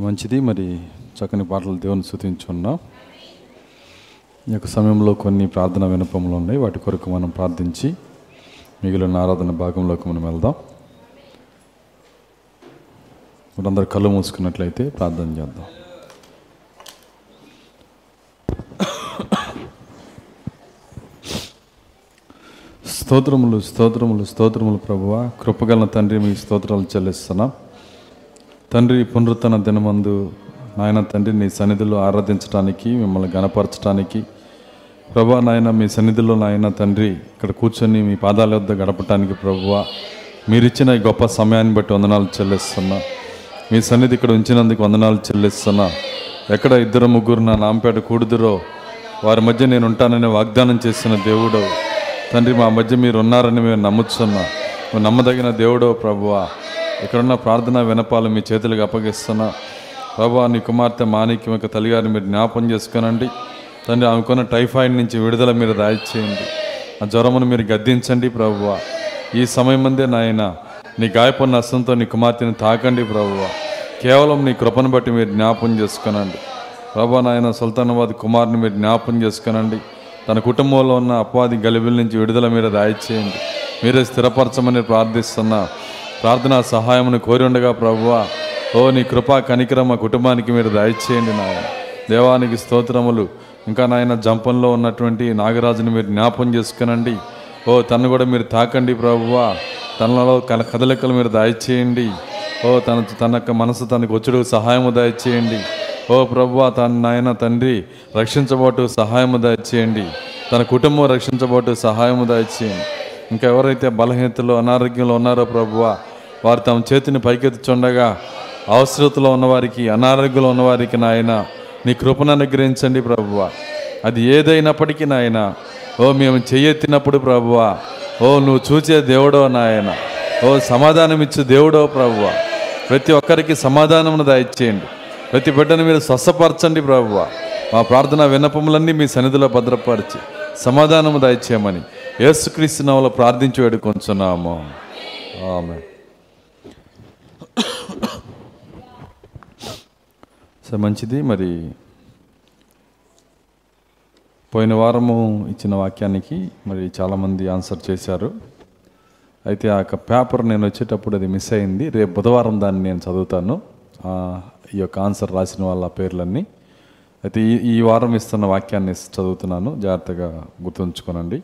మంచిది. మరి చక్కని పాటలు దేవుని శృతించున్నాం ఈ యొక్క సమయంలో కొన్ని ప్రార్థన వినపములు ఉన్నాయి. వాటి కొరకు మనం ప్రార్థించి మిగిలిన ఆరాధన భాగంలోకి మనం వెళ్దాం. మీరందరూ కళ్ళు మూసుకున్నట్లయితే ప్రార్థన చేద్దాం. స్తోత్రములు స్తోత్రములు స్తోత్రములు ప్రభువ. కృపగల తండ్రి మీ స్తోత్రాలు చెల్లిస్తున్నాం. తండ్రి పునరుత్తన దినమందు నాయన తండ్రి నీ సన్నిధిలో ఆరాధించడానికి మిమ్మల్ని గణపరచడానికి ప్రభా నాయన మీ సన్నిధిలో నాయన తండ్రి ఇక్కడ కూర్చొని మీ పాదాల వద్ద గడపటానికి ప్రభువ మీరిచ్చిన ఈ గొప్ప సమయాన్ని బట్టి వందనాలు చెల్లిస్తున్నా. మీ సన్నిధి ఇక్కడ ఉంచినందుకు వందనాలు చెల్లిస్తున్నా. ఎక్కడ ఇద్దరు ముగ్గురు నా నాంపేట కూడుదురో వారి మధ్య నేను ఉంటానని వాగ్దానం చేసిన దేవుడు తండ్రి మా మధ్య మీరు ఉన్నారని మేము నమ్ముచున్నా. నమ్మదగిన దేవుడో ప్రభువా. ఇక్కడున్న ప్రార్థన వినపాలు మీ చేతులకు అప్పగిస్తున్నా. ప్రభా నీ కుమార్తె మాణిక్యం యొక్క తల్లిగారిని మీరు జ్ఞాపం చేసుకోనండి. తండ్రి ఆమెకున్న టైఫాయిడ్ నుంచి విడుదల మీరు దాయిచేయండి ఆ జ్వరమును మీరు గద్దించండి ప్రభువ. ఈ సమయం మందే నాయన నీ గాయపడిన నష్టంతో నీ కుమార్తెని తాకండి ప్రభువ. కేవలం నీ కృపను బట్టి మీరు జ్ఞాపం చేసుకోనండి. ప్రభా నాయన సుల్తానాబాద్ కుమార్ని మీరు జ్ఞాపం చేసుకునండి. తన కుటుంబంలో ఉన్న అపవాది గలిబిల నుంచి విడుదల మీరు దాయిచేయండి మీరే స్థిరపరచమని ప్రార్థిస్తున్నా. ప్రార్థనా సహాయమును కోరి ఉండగా ప్రభువా ఓ నీ కృపా కనికరం మా కుటుంబానికి మీరు దయచేయండి నాయన. దేవానికి స్తోత్రములు. ఇంకా నాయన జంపంలో ఉన్నటువంటి నాగరాజుని మీరు జ్ఞాపం చేసుకునండి. ఓ తను కూడా మీరు తాకండి ప్రభువా. తనలో కల కదలికలు మీరు దయచేయండి. ఓ తన తన యొక్క మనసు తనకు వచ్చుడు సహాయము దయచేయండి. ఓ ప్రభువా తన నాయన తండ్రి రక్షించబోటు సహాయము దయచేయండి. తన కుటుంబం రక్షించబోటు సహాయము దయచేయండి. ఇంకా ఎవరైతే బలహీనతలో అనారోగ్యంలో ఉన్నారో ప్రభువా వారు తమ చేతిని పైకెత్తుచుండగా అవసరతలో ఉన్నవారికి అనారోగ్యంలో ఉన్నవారికి నాయన నీ కృపను అనుగ్రహించండి ప్రభువ. అది ఏదైనప్పటికీ నాయన ఓ మేము చెయ్యెత్తినప్పుడు ప్రభువ ఓ నువ్వు చూచే దేవుడో నాయన ఓ సమాధానం ఇచ్చే దేవుడో ప్రభువ. ప్రతి ఒక్కరికి సమాధానమును దయచేయండి ప్రతి బిడ్డను మీరు స్వస్థపరచండి ప్రభువ. మా ప్రార్థన విన్నపములన్నీ మీ సన్నిధిలో భద్రపరిచి సమాధానము దయచేయమని యేసుక్రీస్తు నవలో ప్రార్థించి వేడుకొంచున్నాము. ఆమె సో మంచిది. మరి పోయిన వారము ఇచ్చిన వాక్యానికి మరి చాలామంది ఆన్సర్ చేశారు. అయితే ఆ యొక్క పేపర్ నేను వచ్చేటప్పుడు అది మిస్ అయింది. రేపు బుధవారం దాన్ని నేను చదువుతాను. ఈ యొక్క ఆన్సర్ రాసిన వాళ్ళ పేర్లన్నీ. అయితే ఈ ఈ వారం ఇస్తున్న వాక్యాన్ని చదువుతున్నాను. జాగ్రత్తగా గుర్తుంచుకోనండి.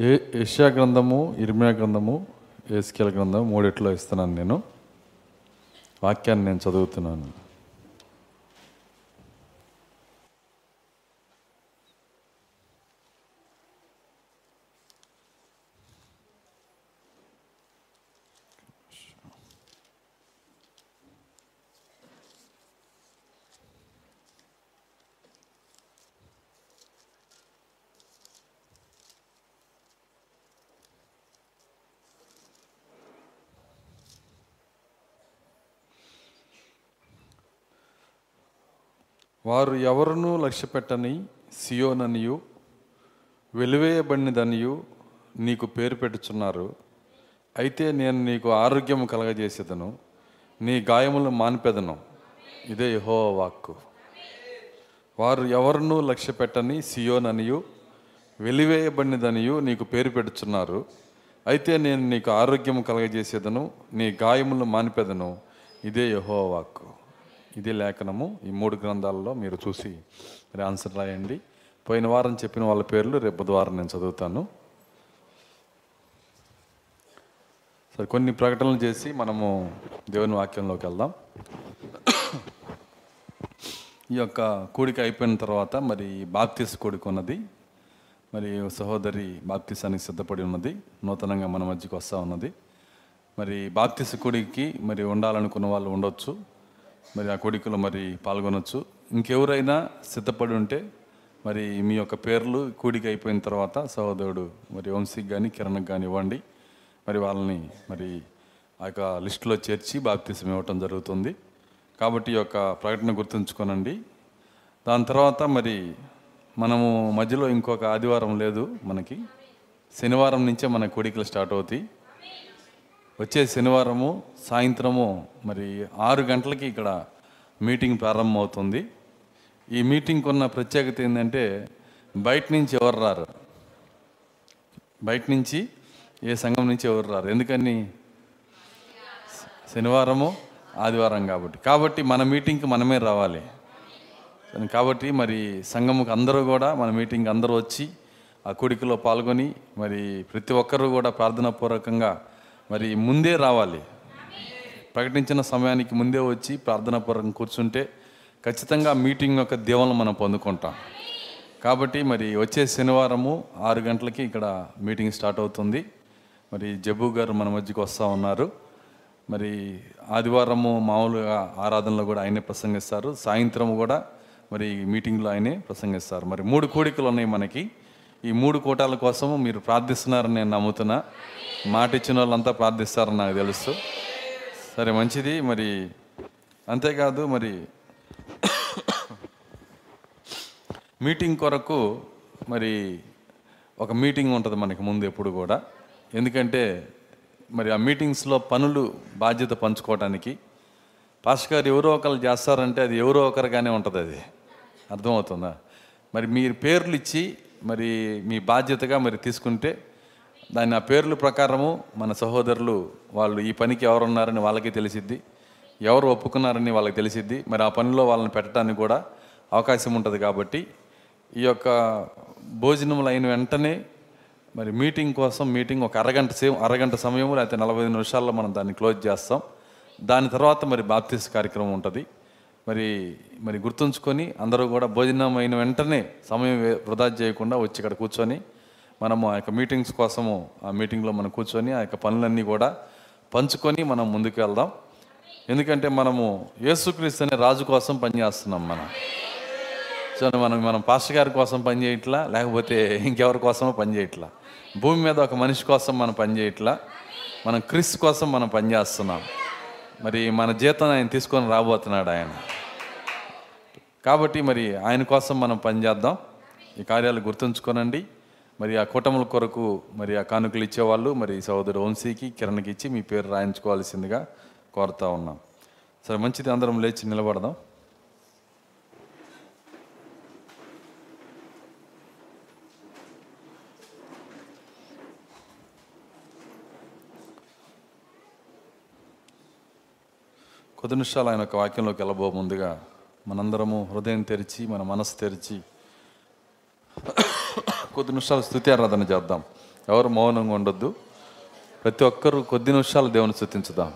ఏ ఏషియా గ్రంథము ఇర్మియా గ్రంథము ఏస్కేల గ్రంథము మూడిట్లో ఇస్తున్నాను నేను. వాక్యాన్ని నేను చదువుతున్నాను. వారు ఎవరునూ లక్ష్యపెట్టని సియోననియు వెలివేయబడినదనియు నీకు పేరు పెట్టుచున్నారు. అయితే నేను నీకు ఆరోగ్యం కలగజేసేదను నీ గాయములు మాన్పెదను. ఇదే యహో వాక్కు. వారు ఎవరినూ లక్ష్య పెట్టని సియోననియు వెలివేయబడినదనియు నీకు పేరు పెడుచున్నారు అయితే నేను నీకు ఆరోగ్యం కలగజేసేదను నీ గాయములు మానిపెదను. ఇదే యహో వాక్కు. ఇది లేఖనము. ఈ మూడు గ్రంథాలలో మీరు చూసి మరి ఆన్సర్ రాయండి. పోయిన వారం చెప్పిన వాళ్ళ పేర్లు రేపు బుధవారం నేను చదువుతాను. సరే కొన్ని ప్రకటనలు చేసి మనము దేవుని వాక్యంలోకి వెళ్దాం. ఈ యొక్క కూడిక అయిపోయిన తర్వాత మరి బాప్తిస్ కూడిక ఉన్నది. మరి సహోదరి బాప్తిసానికి సిద్ధపడి ఉన్నది. నూతనంగా మన మధ్యకి వస్తూ ఉన్నది. మరి బాప్తిస్ కూడికి మరి ఉండాలనుకున్న వాళ్ళు ఉండొచ్చు. మరి ఆ కోడికలో మరి పాల్గొనొచ్చు. ఇంకెవరైనా సిద్ధపడి ఉంటే మరి మీ యొక్క పేర్లు కూడిక అయిపోయిన తర్వాత సహోదరుడు మరి వంశీకి కానీ కిరణ్కి కానీ ఇవ్వండి. మరి వాళ్ళని మరి ఆ యొక్క లిస్టులో చేర్చి బాప్తిసం ఇవ్వటం జరుగుతుంది. కాబట్టి ఈ యొక్క ప్రకటన గుర్తుంచుకోనండి. దాని తర్వాత మరి మనము మధ్యలో ఇంకొక ఆదివారం లేదు మనకి. శనివారం నుంచే మన కోడికలు స్టార్ట్ అవుతాయి. వచ్చే శనివారము సాయంత్రము మరి ఆరు గంటలకి ఇక్కడ మీటింగ్ ప్రారంభమవుతుంది. ఈ మీటింగ్కి ఉన్న ప్రత్యేకత ఏంటంటే బయట నుంచి ఎవరు రారు? బయట నుంచి ఏ సంఘం నుంచి ఎవరు రారు? ఎందుకని? శనివారము ఆదివారం కాబట్టి. కాబట్టి మన మీటింగ్కి మనమే రావాలి. కాబట్టి మరి సంఘముకు అందరూ కూడా మన మీటింగ్ అందరూ వచ్చి ఆ కోడికలో పాల్గొని మరి ప్రతి ఒక్కరూ కూడా ప్రార్థనాపూర్వకంగా మరి ముందే రావాలి. ప్రకటించిన సమయానికి ముందే వచ్చి ప్రార్థనాపూర్వకం కూర్చుంటే ఖచ్చితంగా మీటింగ్ యొక్క దీవెనలు మనం పొందుకుంటాం. కాబట్టి మరి వచ్చే శనివారము ఆరు గంటలకి ఇక్కడ మీటింగ్ స్టార్ట్ అవుతుంది. మరి జబ్బు గారు మన మధ్యకి వస్తూ ఉన్నారు. మరి ఆదివారము మామూలుగా ఆరాధనలో కూడా ఆయనే ప్రసంగిస్తారు. సాయంత్రం కూడా మరి మీటింగ్లో ఆయనే ప్రసంగిస్తారు. మరి మూడు కోడికలు ఉన్నాయి మనకి. ఈ మూడు కోటాల కోసము మీరు ప్రార్థిస్తున్నారని నేను నమ్ముతున్నా. మాట ఇచ్చిన వాళ్ళంతా ప్రార్థిస్తారని నాకు తెలుసు. సరే మంచిది. మరి అంతేకాదు మరి మీటింగ్ కొరకు మరి ఒక మీటింగ్ ఉంటుంది మనకి ముందు ఎప్పుడు కూడా. ఎందుకంటే మరి ఆ మీటింగ్స్లో పనులు బాధ్యత పంచుకోవడానికి పాస్టర్ గారు ఎవరో ఒకరు చేస్తారంటే అది ఎవరో ఒకరిగానే ఉంటుంది అది. అర్థమవుతుందా? మరి మీరు పేర్లు ఇచ్చి మరి మీ బాధ్యతగా మరి తీసుకుంటే దాని ఆ పేర్ల ప్రకారము మన సహోదరులు వాళ్ళు ఈ పనికి ఎవరున్నారని వాళ్ళకి తెలిసిద్ది. ఎవరు ఒప్పుకున్నారని వాళ్ళకి తెలిసిద్ది. మరి ఆ పనిలో వాళ్ళని పెట్టడానికి కూడా అవకాశం ఉంటుంది కాబట్టి ఈ యొక్క భోజనములు అయిన వెంటనే మరి మీటింగ్ కోసం మీటింగ్ ఒక అరగంట సేమ్ అరగంట సమయం లేకపోతే నలభై ఐదు నిమిషాల్లో మనం దాన్ని క్లోజ్ చేస్తాం. దాని తర్వాత మరి బాప్తిస్ కార్యక్రమం ఉంటుంది. మరి మరి గుర్తుంచుకొని అందరూ కూడా భోజనం అయిన వెంటనే సమయం వృధా చేయకుండా వచ్చి ఇక్కడ కూర్చొని మనము ఆ యొక్క మీటింగ్స్ కోసము ఆ మీటింగ్లో మనం కూర్చొని ఆ యొక్క పనులన్నీ కూడా పంచుకొని మనం ముందుకు వెళ్దాం. ఎందుకంటే మనము యేసుక్రీస్తు అనే రాజు కోసం పనిచేస్తున్నాం మనం. సో మనం మనం పాస్టర్ గారి కోసం పని చేయట్లా లేకపోతే ఇంకెవరి కోసమో పని చేయట్లా. భూమి మీద ఒక మనిషి కోసం మనం పని చేయట్లా. మనం క్రిస్ కోసం మనం పని చేస్తున్నాం. మరి మన జీతం ఆయన తీసుకొని రాబోతున్నాడు ఆయన. కాబట్టి మరి ఆయన కోసం మనం పని చేద్దాం. ఈ కార్యాలు గుర్తుంచుకోనండి. మరి ఆ కూటముల కొరకు మరి ఆ కానుకలు ఇచ్చేవాళ్ళు మరి సహోదరు వంశీకి కిరణ్కి ఇచ్చి మీ పేరు రాయించుకోవాల్సిందిగా కోరుతా ఉన్నాం. సరే మంచిది అందరం లేచి నిలబడదాం. కొద్ది నిమిషాలు ఆయన ఒక వాక్యంలోకి వెళ్ళబో ముందుగా మనందరము హృదయం తెరిచి మన మనసు తెరిచి కొద్ది నిమిషాలు స్థుతి ఆరాధన చేద్దాం. ఎవరు మౌనంగా ఉండొద్దు. ప్రతి ఒక్కరూ కొద్ది నిమిషాలు దేవుని స్థుతించుదాం.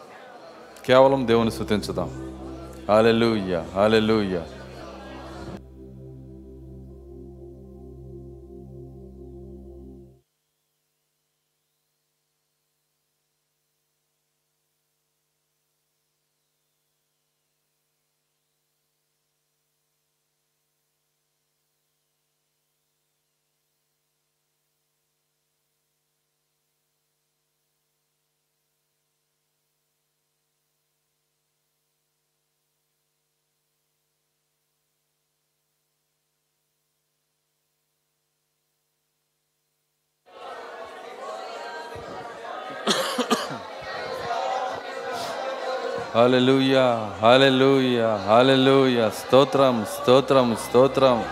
కేవలం దేవుని స్థుతించుదాం. Hallelujah hallelujah hallelujah hallelujah hallelujah స్తోత్రం స్తోత్రం స్తోత్రం.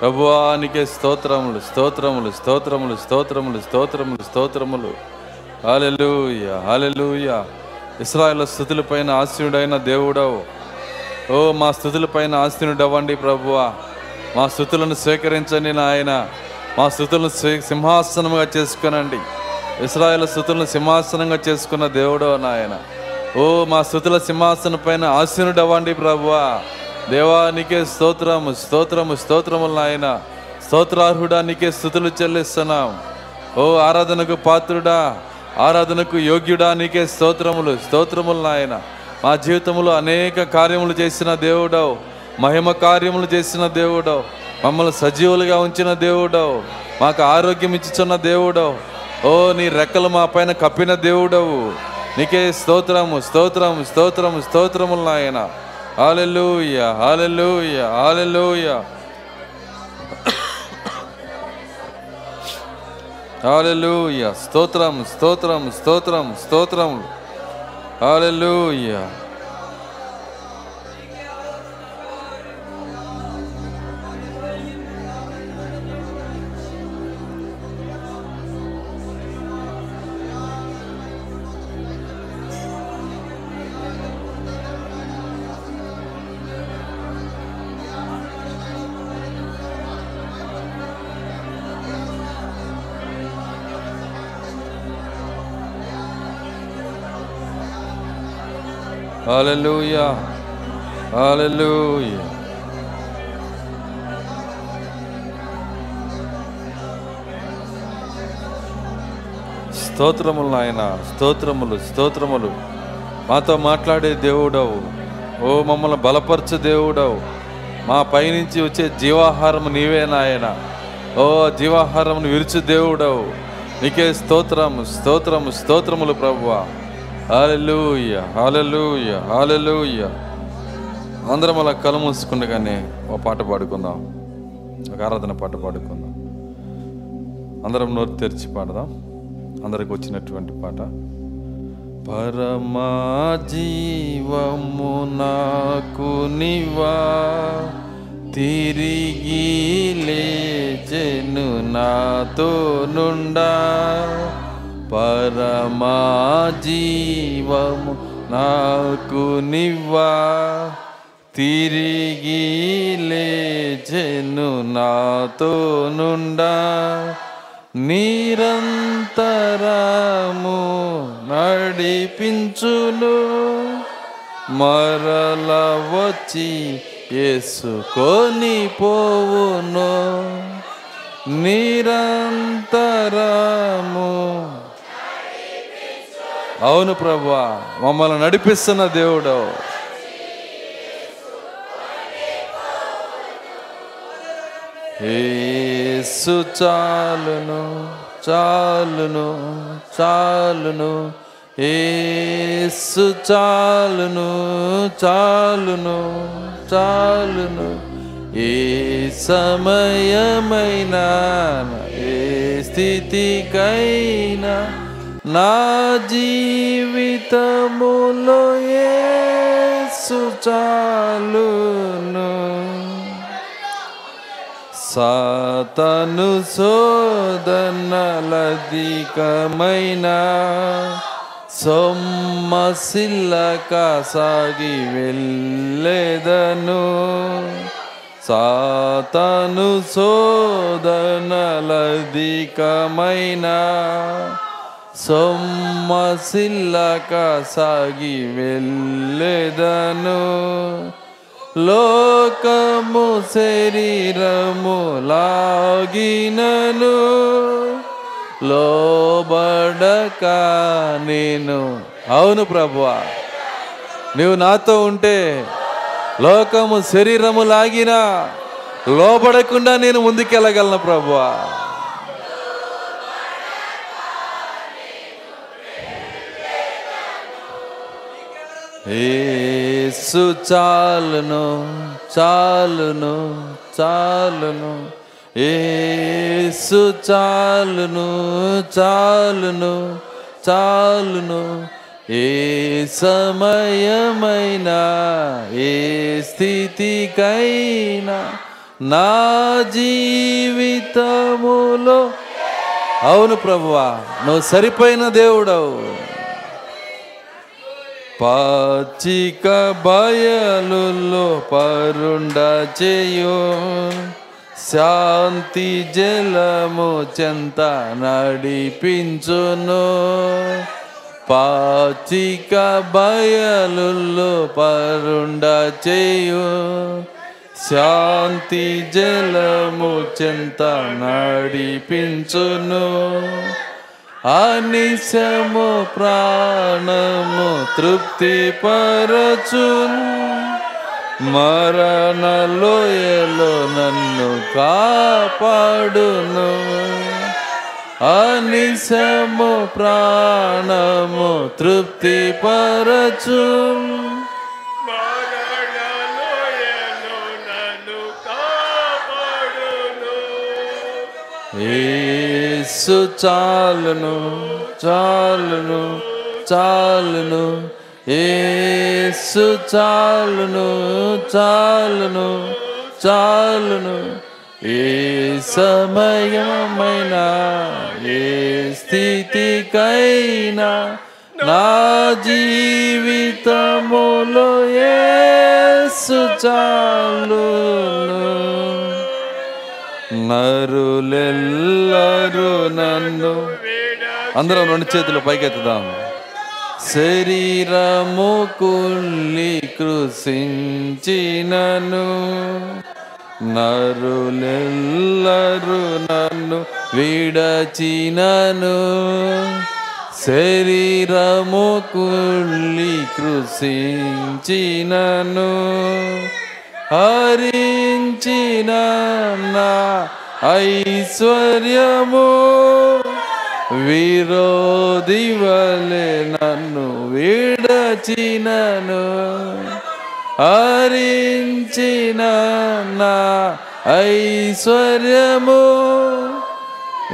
ప్రభువానికే స్తోత్రములు స్తోత్రములు స్తోత్రములు స్తోత్రములు స్తోత్రములు స్తోత్రములు. హాలెలూయ హాలెలూయ ఇస్రాయేల్ స్థుతులపైన ఆశీనుడైన దేవుడవు. ఓ మా స్థుతులపైన ఆశీనుడవ్వండి ప్రభువా. మా స్థుతులను స్వీకరించండి నాయన. మా స్థుతులను స్వీ- సింహాసనముగా చేసుకునండి. ఇస్రాయేల్ స్థుతులను సింహాసనంగా చేసుకున్న దేవుడో నాయన. ఓ మా స్థుతుల సింహాసన పైన ఆశీనుడవ్వండి ప్రభువా. దేవా నీకే స్తోత్రము స్తోత్రము స్తోత్రములు నాయన. స్తోత్రార్హుడా నీకే స్థుతులు చెల్లిస్తున్నాం. ఓ ఆరాధనకు పాత్రుడా ఆరాధనకు యోగ్యుడా నీకే స్తోత్రములు స్తోత్రములు నాయన. మా జీవితంలో అనేక కార్యములు చేసిన దేవుడవు. మహిమ కార్యములు చేసిన దేవుడవు. మమ్మల్ని సజీవులుగా ఉంచిన దేవుడవు. మాకు ఆరోగ్యం ఇచ్చుచున్న దేవుడవు. ఓ నీ రెక్కలు మా పైన కప్పిన దేవుడవు. నీకే స్తోత్రము స్తోత్రము స్తోత్రము స్తోత్రములు నాయన. Hallelujah hallelujah hallelujah. హాలెల్లుయ. స్తోత్రం స్తోత్రం స్తోత్రం స్తోత్రం హాలెల్లుయ. హాలెలూయ హాలెలూయ స్తోత్రములు నాయన స్తోత్రములు స్తోత్రములు. మాతో మాట్లాడే దేవుడవు. ఓ మమ్మల్ని బలపరచు దేవుడవు. మా పైనుంచి వచ్చే జీవాహారం నీవే నాయన. ఓ జీవాహారమును విరుచు దేవుడవు. నీకే స్తోత్రము స్తోత్రము స్తోత్రములు ప్రభువా. హాలూయ హాలూయ హాలూయ అందరం అలా కళ్ళు మూసుకుండగానే ఓ పాట పాడుకుందాం. ఒక ఆరాధన పాట పాడుకుందాం. అందరం నోరు తెరిచి పాడదాం. అందరికి వచ్చినటువంటి పాట. పరమా జీవము నాకు నివా తిరిగి లేచెను నాతో నుండా. పరమా జీవము నాకు నివ్వా. తిరిగి లేచెను నాతో నుండా. నిరంతరము నడిపించును. మరల వచ్చి వేసుకొని పోవును. నిరంతరము అవును ప్రభా మమ్మల్ని నడిపిస్తున్న దేవుడు. ఏసు చాలును చాలును చాలును. ఏసు చాలును చాలును చాలును. ఏ సమయమైనా ఏ స్థితికైనా నా జీవితములో ఏసు చాలును. సాతను శోధనలధికమైన సొమ్మసిల్లక సాగి వెళ్ళేదను. సాతను సోదనలధికమైన సొమ్మసిల్లక సాగి వెళ్ళేదను. లోకము శరీరము లాగినను. లోబడక నేను. అవును ప్రభువా. నీవు నాతో ఉంటే లోకము శరీరము లాగినా లోబడకుండా నేను ముందుకెళ్ళగలను ప్రభువా. ఏసు చాలును చాలును చాలును. ఏసు చాలును చాలును చాలును. ఏ సమయమైనా ఏ స్థితికైనా నా జీవితములో. అవును ప్రభువా నువ్వు సరిపోయిన దేవుడవు. పాచిక బయలుల్లో పరుండ చేయు. శాంతి జలము చెంత నడిపించును. పాచిక బయలుల్లో పరుండ చేయు. శాంతి జలము చెంత నడిపించును. అనిశము ప్రాణము తృప్తి పరచు మరణలోయలో నన్ను కాపాడును. అనిశము ప్రాణము తృప్తి పరచు యేసు చాలును చాలును చాలును. యేసు చాలును చాలును చాలును. ఏ సమయమైనా ఏ స్థితికైనా నా జీవితములో యేసు చాలును. నరులెల్లరు నన్ను. అందరం రెండు చేతులు పైకెత్తుదాం. శరీరము కుల్లి కృషించినను నరులెల్లరు నన్ను విడచినను. శరీరము కుల్లి కృషించినను హరించిన నా ఐశ్వర్యము. విరోధి వలె నన్ను విడచినను. హరించిన నా ఐశ్వర్యము.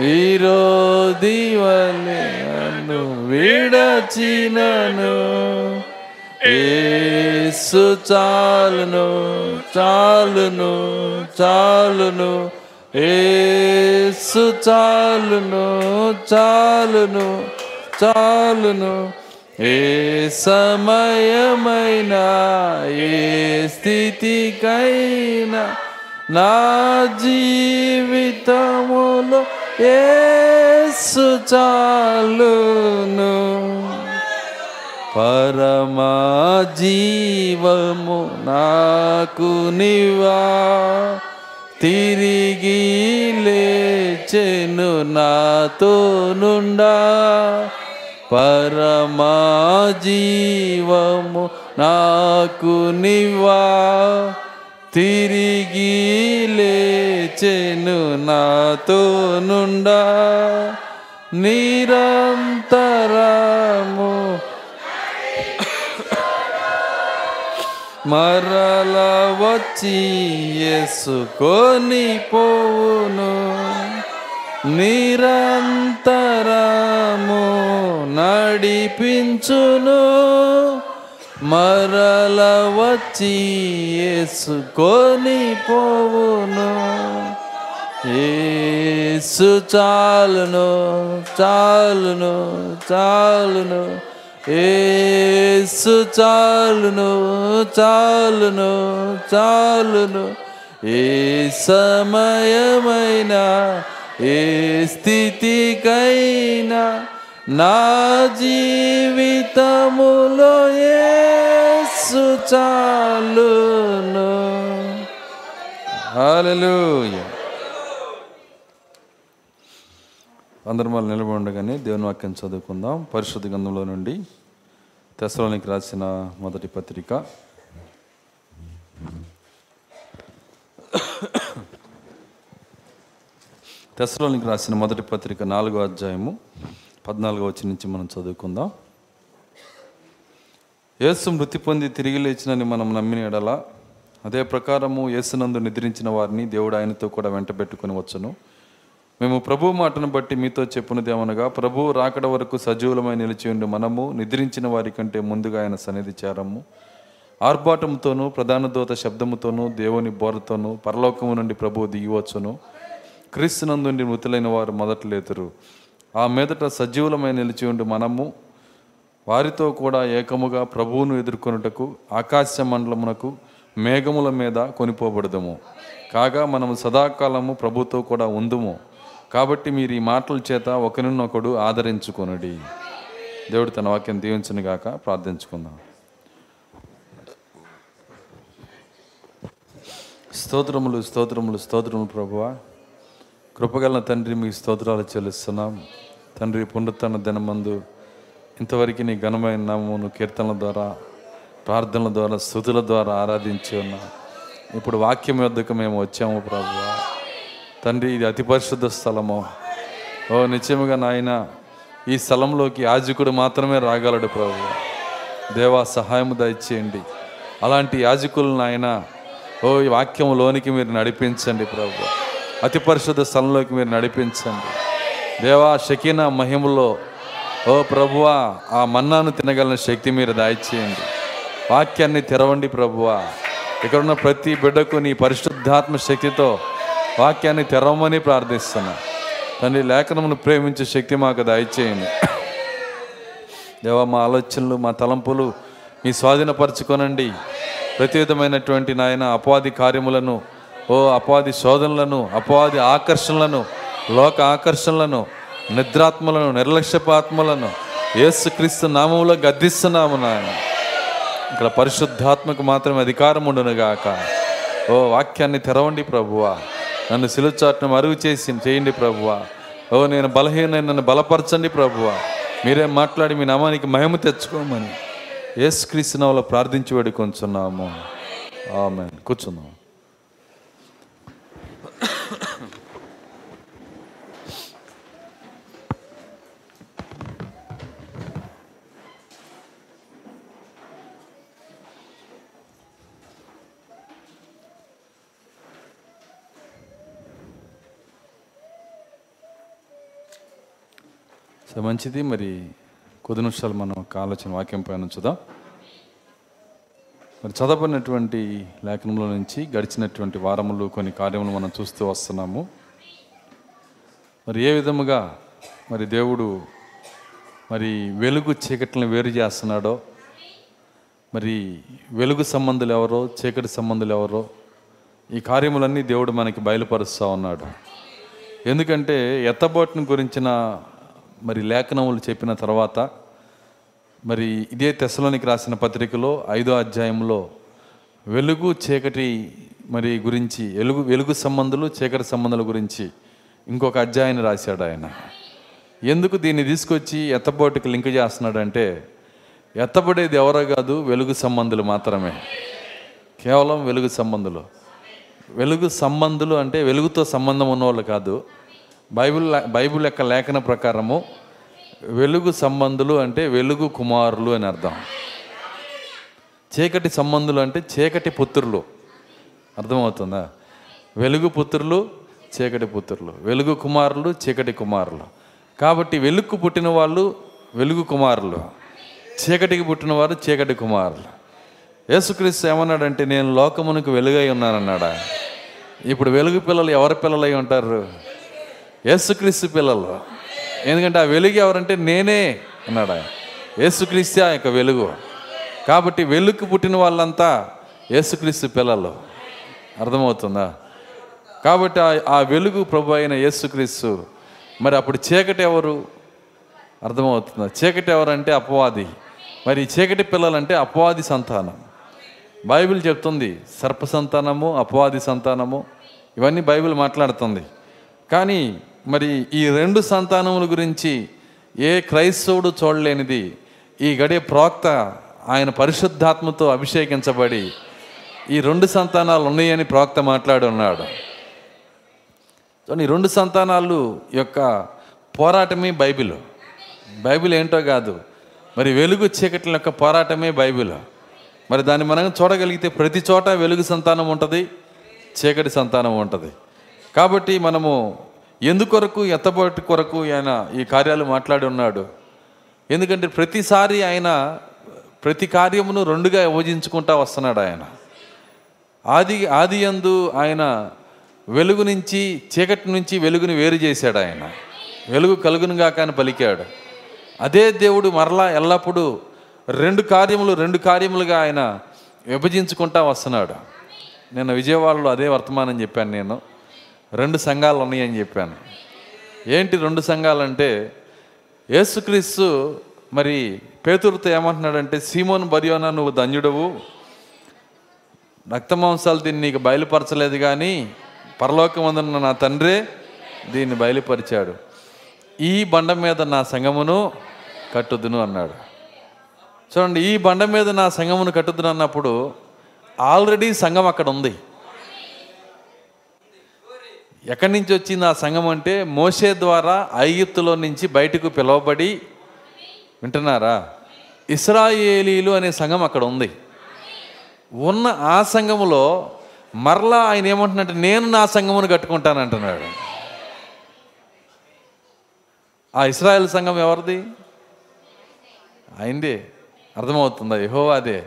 విరోధి వలె నన్ను విడచినను. ఏ యేసు చాలును చాలును చాలును. యేసు చాలును చాలును చాలును. ఏ సమయమైన ఏ స్థితికైనా నా జీవితములో ఏసు చాలును. పరమా జీవము నాకు నివా. తిరిగి లేచెను నాతో నుండా. పరమా జీవము నాకు నివా. తిరిగి లేచెను నాతో నుండా. నిరంతరా మరల వచ్చి ఎసుకొని పోవును. నిరంతరము నడిపించును. మరల వచ్చి ఎసుకొని పోవును. ఏసు చాలును చాలును చాలును. ఏసు చాలును చాలును చాలును. ఏ సమయమైనా ఏ స్థితికైనా నా జీవితములో ఏసు చాలును. హల్లెలూయా. అందరం వాళ్ళు నిలబడి ఉండగానే దేవుని వాక్యం చదువుకుందాం. పరిశుద్ధ గంధంలో నుండి తెసలోనికి రాసిన మొదటి పత్రిక. తెసలోనికి రాసిన మొదటి పత్రిక నాలుగో అధ్యాయము పద్నాలుగో వచ్చి నుంచి మనం చదువుకుందాం. యేసు మృతి పొంది తిరిగి లేచినని మనం నమ్మిన ఎడల అదే ప్రకారము యేసునందు నిద్రించిన వారిని దేవుడు ఆయనతో కూడా వెంట పెట్టుకుని వచ్చును. మేము ప్రభు మాటను బట్టి మీతో చెప్పునదేమనగా ప్రభు రాకడ వరకు సజీవులమై నిలిచి ఉండి మనము నిద్రించిన వారి కంటే ముందుగా ఆయన సన్నిధి చేరము. ఆర్భాటంతోనూ ప్రధాన దూత శబ్దముతోనూ దేవుని బోరతోనూ పరలోకము నుండి ప్రభు దిగివచ్చును. క్రీస్తునందుండి మృతులైన వారు మొదట లేతురు. ఆ మీదట సజీవులమై నిలిచి ఉండి మనము వారితో కూడా ఏకముగా ప్రభువును ఎదుర్కొనుటకు ఆకాశ మండలమునకు మేఘముల మీద కొనిపోబడదము. కాగా మనము సదాకాలము ప్రభుతో కూడా ఉందుము. కాబట్టి మీరు ఈ మాటల చేత ఒకరినొకడు ఆదరించుకొనుడి. దేవుడు తన వాక్యం దీవించను గాక ప్రార్థించుకుందాం. స్తోత్రములు స్తోత్రములు స్తోత్రములు ప్రభువ. కృపగల తండ్రి మీ స్తోత్రాలు చెల్లిస్తున్నాం. తండ్రి పునరుత్తన దినమందు ఇంతవరకు నీ ఘనమైన నామమును కీర్తనల ద్వారా ప్రార్థనల ద్వారా స్థుతుల ద్వారా ఆరాధించి ఉన్నాం. ఇప్పుడు వాక్యం యొద్దకు మేము వచ్చాము ప్రభువా. తండ్రి ఇది అతి పరిశుద్ధ స్థలము. ఓ నిత్యముగా నాయన ఈ స్థలంలోకి యాజకుడు మాత్రమే రాగలడు ప్రభు. దేవా సహాయము దయచేయండి. అలాంటి యాజకులను ఆయన ఓ ఈ వాక్యంలోనికి మీరు నడిపించండి ప్రభు. అతి పరిశుద్ధ స్థలంలోకి మీరు నడిపించండి. దేవా షకీనా మహిమలో ఓ ప్రభువా ఆ మన్నాను తినగలిగిన శక్తి మీరు దాయిచేయండి. వాక్యాన్ని తెరవండి ప్రభువా. ఇక్కడున్న ప్రతి బిడ్డకు నీ పరిశుద్ధాత్మ శక్తితో వాక్యాన్ని తెరవమని ప్రార్థిస్తున్నా. తండ్రి లేఖనమును ప్రేమించే శక్తి మాకు దయచేయండి. దేవా మా ఆలోచనలు మా తలంపులు మీ స్వాధీనపరచుకోనండి. ప్రతి విధమైనటువంటి నాయన అపవాది కార్యములను ఓ అపవాది శోధనలను అపవాది ఆకర్షణలను లోక ఆకర్షణలను నిద్రాత్మలను నిర్లక్ష్యపాత్మలను యేసుక్రీస్తు నామంలో గద్దిస్తున్నాము నాయన. ఇక్కడ పరిశుద్ధాత్మకు మాత్రమే అధికారం ఉండునుగాక ఓ వాక్యాన్ని తెరవండి ప్రభువా. నన్ను సిలుచాట్ను మరుగు చేసి చేయండి ప్రభువా. ఓ నేను బలహీన నన్ను బలపరచండి ప్రభువా. మీరే మాట్లాడి మీ నామానికి మహిమ తెచ్చుకోమని యేసుక్రీస్తు నామములో ప్రార్థించి వేడుకొంచున్నాము. ఆమె కూర్చున్నాము సో మంచిది. మరి కొద్ది నిమిషాలు మనం ఒక ఆలోచన వాక్యం పైన ఉంచుదాం. మరి చదవబడినటువంటి లేఖనంలో నుంచి గడిచినటువంటి వారములు కొన్ని కార్యములు మనం చూస్తూ వస్తున్నాము. మరి ఏ విధముగా మరి దేవుడు మరి వెలుగు చీకట్లను వేరు చేస్తున్నాడో మరి వెలుగు సంబంధులు ఎవరో చీకటి సంబంధులు ఎవరో ఈ కార్యములన్నీ దేవుడు మనకి బయలుపరుస్తూ ఉన్నాడు. ఎందుకంటే ఎత్తబోటును గురించిన మరి లేఖనములు చెప్పిన తర్వాత మరి ఇదే తెశలోనికి రాసిన పత్రికలో ఐదో అధ్యాయంలో వెలుగు చీకటి మరి గురించి వెలుగు వెలుగు సంబంధులు చీకటి సంబంధాల గురించి ఇంకొక అధ్యాయాన్ని రాశాడు ఆయన. ఎందుకు దీన్ని తీసుకొచ్చి ఎత్తబోటుకి లింక్ చేస్తున్నాడంటే ఎత్తబడేది ఎవరో కాదు వెలుగు సంబంధులు మాత్రమే. కేవలం వెలుగు సంబంధులు. వెలుగు సంబంధులు అంటే వెలుగుతో సంబంధం ఉన్నవాళ్ళు కాదు. బైబిల్ బైబిల్ యొక్క లేఖన ప్రకారము వెలుగు సంబంధులు అంటే వెలుగు కుమారులు అని అర్థం. చీకటి సంబంధులు అంటే చీకటి పుత్రులు. అర్థమవుతుందా? వెలుగు పుత్రులు చీకటి పుత్రులు. వెలుగు కుమారులు చీకటి కుమారులు. కాబట్టి వెలుగు పుట్టిన వాళ్ళు వెలుగు కుమారులు. చీకటికి పుట్టిన వారు చీకటి కుమారులు. యేసుక్రీస్తు ఏమన్నాడంటే నేను లోకమునకు వెలుగై ఉన్నానన్నాడా? ఇప్పుడు వెలుగు పిల్లలు ఎవరి పిల్లలై ఉంటారు? యేసుక్రీస్తు పిల్లలు. ఎందుకంటే ఆ వెలుగు ఎవరంటే నేనే అన్నాడు ఆయన. యేసుక్రీస్తే ఆ యొక్క వెలుగు. కాబట్టి వెలుగు పుట్టిన వాళ్ళంతా యేసుక్రీస్తు పిల్లలు. అర్థమవుతుందా? కాబట్టి ఆ- వెలుగు ప్రభు అయిన యేసుక్రీస్తు. మరి అప్పుడు చీకటి ఎవరు? అర్థమవుతుందా? చీకటి ఎవరంటే అపవాది. మరి చీకటి పిల్లలంటే అపవాది సంతానం. బైబిల్ చెప్తుంది సర్ప సంతానము అపవాది సంతానము ఇవన్నీ బైబిల్ మాట్లాడుతుంది. కానీ మరి ఈ రెండు సంతానముల గురించి ఏ క్రైస్తవుడు చూడలేనిది. ఈ గడియ ప్రోక్త ఆయన పరిశుద్ధాత్మతో అభిషేకించబడి ఈ రెండు సంతానాలు ఉన్నాయని ప్రవక్త మాట్లాడి ఉన్నాడు. ఈ రెండు సంతానాలు యొక్క పోరాటమే బైబిల్. బైబిల్ ఏంటో కాదు. మరి వెలుగు చీకట్ల యొక్క పోరాటమే బైబిల్. మరి దాన్ని మనం చూడగలిగితే ప్రతి చోట వెలుగు సంతానం ఉంటుంది చీకటి సంతానం ఉంటుంది. కాబట్టి మనము ఎందుకొరకు ఎత్తబాటు కొరకు ఆయన ఈ కార్యాలు మాట్లాడి ఉన్నాడు? ఎందుకంటే ప్రతిసారి ఆయన ప్రతి కార్యమును రెండుగా విభజించుకుంటా వస్తున్నాడు ఆయన. ఆది ఆది ఎందు ఆయన వెలుగు నుంచి చీకటి నుంచి వెలుగుని వేరు చేశాడు ఆయన. వెలుగు కలుగునుగా కానీ పలికాడు. అదే దేవుడు మరలా ఎల్లప్పుడూ రెండు కార్యములు రెండు కార్యములుగా ఆయన విభజించుకుంటా వస్తున్నాడు. నేను విజయవాడలో అదే వర్తమానం చెప్పాను నేను. రెండు సంఘాలు ఉన్నాయని చెప్పాను. ఏంటి రెండు సంఘాలంటే యేసుక్రీస్తు మరి పేతురుతో ఏమంటున్నాడంటే సీమోన్ బరియోనా నువ్వు ధన్యుడవు. రక్తమాంసాలు దీన్ని నీకు బయలుపరచలేదు కానీ పరలోకమందున్న నా తండ్రే దీన్ని బయలుపరిచాడు. ఈ బండ మీద నా సంగమును కట్టుదును అన్నాడు. చూడండి ఈ బండ మీద నా సంగమును కట్టుదును అన్నప్పుడు ఆల్రెడీ సంఘం అక్కడ ఉంది. ఎక్కడి నుంచి వచ్చింది ఆ సంఘం అంటే మోసే ద్వారా ఐగుప్తులో నుంచి బయటకు పిలువబడి వింటున్నారా? ఇస్రాయేలీలు అనే సంఘం అక్కడ ఉంది. ఉన్న ఆ సంఘములో మరలా ఆయన ఏమంటున్నట్టు నేను నా సంఘమును కట్టుకుంటాను అంటున్నాడు. ఆ ఇస్రాయల్ సంఘం ఎవరిది? అయిందే అర్థమవుతుందా? యహో అదే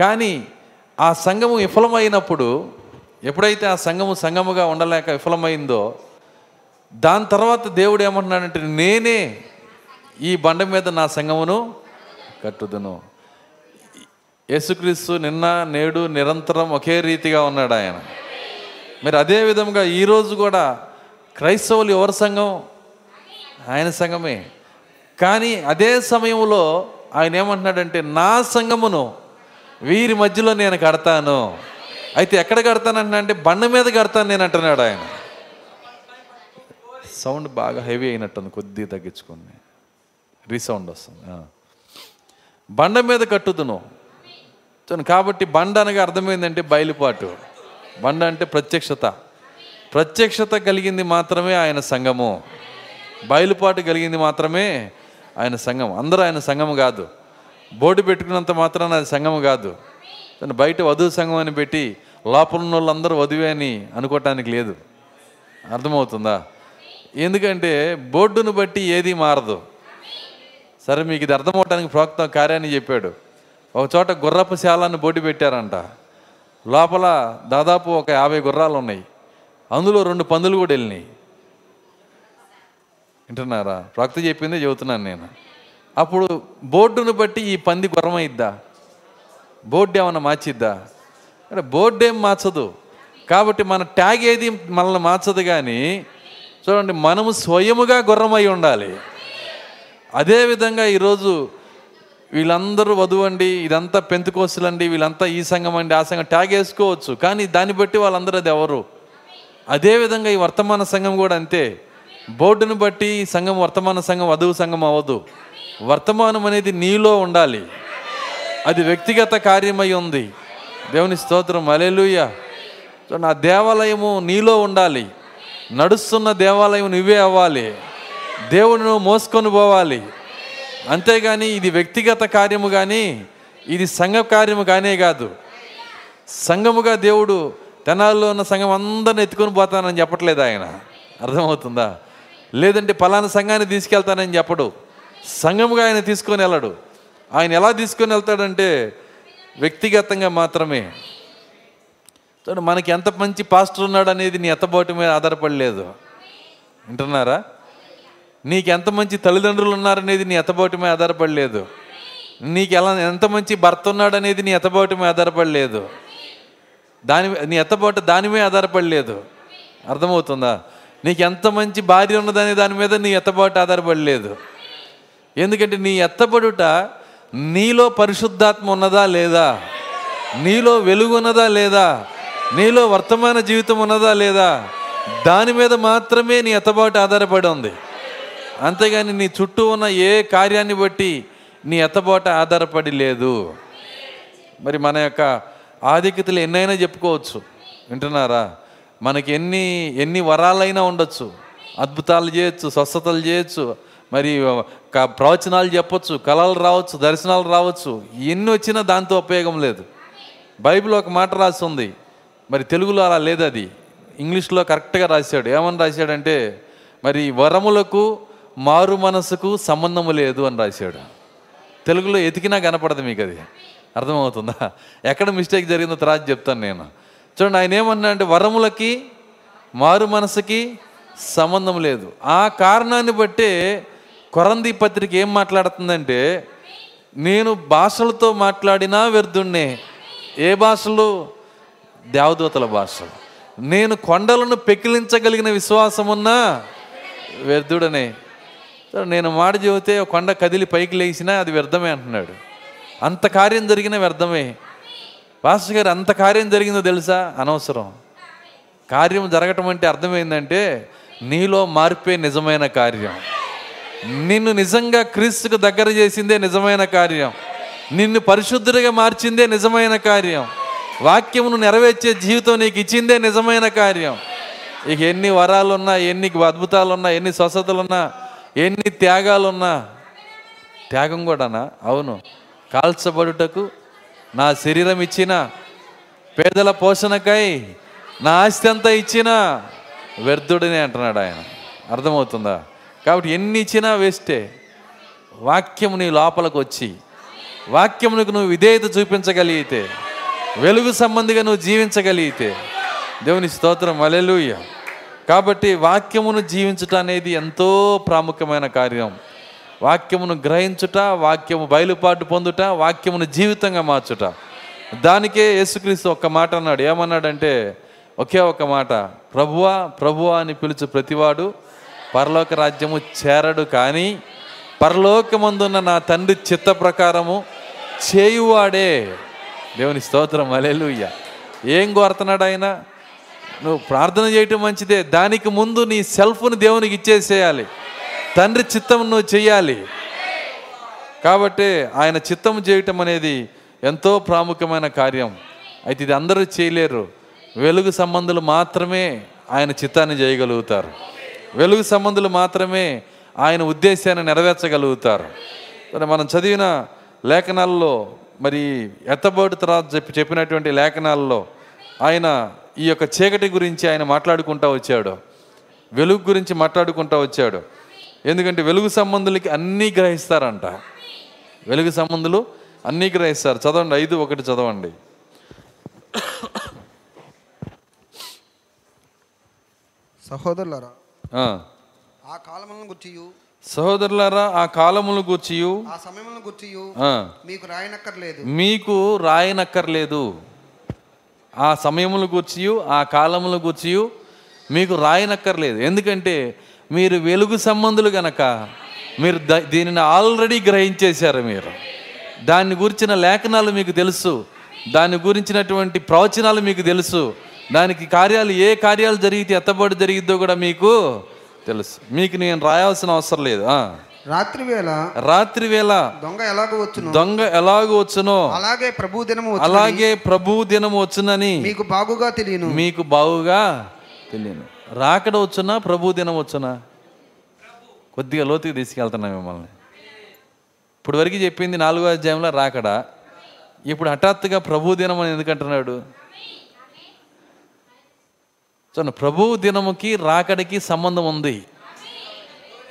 కానీ ఆ సంఘము విఫలమైనప్పుడు ఎప్పుడైతే ఆ సంఘము సంఘముగా ఉండలేక విఫలమైందో దాని తర్వాత దేవుడు ఏమంటున్నాడంటే నేనే ఈ బండ మీద నా సంఘమును కట్టుదును. యేసుక్రీస్తు నిన్న నేడు నిరంతరం ఒకే రీతిగా ఉన్నాడు ఆయన. మరి అదే విధంగా ఈరోజు కూడా క్రైస్తవులు ఎవరి సంఘం? ఆయన సంఘమే. కానీ అదే సమయంలో ఆయన ఏమంటున్నాడంటే నా సంఘమును వీరి మధ్యలో నేను కడతాను. అయితే ఎక్కడ కడతానంటే అంటే బండ మీద కడతాను నేను అంటున్నాడు ఆయన. సౌండ్ బాగా హెవీ అయినట్టుంది కొద్దిగా తగ్గించుకుని రీసౌండ్ వస్తుంది బండ మీద కట్టుదును. చూడండి, కాబట్టి బండ అనగా అర్థమైందంటే బయలుపాటు. బండ అంటే ప్రత్యక్షత. ప్రత్యక్షత కలిగింది మాత్రమే ఆయన సంఘము. బయలుపాటు కలిగింది మాత్రమే ఆయన సంఘం. అందరూ ఆయన సంఘం కాదు. బోర్డు పెట్టుకున్నంత మాత్రాన అది సంఘం కాదు. దాన్ని బయట వధువు సంఘం అని పెట్టి లోపల ఉన్న వాళ్ళందరూ వధువే అని అనుకోవటానికి లేదు. అర్థమవుతుందా? ఎందుకంటే బోర్డును బట్టి ఏది మారదు. సరే మీకు ఇది అర్థమవటానికి ప్రోక్త కార్యాన్ని చెప్పాడు. ఒక చోట గుర్రపు శాలను బోటి పెట్టారంట. లోపల దాదాపు ఒక యాభై గుర్రాలు ఉన్నాయి అందులో రెండు పందులు కూడా వెళ్ళినాయి. వింటున్నారా? ప్రవక్త చెప్పిందే చెబుతున్నాను నేను. అప్పుడు బోర్డును బట్టి ఈ పంది గుర్రమైద్దా? బోర్డు ఏమైనా మార్చిద్దా? అంటే బోర్డు ఏం మార్చదు. కాబట్టి మన ట్యాగ్ ఏది మనల్ని మార్చదు కానీ చూడండి మనము స్వయముగా గుర్రమై ఉండాలి. అదేవిధంగా ఈరోజు వీళ్ళందరూ వధువు అండి ఇదంతా పెంతుకోసులండి వీళ్ళంతా ఈ సంఘం అండి ఆ సంఘం ట్యాగ్ వేసుకోవచ్చు. కానీ దాన్ని బట్టి వాళ్ళందరూ అది ఎవరు? అదేవిధంగా ఈ వర్తమాన సంఘం కూడా అంతే. బోర్డును బట్టి ఈ సంఘం వర్తమాన సంఘం వధువు సంఘం అవ్వదు. వర్తమానం అనేది నీలో ఉండాలి. అది వ్యక్తిగత కార్యమై ఉంది. దేవుని స్తోత్రం. అలెలుయ్య నా దేవాలయము నీలో ఉండాలి. నడుస్తున్న దేవాలయం నువ్వే అవ్వాలి. దేవుని మోసుకొని పోవాలి. అంతేగాని ఇది వ్యక్తిగత కార్యము కానీ ఇది సంఘ కార్యము కానే కాదు. సంఘముగా దేవుడు తెనాల్లో ఉన్న సంఘం అందరిని ఎత్తుకొని పోతానని చెప్పట్లేదు ఆయన. అర్థమవుతుందా? లేదంటే పలానా సంఘాన్ని తీసుకెళ్తానని చెప్పడు. సంఘముగా ఆయన తీసుకొని వెళ్ళడు. ఆయన ఎలా తీసుకొని వెళ్తాడంటే వ్యక్తిగతంగా మాత్రమే. చూడండి మనకి ఎంత మంచి పాస్టర్ ఉన్నాడు అనేది నీ ఎత్తబోటి మీద ఆధారపడలేదు. వింటున్నారా? నీకు ఎంత మంచి తల్లిదండ్రులు ఉన్నారనేది నీ ఎత్తబోటి మీద ఆధారపడలేదు. నీకు ఎలా ఎంత మంచి భర్త ఉన్నాడు అనేది నీ ఎత్తబోటి మీద ఆధారపడలేదు. దాని నీ ఎత్తబోట దాని మీద ఆధారపడలేదు. అర్థమవుతుందా? నీకు ఎంత మంచి భార్య ఉన్నదనే దాని మీద నీ ఎత్తబాటు ఆధారపడలేదు. ఎందుకంటే నీ ఎత్తబడుట నీలో పరిశుద్ధాత్మ ఉన్నదా లేదా? నీలో వెలుగు ఉన్నదా లేదా? నీలో వర్తమాన జీవితం ఉన్నదా లేదా? దాని మీద మాత్రమే నీ ఎత్తబాటు ఆధారపడి ఉంది. అంతేగాని నీ చుట్టూ ఉన్న ఏ కార్యాన్ని బట్టి నీ ఎత్తబాటు ఆధారపడి లేదు. మరి మన యొక్క ఆధిక్యతలు ఎన్నైనా చెప్పుకోవచ్చు. వింటున్నారా? మనకి ఎన్ని ఎన్ని వరాలైనా ఉండొచ్చు. అద్భుతాలు చేయొచ్చు స్వస్థతలు చేయొచ్చు. మరి ప్రవచనాలు చెప్పొచ్చు కళలు రావచ్చు దర్శనాలు రావచ్చు. ఎన్ని వచ్చినా దాంతో ఉపయోగం లేదు. బైబిల్ ఒక మాట రాసి ఉంది మరి తెలుగులో అలా లేదు అది. ఇంగ్లీష్లో కరెక్ట్గా రాశాడు. ఏమని రాశాడంటే మరి వరములకు మారు మనసుకు సంబంధము లేదు అని రాశాడు. తెలుగులో ఎతికినా కనపడదు మీకు అది. అర్థమవుతుందా? ఎక్కడ మిస్టేక్ జరిగిందో తర్వాత చెప్తాను నేను. చూడండి ఆయన ఏమన్నా అంటే వరములకి మారు మనసుకి సంబంధం లేదు. ఆ కారణాన్ని బట్టే కొరంది పత్రిక ఏం మాట్లాడుతుందంటే నేను భాషలతో మాట్లాడినా వ్యర్థుణ్ణే. ఏ భాషలు? దేవదూతల భాషలు. నేను కొండలను పెకిలించగలిగిన విశ్వాసమున్నా వ్యర్థుడనే. నేను మాట చెబితే కొండ కదిలి పైకి లేచినా అది వ్యర్థమే అంటున్నాడు. అంత కార్యం జరిగిన వ్యర్థమే. పాస్టర్ గారు అంత కార్యం జరిగిందో తెలుసా? అనవసరం. కార్యం జరగటం అంటే అర్థమైందంటే నీలో మార్పే నిజమైన కార్యం. నిన్ను నిజంగా క్రీస్తుకు దగ్గర చేసిందే నిజమైన కార్యం. నిన్ను పరిశుద్ధుడిగా మార్చిందే నిజమైన కార్యం. వాక్యమును నెరవేర్చే జీవితం నీకు ఇచ్చిందే నిజమైన కార్యం. ఇక ఎన్ని వరాలున్నా ఎన్ని అద్భుతాలున్నా ఎన్ని స్వస్థతలున్నా ఎన్ని త్యాగాలున్నా త్యాగం కూడానా? అవును. కాల్చబడుటకు నా శరీరం ఇచ్చిన పేదల పోషణకై నా ఆస్తి అంతా ఇచ్చిన వ్యర్థుడిని అంటున్నాడు ఆయన. అర్థమవుతుందా? కాబట్టి ఎన్ని ఇచ్చినా వేస్టే. వాక్యం నీ లోపలికి వచ్చి వాక్యమునకు నువ్వు విధేయత చూపించగలిగితే వెలుగు సంబంధిగా నువ్వు జీవించగలిగితే దేవుని స్తోత్రం అలెలుయ్య కాబట్టి వాక్యమును జీవించటం అనేది ఎంతో ప్రాముఖ్యమైన కార్యం. వాక్యమును గ్రహించుట వాక్యము బయలుపాటు పొందుట వాక్యమును జీవితంగా మార్చుట. దానికే యేసుక్రీస్తు ఒక్క మాట అన్నాడు. ఏమన్నాడంటే ఒకే ఒక మాట ప్రభువా ప్రభువా అని పిలుచు ప్రతివాడు పరలోక రాజ్యము చేరడు కానీ పరలోకమందున్న నా తండ్రి చిత్త ప్రకారము చేయువాడే. దేవుని స్తోత్రం అలెలుయ్య ఏం కోరుతున్నాడు ఆయన? నువ్వు ప్రార్థన చేయటం మంచిదే. దానికి ముందు నీ సెల్ఫ్ను దేవునికి ఇచ్చేసేయాలి. తండ్రి చిత్తం నువ్వు చేయాలి కాబట్టి ఆయన చిత్తం చేయటం అనేది ఎంతో ప్రాముఖ్యమైన కార్యం. అయితే ఇది అందరూ చేయలేరు. వెలుగు సంబంధులు మాత్రమే ఆయన చిత్తాన్ని చేయగలుగుతారు. వెలుగు సంబంధులు మాత్రమే ఆయన ఉద్దేశాన్ని నెరవేర్చగలుగుతారు. మరి మనం చదివిన లేఖనాల్లో మరి ఎత్తబోటు తర్వాత చెప్పి చెప్పినటువంటి లేఖనాల్లో ఆయన ఈ యొక్క చీకటి గురించి ఆయన మాట్లాడుకుంటూ వచ్చాడు. వెలుగు గురించి మాట్లాడుకుంటూ వచ్చాడు. ఎందుకంటే వెలుగు సంబంధులకి అన్నీ గ్రహిస్తారంట. వెలుగు సంబంధులు అన్నీ గ్రహిస్తారు. చదవండి ఐదు ఒకటి చదవండి. సహోదరులారా ఆ. కాలములను గుర్చియు. సహోదరులారా ఆ కాలములు గూర్చియు. ఆ సమయములను గుర్చియు. మీకు రాయనక్కర్లేదు. మీకు రాయనక్కర్లేదు. ఆ సమయములు గూర్చియు ఆ కాలములు గూర్చియు మీకు రాయనక్కర్లేదు. ఎందుకంటే మీరు వెలుగు సంబంధులు గనక మీరు ద- దీనిని ఆల్రెడీ గ్రహించేశారు మీరు. దాన్ని గురించిన లేఖనాలు మీకు తెలుసు. దాని గురించినటువంటి ప్రవచనాలు మీకు తెలుసు. దానికి కార్యాలు ఏ కార్యాలు జరిగితే ఎత్తబడి జరిగిద్దో కూడా మీకు తెలుసు. మీకు నేను రాయాల్సిన అవసరం లేదు. ఆ. రాత్రి వేళ రాత్రి వేళ దొంగ ఎలాగో వచ్చును? దొంగ ఎలాగో వచ్చునో అలాగే ప్రభు దినము అలాగే ప్రభు దినం వచ్చునని మీకు బాగుగా తెలియను. మీకు బావుగా తెలియను. రాకడ వచ్చునా ప్రభు దినం వచ్చునా? కొద్దిగా లోతుకి తీసుకెళ్తున్నా మిమ్మల్ని. ఇప్పుడు వరకు చెప్పింది నాలుగో అధ్యాయంలో రాకడ. ఇప్పుడు హఠాత్తుగా ప్రభు దినం అని ఎందుకంటున్నాడు చూడండి ప్రభు దినముకి రాకడికి సంబంధం ఉంది.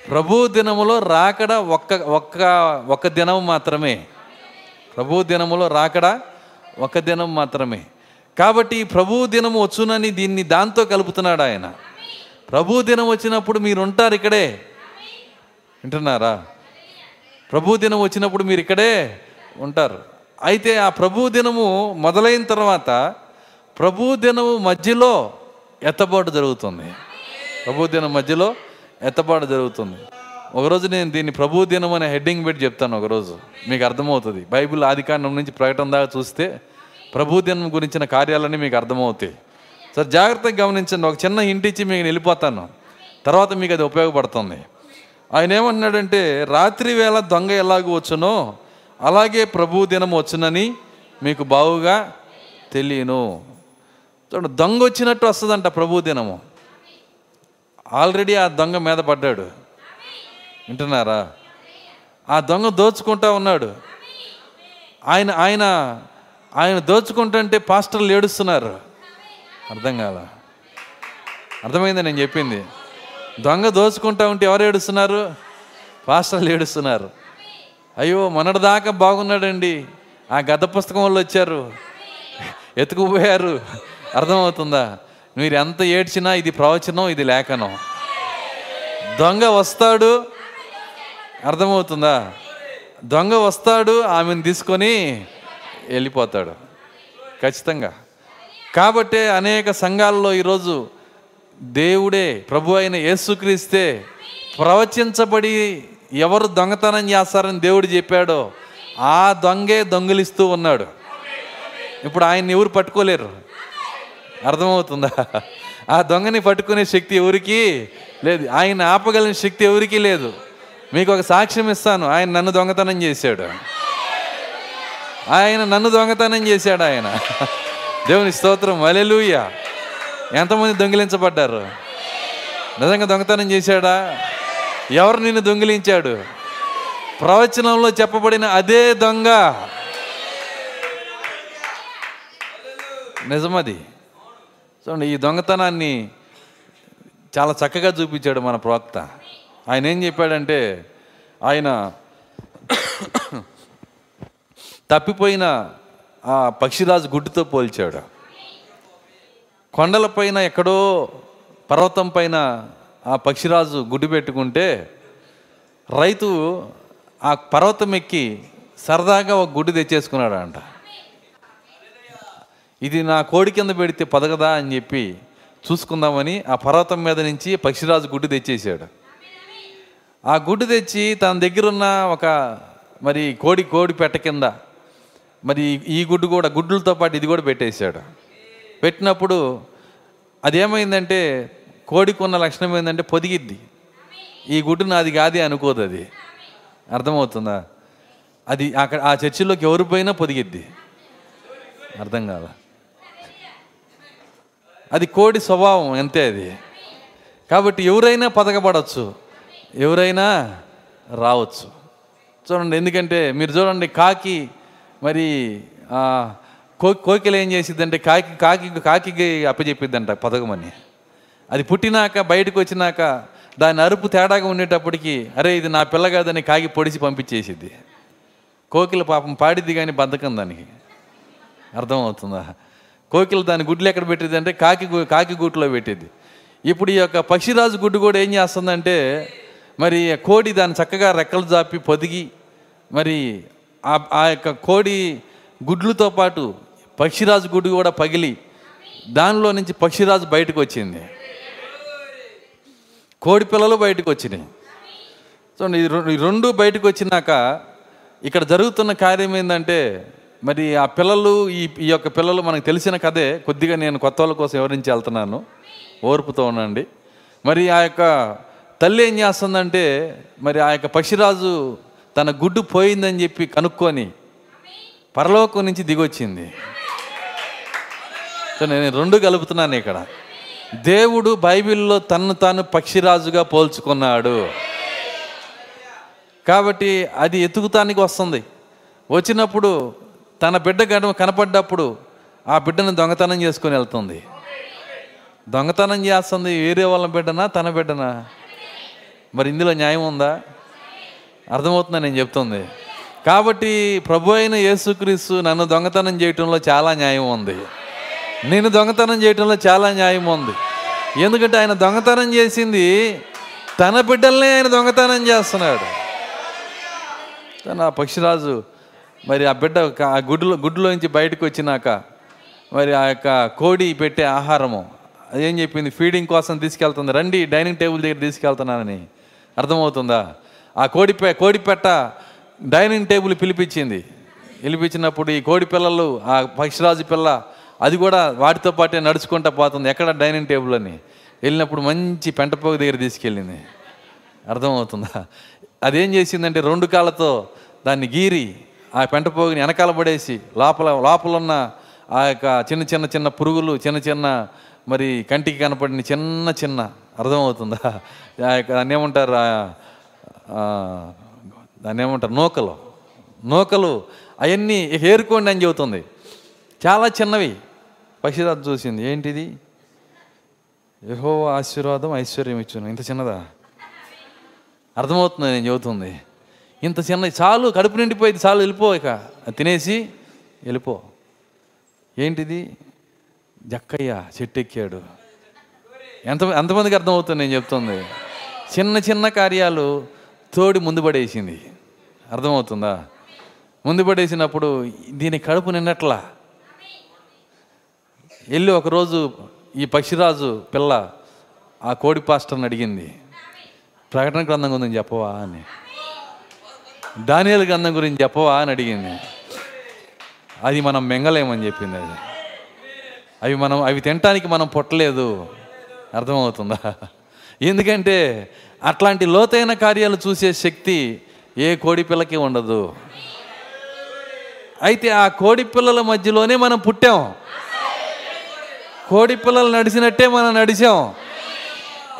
ప్రభు దినములో రాకడ ఒక్క ఒక్క ఒక్క దినం మాత్రమే. ప్రభు దినములో రాకడ ఒక దినం మాత్రమే. కాబట్టి ప్రభు దినము వచ్చునని దీన్ని దాంతో కలుపుతున్నాడు ఆయన. ప్రభు దినం వచ్చినప్పుడు మీరు ఉంటారు ఇక్కడే. వింటున్నారా? ప్రభు దినం వచ్చినప్పుడు మీరు ఇక్కడే ఉంటారు. అయితే ఆ ప్రభు దినము మొదలైన తర్వాత ప్రభు దినము మధ్యలో ఎత్తబాటు జరుగుతుంది. ప్రభు దినం మధ్యలో ఎత్తబాటు జరుగుతుంది. ఒకరోజు నేను దీన్ని ప్రభు దినం అనే హెడ్డింగ్ పెట్టి చెప్తాను ఒకరోజు. మీకు అర్థమవుతుంది. బైబిల్ ఆదికాండం నుంచి ప్రకటన దాకా చూస్తే ప్రభు దినం గురించిన కార్యాలన్నీ మీకు అర్థమవుతాయి. సార్ జాగ్రత్తగా గమనించండి. ఒక చిన్న ఇంటిచ్చి మీకు వెళ్ళిపోతాను. తర్వాత మీకు అది ఉపయోగపడుతుంది. ఆయన ఏమన్నాడంటే రాత్రి వేళ దొంగ ఎలాగూ వచ్చునో అలాగే ప్రభు దినం వచ్చునని మీకు బావుగా తెలియను. చూడండి దొంగ వచ్చినట్టు వస్తుందంట ప్రభు దినము. ఆల్రెడీ ఆ దొంగ మీద పడ్డాడు. వింటున్నారా? ఆ దొంగ దోచుకుంటా ఉన్నాడు. ఆయన ఆయన ఆయన దోచుకుంటుంటే పాస్టర్లు ఏడుస్తున్నారు. అర్థం కాల? అర్థమైంది నేను చెప్పింది. దొంగ దోచుకుంటా ఉంటే ఎవరు ఏడుస్తున్నారు? పాస్టర్లు ఏడుస్తున్నారు. అయ్యో మొన్నటిదాకా బాగున్నాడండి. ఆ గత పుస్తకం వాళ్ళు వచ్చారు. ఎత్తుకుపోయారు. అర్థమవుతుందా? మీరు ఎంత ఏడ్చినా ఇది ప్రవచనం ఇది లేఖనం. దొంగ వస్తాడు అర్థమవుతుందా? దొంగ వస్తాడు ఆమెను తీసుకొని వెళ్ళిపోతాడు. ఖచ్చితంగా. కాబట్టే అనేక సంఘాల్లో ఈరోజు దేవుడే ప్రభు అయిన యేసుక్రీస్తే ప్రవచించబడి ఎవరు దొంగతనం చేస్తారని దేవుడు చెప్పాడో ఆ దొంగే దొంగిలిస్తూ ఉన్నాడు. ఇప్పుడు ఆయన్ని ఎవరు పట్టుకోలేరు? అర్థమవుతుందా? ఆ దొంగని పట్టుకునే శక్తి ఎవరికి లేదు. ఆయన ఆపగలిగిన శక్తి ఎవరికి లేదు. మీకు ఒక సాక్ష్యం ఇస్తాను. ఆయన నన్ను దొంగతనం చేశాడు. ఆయన నన్ను దొంగతనం చేశాడు ఆయన. దేవుని స్తోత్రం. అలెలుయ్య ఎంతమంది దొంగిలించబడ్డారు? నిజంగా దొంగతనం చేశాడా? ఎవరు నిన్ను దొంగిలించాడు? ప్రవచనంలో చెప్పబడిన అదే దొంగ. నిజమది. చూడండి ఈ దొంగతనాన్ని చాలా చక్కగా చూపించాడు మన ప్రవక్త. ఆయన ఏం చెప్పాడంటే ఆయన తప్పిపోయిన ఆ పక్షిరాజు గుడ్డుతో పోల్చాడు. కొండలపైన ఎక్కడో పర్వతం పైన ఆ పక్షిరాజు గుడ్డు పెట్టుకుంటే రైతు ఆ పర్వతం ఎక్కి సరదాగా ఒక గుడ్డు తెచ్చేసుకున్నాడు అంట ఇది నా కోడి కింద పెడితే పదగదా అని చెప్పి చూసుకుందామని ఆ పర్వతం మీద నుంచి పక్షిరాజు గుడ్డు తెచ్చేసాడు ఆ గుడ్డు తెచ్చి తన దగ్గరున్న ఒక మరి కోడి కోడి పెట్ట కింద మరి ఈ గుడ్డు కూడా గుడ్లతో పాటు ఇది కూడా పెట్టేశాడు. పెట్టినప్పుడు అదేమైందంటే కోడికి ఉన్న లక్షణం ఏంటంటే పొదిగిద్ది. ఈ గుడ్డు నాది కాదే అనుకోదు అది. అర్థమవుతుందా? అది అక్కడ ఆ చర్చిలోకి ఎవరు పోయినా పొదిగిద్ది. అర్థం కాదా అది కోడి స్వభావం అంతే అది. కాబట్టి ఎవరైనా పథకపడవచ్చు ఎవరైనా రావచ్చు. చూడండి ఎందుకంటే మీరు చూడండి కాకి మరి కో కోకిల ఏం చేసిద్దంటే కాకి కాకి కాకి అప్పచెప్పిద్దంట పదకమని అది పుట్టినాక బయటకు వచ్చినాక దాని అరుపు తేడాగా ఉండేటప్పటికి అరే ఇది నా పిల్ల కాదని కాకి పొడిచి పంపించేసిద్ది. కోకిల పాపం పాడిద్ది కానీ బద్ధకం దానికి. అర్థమవుతుందా? కోకిల దాని గుడ్లు ఎక్కడ పెట్టింది అంటే కాకి కాకి గూట్లో పెట్టింది. ఇప్పుడు ఈ యొక్క పక్షిరాజు గుడ్డు కూడా ఏం చేస్తుందంటే మరి కోడి దాన్ని చక్కగా రెక్కలు జాపి పొదిగి మరి ఆ ఆ యొక్క కోడి గుడ్లతో పాటు పక్షిరాజు గుడ్డు కూడా పగిలి దానిలో నుంచి పక్షిరాజు బయటకు వచ్చింది. కోడి పిల్లలు బయటకు వచ్చినాయి. చూడండి ఈ ఈ రెండు బయటకు వచ్చినాక ఇక్కడ జరుగుతున్న కార్యం ఏంటంటే మరి ఆ పిల్లలు ఈ ఈ యొక్క పిల్లలు మనకు తెలిసిన కథే. కొద్దిగా నేను కొత్త వాళ్ళ కోసం వివరించి వెళ్తున్నాను ఓర్పుతో ఉండండి. మరి ఆ యొక్క తల్లి ఏం చేస్తుందంటే మరి ఆ యొక్క పక్షిరాజు తన గుడ్డు పోయిందని చెప్పి కనుక్కొని పరలోకం నుంచి దిగొచ్చింది. సో నేను రెండు కలుపుతున్నాను ఇక్కడ. దేవుడు బైబిల్లో తన్ను తాను పక్షిరాజుగా పోల్చుకున్నాడు. కాబట్టి అది ఎతుకుతానికి వస్తుంది. వచ్చినప్పుడు తన బిడ్డ గడ కనపడ్డప్పుడు ఆ బిడ్డను దొంగతనం చేసుకొని వెళ్తుంది. దొంగతనం చేస్తుంది వేరే వాళ్ళ బిడ్డనా తన బిడ్డనా? మరి ఇందులో న్యాయం ఉందా? అర్థమవుతుందా నేను చెప్తుంది. కాబట్టి ప్రభు అయిన యేసుక్రీస్తు నన్ను దొంగతనం చేయటంలో చాలా న్యాయం ఉంది. నేను దొంగతనం చేయటంలో చాలా న్యాయం ఉంది. ఎందుకంటే ఆయన దొంగతనం చేసింది తన బిడ్డల్నే ఆయన దొంగతనం చేస్తున్నాడు. తన పక్షిరాజు మరి ఆ బిడ్డ ఆ గుడ్లో గుడ్లోంచి బయటకు వచ్చినాక మరి ఆ యొక్క కోడి పెట్టే ఆహారము. అదేం చెప్పింది? ఫీడింగ్ కోసం తీసుకెళ్తుంది. రండి డైనింగ్ టేబుల్ దగ్గర తీసుకెళ్తున్నానని. అర్థమవుతుందా? ఆ కోడి కోడిపెట్ట కోడి పెట్ట డైనింగ్ టేబుల్ పిలిపించింది. పిలిపించినప్పుడు ఈ కోడి పిల్లలు ఆ పక్షిరాజు పిల్ల అది కూడా వాటితో పాటే నడుచుకుంటా పోతుంది. ఎక్కడ? డైనింగ్ టేబుల్ అని. వెళ్ళినప్పుడు మంచి పెంటపోగు దగ్గర తీసుకెళ్ళింది. అర్థమవుతుందా? అదేం చేసిందంటే రెండు కాళ్ళతో దాన్ని గీరి ఆ పెంట పోగుని వెనకాల పడేసి లోపల లోపల ఉన్న ఆ యొక్క చిన్న చిన్న చిన్న పురుగులు చిన్న చిన్న మరి కంటికి కనపడిన చిన్న చిన్న అర్థమవుతుందా? ఆ యొక్క దాన్ని ఏమంటారు? దాన్ని ఏమంటారు? నూకలు. నూకలు అవన్నీ ఏరుకోండి అని చెబుతుంది. చాలా చిన్నవి. పక్షిరాజు చూసింది. ఏంటిది? యహో ఆశీర్వాదం ఐశ్వర్యం ఇచ్చును. ఇంత చిన్నదా? అర్థమవుతుంది నేను చెబుతుంది? ఇంత చిన్న చాలు కడుపు నిండిపోయింది చాలు వెళ్ళిపో ఇక. అది తినేసి వెళ్ళిపో. ఏంటిది? జక్కయ్య చెట్టు ఎక్కాడు ఎంత ఎంతమందికి అర్థమవుతుంది నేను చెప్తుంది? చిన్న చిన్న కార్యాలు తోడి ముందు పడేసింది అర్థమవుతుందా? ముందు పడేసినప్పుడు దీని కడుపు నిన్నట్లా వెళ్ళి ఒకరోజు ఈ పక్షిరాజు పిల్ల ఆ కోడి పాస్టర్ని అడిగింది. ప్రకటన గ్రంథం ఉందని చెప్పవా అని. దానియల గ్రంథం గురించి చెప్పవా అని అడిగింది. అది మనం మెంగలేమని చెప్పింది అది. అవి మనం అవి తినటానికి మనం పుట్టలేదు. అర్థమవుతుందా? ఎందుకంటే అట్లాంటి లోతైన కార్యాలు చూసే శక్తి ఏ కోడి పిల్లకి ఉండదు. అయితే ఆ కోడి పిల్లల మధ్యలోనే మనం పుట్టాం. కోడి పిల్లలు నడిచినట్టే మనం నడిచాం.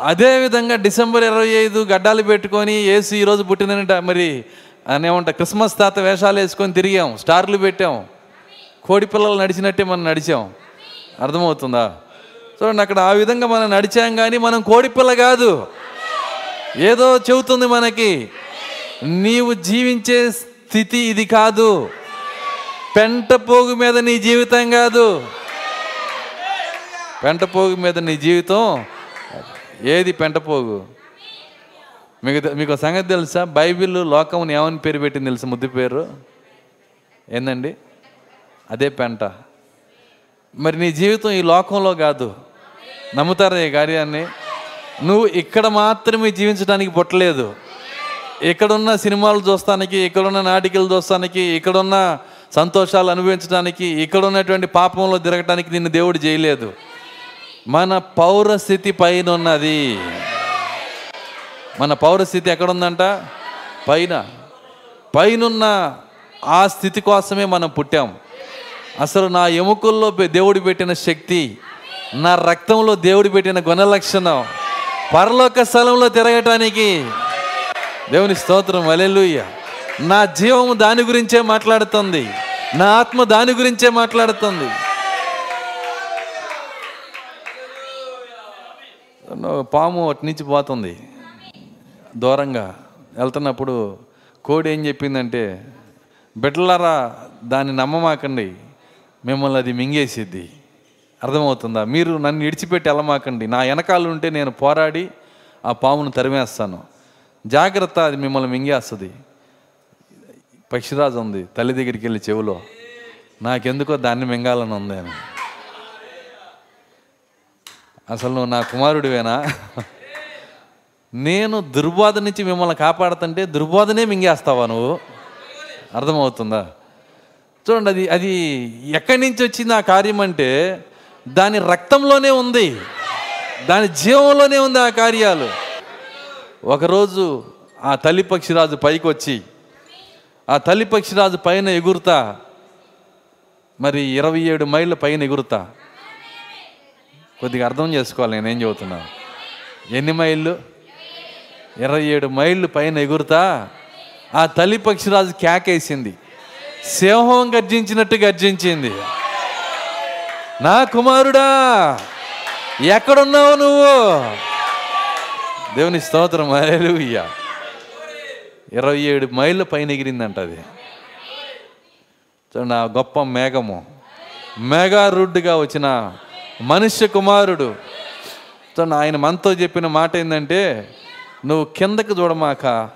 అదేవిధంగా డిసెంబర్ ఇరవై ఐదు గడ్డాలు పెట్టుకొని ఏసు ఈరోజు పుట్టిందనంట మరి అనేమంట క్రిస్మస్ తాత వేషాలు వేసుకొని తిరిగాం స్టార్లు పెట్టాం. కోడి పిల్లలు నడిచినట్టే మనం నడిచాం. అర్థమవుతుందా? చూడండి అక్కడ ఆ విధంగా మనం నడిచాం కానీ మనం కోడిపిల్ల కాదు. ఏదో చెబుతుంది మనకి. నీవు జీవించే స్థితి ఇది కాదు. పెంట పోగు మీద నీ జీవితం కాదు. పెంట పోగు మీద నీ జీవితం ఏది పెంట పోగు? మీకు మీకు ఒక సంగతి తెలుసా? బైబిల్ లోకం ఏమని పేరు పెట్టింది తెలుసా ముద్దు పేరు? ఏందండి? అదే పెంట. మరి నీ జీవితం ఈ లోకంలో కాదు. నమ్ముతారా ఈ కార్యాన్ని? నువ్వు ఇక్కడ మాత్రమే జీవించడానికి పుట్టలేదు. ఇక్కడున్న సినిమాలు చూస్తానికి ఇక్కడున్న నాటికలు చూస్తానికి ఇక్కడున్న సంతోషాలు అనుభవించడానికి ఇక్కడ ఉన్నటువంటి పాపంలో తిరగటానికి నిన్ను దేవుడు చేయలేదు. మన పౌరస్థితి పైన ఉన్నది మన పౌరస్థితి ఎక్కడుందంట? పైన. పైనున్న ఆ స్థితి కోసమే మనం పుట్టాం. అసలు నా ఎముకల్లో దేవుడు పెట్టిన శక్తి నా రక్తంలో దేవుడు పెట్టిన గుణలక్షణం పరలోక స్థలంలో తిరగటానికి దేవుని స్తోత్రం. అలెలుయ్య నా జీవము దాని గురించే మాట్లాడుతుంది. నా ఆత్మ దాని గురించే మాట్లాడుతుంది. పాము అటు నుంచి పోతుంది. దూరంగా వెళ్తున్నప్పుడు కోడి ఏం చెప్పిందంటే బిడ్డలారా దాన్ని నమ్మమాకండి. మిమ్మల్ని అది మింగేసిద్ది. అర్థమవుతుందా? మీరు నన్ను ఇడిచిపెట్టి వెళ్ళమాకండి. నా వెనకాలు ఉంటే నేను పోరాడి ఆ పామును తరిమేస్తాను. జాగ్రత్త అది మిమ్మల్ని మింగేస్తుంది. పక్షిరాజు ఉంది తల్లి దగ్గరికి వెళ్ళి చెవిలో నాకెందుకో దాన్ని మింగాలని ఉంది అని. అసలు నువ్వు నా కుమారుడివేనా? నేను దుర్బోధ నుంచి మిమ్మల్ని కాపాడుతుంటే దుర్బోధనే మింగేస్తావా నువ్వు? అర్థమవుతుందా? చూడండి అది అది ఎక్కడి నుంచి వచ్చింది ఆ కార్యం అంటే దాని రక్తంలోనే ఉంది. దాని జీవంలోనే ఉంది ఆ కార్యాలు. ఒకరోజు ఆ తల్లి పక్షిరాజు పైకి వచ్చి ఆ తల్లి పక్షిరాజు పైన ఎగురుతా. మరి ఇరవై ఏడు మైళ్ళ పైన ఎగురుతా. కొద్దిగా అర్థం చేసుకోవాలి నేనేం చెబుతున్నా. ఎన్ని మైళ్ళు? ఇరవై ఏడు మైళ్ళు పైన ఎగురుతా ఆ తల్లి పక్షిరాజు కేకేసింది. సింహం గర్జించినట్టు గర్జించింది. నా కుమారుడా ఎక్కడున్నావు నువ్వు? దేవుని స్తోత్రం హల్లెలూయా. ఇరవై ఏడు మైళ్ళ పైన ఎగిరిందంట అది. చూడండి ఆ గొప్ప మేఘము. మేఘారుడ్డుగా వచ్చిన మనుష్య కుమారుడు. చూడండి ఆయన మనతో చెప్పిన మాట ఏంటంటే నువ్వు కిందకి చూడమాక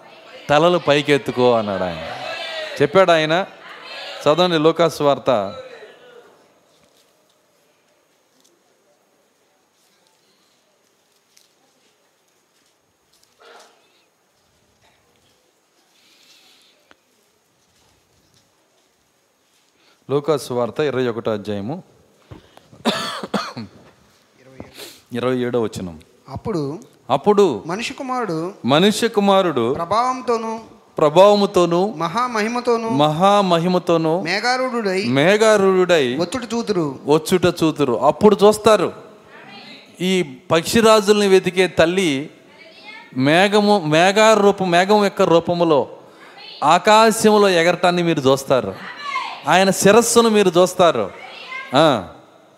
తలలు పైకెత్తుకో అన్నాడు ఆయన. చెప్పాడు ఆయన చదవండి లోకాసు వార్త. లోకాసు వార్త ఇరవై ఒకటో అధ్యాయము. ఇరవై ఏడో వచనం. అప్పుడు అప్పుడు మనిషి కుమారుడు మనుష్య కుమారుడు ప్రభావంతోను ప్రభావముతోను మహామహిమతోను మహామహిమతోను మేఘారూఢుడై మేఘారుడై ఒత్తుడు చూతురు. వచ్చుట చూతురు. అప్పుడు చూస్తారు ఈ పక్షిరాజుల్ని వెతికే తల్లి మేఘము మేఘా రూపం మేఘం యొక్క రూపములో ఆకాశంలో ఎగరటాన్ని మీరు చూస్తారు. ఆయన శిరస్సును మీరు చూస్తారు.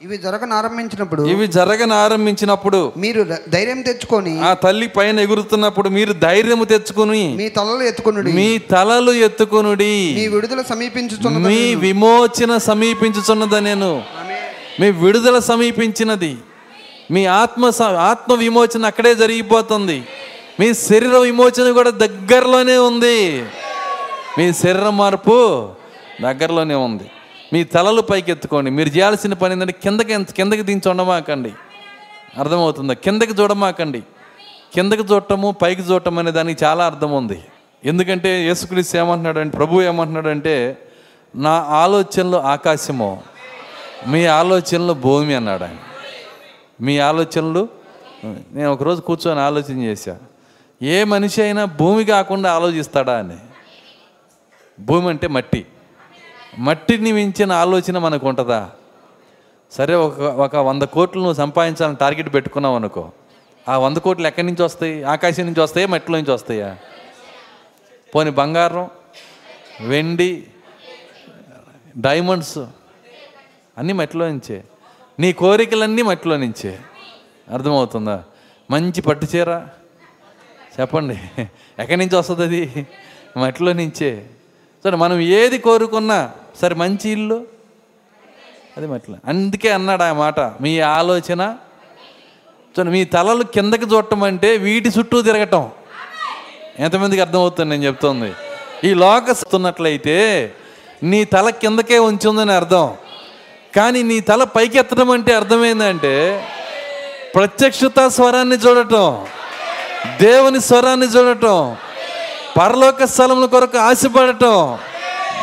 ఇవి జరగనారంభించినప్పుడు ఇవి జరగని ఆరంభించినప్పుడు మీరు ధైర్యం తెచ్చుకొని ఆ తల్లి పైన ఎగురుతున్నప్పుడు మీరు ధైర్యము తెచ్చుకుని మీ తలలు ఎత్తుకొనుడి. మీ తలలు ఎత్తుకునుడి. మీ విడుదల సమీపించుతున్నది మీ విమోచన సమీపించుచున్నద నేను. మీ విడుదల సమీపించినది. మీ ఆత్మ ఆత్మ విమోచన అక్కడే జరిగిపోతుంది. మీ శరీర విమోచన కూడా దగ్గరలోనే ఉంది. మీ శరీర మార్పు దగ్గరలోనే ఉంది. మీ తలలు పైకి ఎత్తుకోండి మీరు చేయాల్సిన పని ఏంటంటే కిందకి ఎంత- కిందకి దించి ఉండమాకండి అర్థమవుతుందా? కిందకి చూడమాకండి. కిందకి చూడటము పైకి చూడటం అనే దానికి చాలా అర్థం ఉంది. ఎందుకంటే యేసుక్రీస్తు ఏమంటున్నాడంటే ప్రభు ఏమంటున్నాడంటే నా ఆలోచనలు ఆకాశము మీ ఆలోచనలు భూమి అన్నాడు ఆయన. మీ ఆలోచనలు నేను ఒకరోజు కూర్చొని ఆలోచన చేశా. ఏ మనిషి అయినా భూమి కాకుండా ఆలోచిస్తాడా అని. భూమి అంటే మట్టి. మట్టిని మించిన ఆలోచన మనకు ఉంటుందా సరే ఒక ఒక వంద కోట్లు నువ్వు సంపాదించాలని టార్గెట్ పెట్టుకున్నావు అనుకో. ఆ వంద కోట్లు ఎక్కడి నుంచి వస్తాయి? ఆకాశం నుంచి వస్తాయా? మట్టిలో నుంచి వస్తాయా? పోని బంగారం వెండి డైమండ్స్ అన్నీ మట్టిలో నుంచే. నీ కోరికలన్నీ మట్టిలో నుంచే. అర్థమవుతుందా? మంచి పట్టు చీర? చెప్పండి. ఎక్కడి నుంచి వస్తుంది అది? మట్టిలో నుంచే. సరే మనం ఏది కోరుకున్నా సరే మంచి ఇల్లు? అది మట్ల అందుకే అన్నాడు ఆ మాట. మీ ఆలోచన? చూడండి మీ తలలు కిందకి చూడటం అంటే వీటి చుట్టూ తిరగటం. ఎంతమందికి అర్థమవుతుంది నేను చెప్తుంది? ఈ లోకస్తున్నట్లయితే నీ తల కిందకే ఉంచుందని అర్థం. కానీ నీ తల పైకి ఎత్తడం అంటే అర్థమైందంటే ప్రత్యక్షత స్వరాన్ని చూడటం దేవుని స్వరాన్ని చూడటం పరలోక స్థలముల కొరకు ఆశపడటం.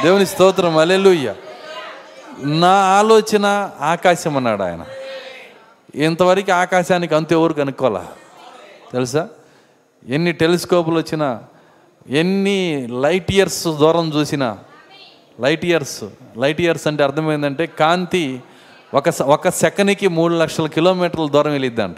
దేవుని స్తోత్రం అలెలుయ్య నా ఆలోచన ఆకాశం అన్నాడు ఆయన. ఇంతవరకు ఆకాశానికి అంత ఎవరు కనుక్కోలా? తెలుసా? ఎన్ని టెలిస్కోపులు వచ్చినా ఎన్ని లైట్ ఇయర్స్ దూరం చూసినా లైట్ ఇయర్స్ లైట్ ఇయర్స్ అంటే అర్థమైందంటే కాంతి ఒక ఒక సెకండ్కి మూడు లక్షల కిలోమీటర్ల దూరం వెళ్ళిద్దంట.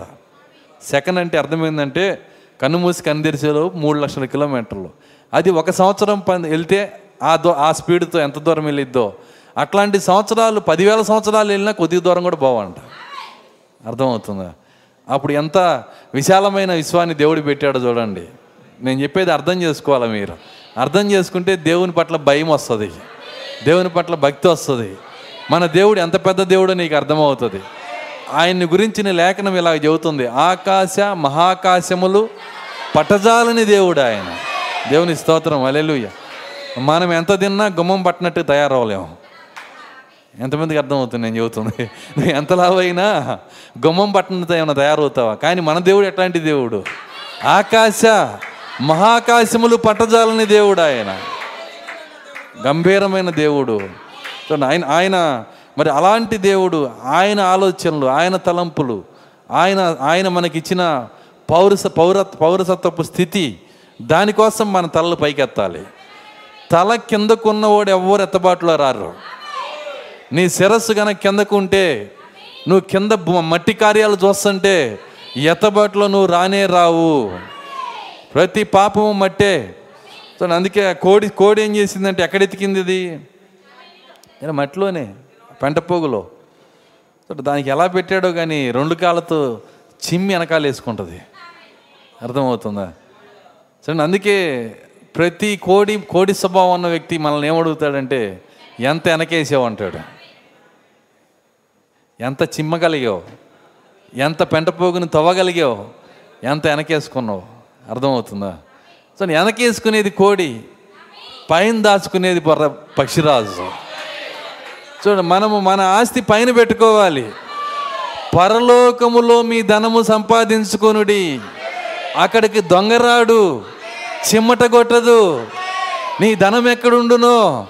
సెకండ్ అంటే అర్థమైందంటే కన్ను మూసి కన్ను తెరిచేలో మూడు లక్షల కిలోమీటర్లు. అది ఒక సంవత్సరం పని వెళ్తే ఆ దో ఆ స్పీడ్తో ఎంత దూరం వెళ్ళిద్దో. అట్లాంటి సంవత్సరాలు పదివేల సంవత్సరాలు వెళ్ళినా కొద్ది దూరం కూడా పోవంట. అర్థమవుతుందా? అప్పుడు ఎంత విశాలమైన విశ్వాన్ని దేవుడు పెట్టాడో చూడండి. నేను చెప్పేది అర్థం చేసుకోవాలా మీరు? అర్థం చేసుకుంటే దేవుని పట్ల భయం వస్తుంది. దేవుని పట్ల భక్తి వస్తుంది. మన దేవుడు ఎంత పెద్ద దేవుడో నీకు అర్థమవుతుంది. ఆయన్ని గురించిన లేఖనం ఇలా చెబుతుంది. ఆకాశ మహాకాశములు పటజాలని దేవుడు ఆయన. దేవుని స్తోత్రం. అలెలుయ్య మనం ఎంత తిన్నా గుమ్మం పట్టినట్టు తయారవ్వలేము. ఎంతమందికి అర్థమవుతుంది నేను చెబుతుంది? నువ్వు ఎంత లావైనా గుమ్మం పట్టినట్టు ఏమైనా తయారవుతావా? కానీ మన దేవుడు ఎట్లాంటి దేవుడు? ఆకాశ మహాకాశములు పట్టజాలని దేవుడు ఆయన. గంభీరమైన దేవుడు. చూడండి ఆయన ఆయన మరి అలాంటి దేవుడు ఆయన ఆలోచనలు ఆయన తలంపులు ఆయన ఆయన మనకిచ్చిన పౌరస పౌర పౌరసత్వపు స్థితి దానికోసం మన తలలు పైకెత్తాలి. తల కిందకున్నవాడు ఎవ్వరు ఎత్తబాటులో రారు. నీ శిరస్సు కనుక కిందకు ఉంటే నువ్వు కింద బు- మట్టి కార్యాలు చూస్తుంటే ఎత్తబాటులో నువ్వు రానే రావు. ప్రతి పాపము మట్టే. అందుకే కోడి కోడి ఏం చేసిందంటే ఎక్కడ ఎతికింది ఇది మట్టిలోనే. పెంటపోగులో దానికి ఎలా పెట్టాడో కానీ రెండు కాళ్ళతో చిమ్మి వెనకాల వేసుకుంటుంది. అర్థమవుతుందా? సరే అందుకే ప్రతి కోడి కోడి స్వభావం ఉన్న వ్యక్తి మనల్ని ఏమడుగుతాడంటే ఎంత వెనకేసావు? అంటాడు. ఎంత చిమ్మగలిగావు? ఎంత పెంటపోగుని తవ్వగలిగావు? ఎంత వెనకేసుకున్నావు? అర్థమవుతుందా? సో వెనకేసుకునేది కోడి పైన దాచుకునేది బొర్ర పక్షిరాజు. చూడండి మనము మన ఆస్తి పైన పెట్టుకోవాలి. పరలోకములో మీ ధనము సంపాదించుకొనుడి. అక్కడికి దొంగరాడు చిమ్మట కొట్టదు. నీ ధనం ఎక్కడుండునో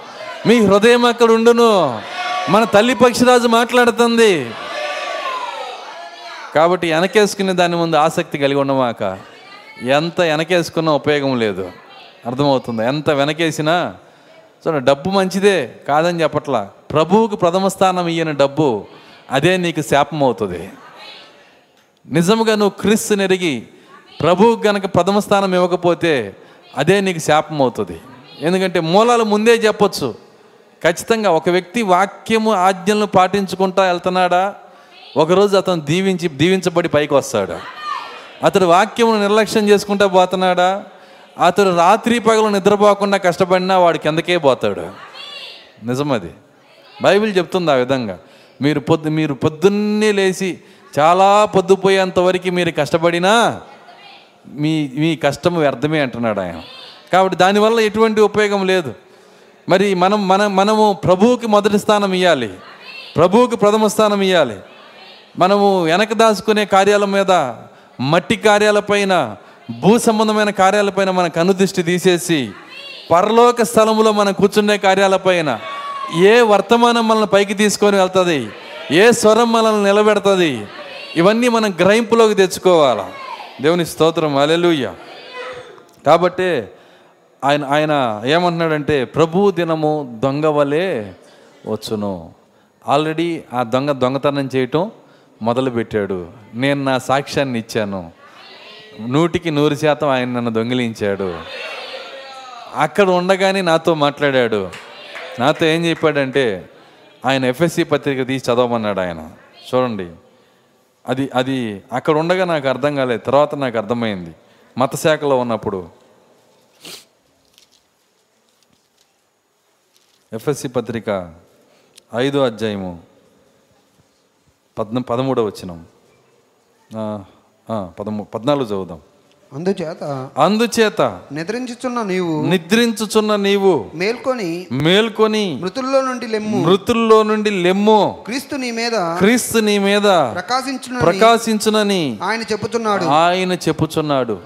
మీ హృదయం ఎక్కడుండునో మన తల్లి పక్షిరాజు మాట్లాడుతుంది. కాబట్టి వెనకేసుకునే దాని ముందు ఆసక్తి కలిగి ఉండమాక ఎంత వెనకేసుకున్నా ఉపయోగం లేదు. అర్థమవుతుంది ఎంత వెనకేసినా సో డబ్బు మంచిదే కాదని చెప్పట్లా. ప్రభువుకు ప్రథమ స్థానం ఇయ్యని డబ్బు అదే నీకు శాపం అవుతుంది నిజముగా నువ్వు క్రీస్తు నెరిగి ప్రభువు గనక ప్రథమ స్థానం ఇవ్వకపోతే అదే నీకు శాపం అవుతుంది ఎందుకంటే మూలాలు ముందే చెప్పొచ్చు. ఖచ్చితంగా ఒక వ్యక్తి వాక్యము ఆజ్ఞలను పాటించుకుంటా వెళ్తున్నాడా? ఒకరోజు అతను దీవించి దీవించబడి పైకి వస్తాడు? అతడు వాక్యమును నిర్లక్ష్యం చేసుకుంటా పోతున్నాడా? అతడు రాత్రి పగలు నిద్రపోకుండా కష్టపడినా వాడు కిందకే పోతాడు. నిజమది. బైబిల్ చెప్తుంది ఆ విధంగా. మీరు పొద్దు మీరు పొద్దున్నే లేచి చాలా పొద్దుపోయేంత వరకు మీరు కష్టపడినా మీ మీ కష్టం వ్యర్థమే అంటున్నాడు ఆయన. కాబట్టి దానివల్ల ఎటువంటి ఉపయోగం లేదు. మరి మనం మన మనము ప్రభువుకి మొదటి స్థానం ఇవ్వాలి ప్రభువుకి ప్రథమ స్థానం ఇవ్వాలి మనము వెనక దాచుకునే కార్యాల మీద మట్టి కార్యాలపైన భూ సంబంధమైన కార్యాలపైన మన కనుదృష్టి తీసేసి పరలోక స్థలములో మనం కూర్చునే కార్యాలపైన ఏ వర్తమానం మనల్ని పైకి తీసుకొని వెళ్తుంది? ఏ స్వరం మనల్ని నిలబెడుతుంది? ఇవన్నీ మనం గ్రహింపులోకి తెచ్చుకోవాలి? దేవుని స్తోత్రం. అలెలుయ్య కాబట్టి ఆయన ఆయన ఏమంటున్నాడంటే ప్రభు దినము దొంగ వలె వచ్చును. ఆల్రెడీ ఆ దొంగ దొంగతనం చేయటం మొదలుపెట్టాడు. నేను నా సాక్ష్యాన్ని ఇచ్చాను. నూటికి నూరు శాతం ఆయన నన్ను దొంగిలించాడు. అక్కడ ఉండగానే నాతో మాట్లాడాడు. నాతో ఏం చెప్పాడంటే ఆయన ఎఫ్ఎస్సి పత్రిక తీసి చదవమన్నాడు ఆయన. చూడండి అది అది అక్కడ ఉండగా నాకు అర్థం కాలేదు తర్వాత నాకు అర్థమైంది. మత శాఖలో ఉన్నప్పుడు. ఎఫ్ఎస్సి పత్రిక ఐదో అధ్యాయము పద్న పదమూడవ వచ్చినాం పదమూ పద్నాలుగు చదువుదాం. అందుచేత అందుచేత నిద్రించుచున్న నీవు నిద్రించుచున్న నీవు మేల్కొని మేల్కొని మృతుల్లో నుండి లెమ్ము. మృతుల్లో నుండి లెమ్ము. క్రీస్తు నీ మీద క్రీస్తు నీ మీద ప్రకాశించును ప్రకాశించునని ఆయన చెప్పుచున్నాడు. ఆయన చెప్పుచున్నాడు.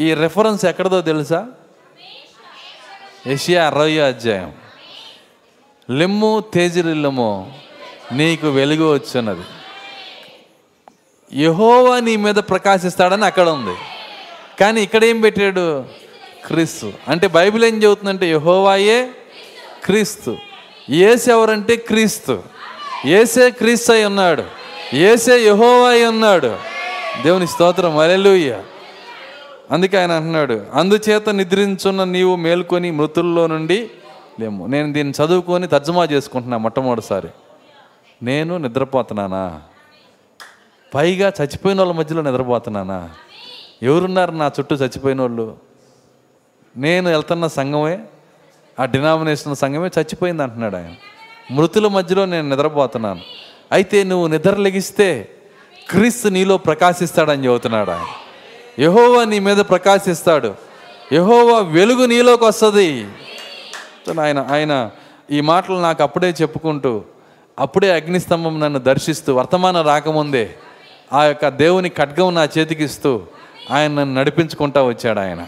ఈ రెఫరెన్స్ ఎక్కడదో తెలుసా? ఏషియా అరవై అధ్యాయం. లెమ్ము తేజరిల్లము నీకు వెలుగు వచ్చున్నది యహోవా నీ మీద ప్రకాశిస్తాడని అక్కడ ఉంది. కానీ ఇక్కడ ఏం పెట్టాడు? క్రీస్తు. అంటే బైబిల్ ఏం చెబుతుందంటే యహోవాయే క్రీస్తు. ఏసు ఎవరంటే క్రీస్తు. ఏసే క్రీస్తు అయి ఉన్నాడు. ఏసే యహోవా అయి ఉన్నాడు. దేవుని స్తోత్రం. అలెలుయ్య అందుకే ఆయన అంటున్నాడు అందుచేత నిద్రించున్న నీవు మేల్కొని మృతుల్లో నుండి లేము. నేను దీన్ని చదువుకొని తర్జుమా చేసుకుంటున్నా మొట్టమొదటిసారి. నేను నిద్రపోతున్నానా? పైగా చచ్చిపోయిన వాళ్ళ మధ్యలో నిద్రపోతున్నానా? ఎవరున్నారు నా చుట్టూ చచ్చిపోయిన వాళ్ళు? నేను వెళ్తున్న సంఘమే ఆ డినామినేషన్ సంఘమే చచ్చిపోయింది అంటున్నాడు ఆయన. మృతుల మధ్యలో నేను నిద్రపోతున్నాను. అయితే నువ్వు నిద్ర లెగిస్తే క్రీస్తు నీలో ప్రకాశిస్తాడని చెబుతున్నాడు ఆయన. యహోవా నీ మీద ప్రకాశిస్తాడు. యహోవా వెలుగు నీలోకి వస్తుంది. ఆయన ఆయన ఈ మాటలు నాకు అప్పుడే చెప్పుకుంటూ అప్పుడే అగ్నిస్తంభం నన్ను దర్శిస్తూ వర్తమానం రాకముందే ఆ యొక్క దేవుని ఖడ్గం నా చేతికిస్తూ ఆయన నన్ను నడిపించుకుంటా వచ్చాడు ఆయన.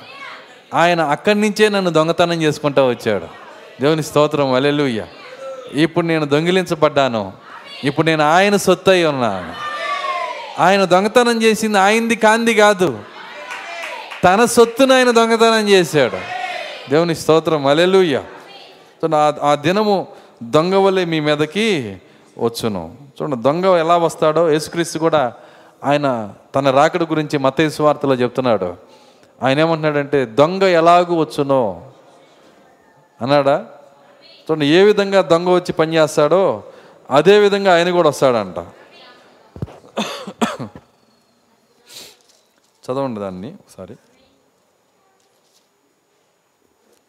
ఆయన అక్కడి నుంచే నన్ను దొంగతనం చేసుకుంటా వచ్చాడు. దేవుని స్తోత్రం అలెలుయ్య ఇప్పుడు నేను దొంగిలించబడ్డాను. ఇప్పుడు నేను ఆయన సొత్తు అయి ఉన్నాను. ఆయన దొంగతనం చేసింది ఆయనది కాంది కాదు. తన సొత్తును ఆయన దొంగతనం చేశాడు. దేవుని స్తోత్రం అలెలుయ్య ఆ దినము దొంగ వలె మీ మీదకి వచ్చును. చూడండి దొంగ ఎలా వస్తాడో యేసుక్రీస్తు కూడా ఆయన తన రాకడ గురించి మతయ్య సువార్తలో చెప్తున్నాడు. ఆయన ఏమంటున్నాడంటే దొంగ ఎలాగూ వచ్చునో అన్నాడా? చూడండి ఏ విధంగా దొంగ వచ్చి పనిచేస్తాడో అదే విధంగా ఆయన కూడా వస్తాడంట. చదవండి దాన్ని ఒకసారి.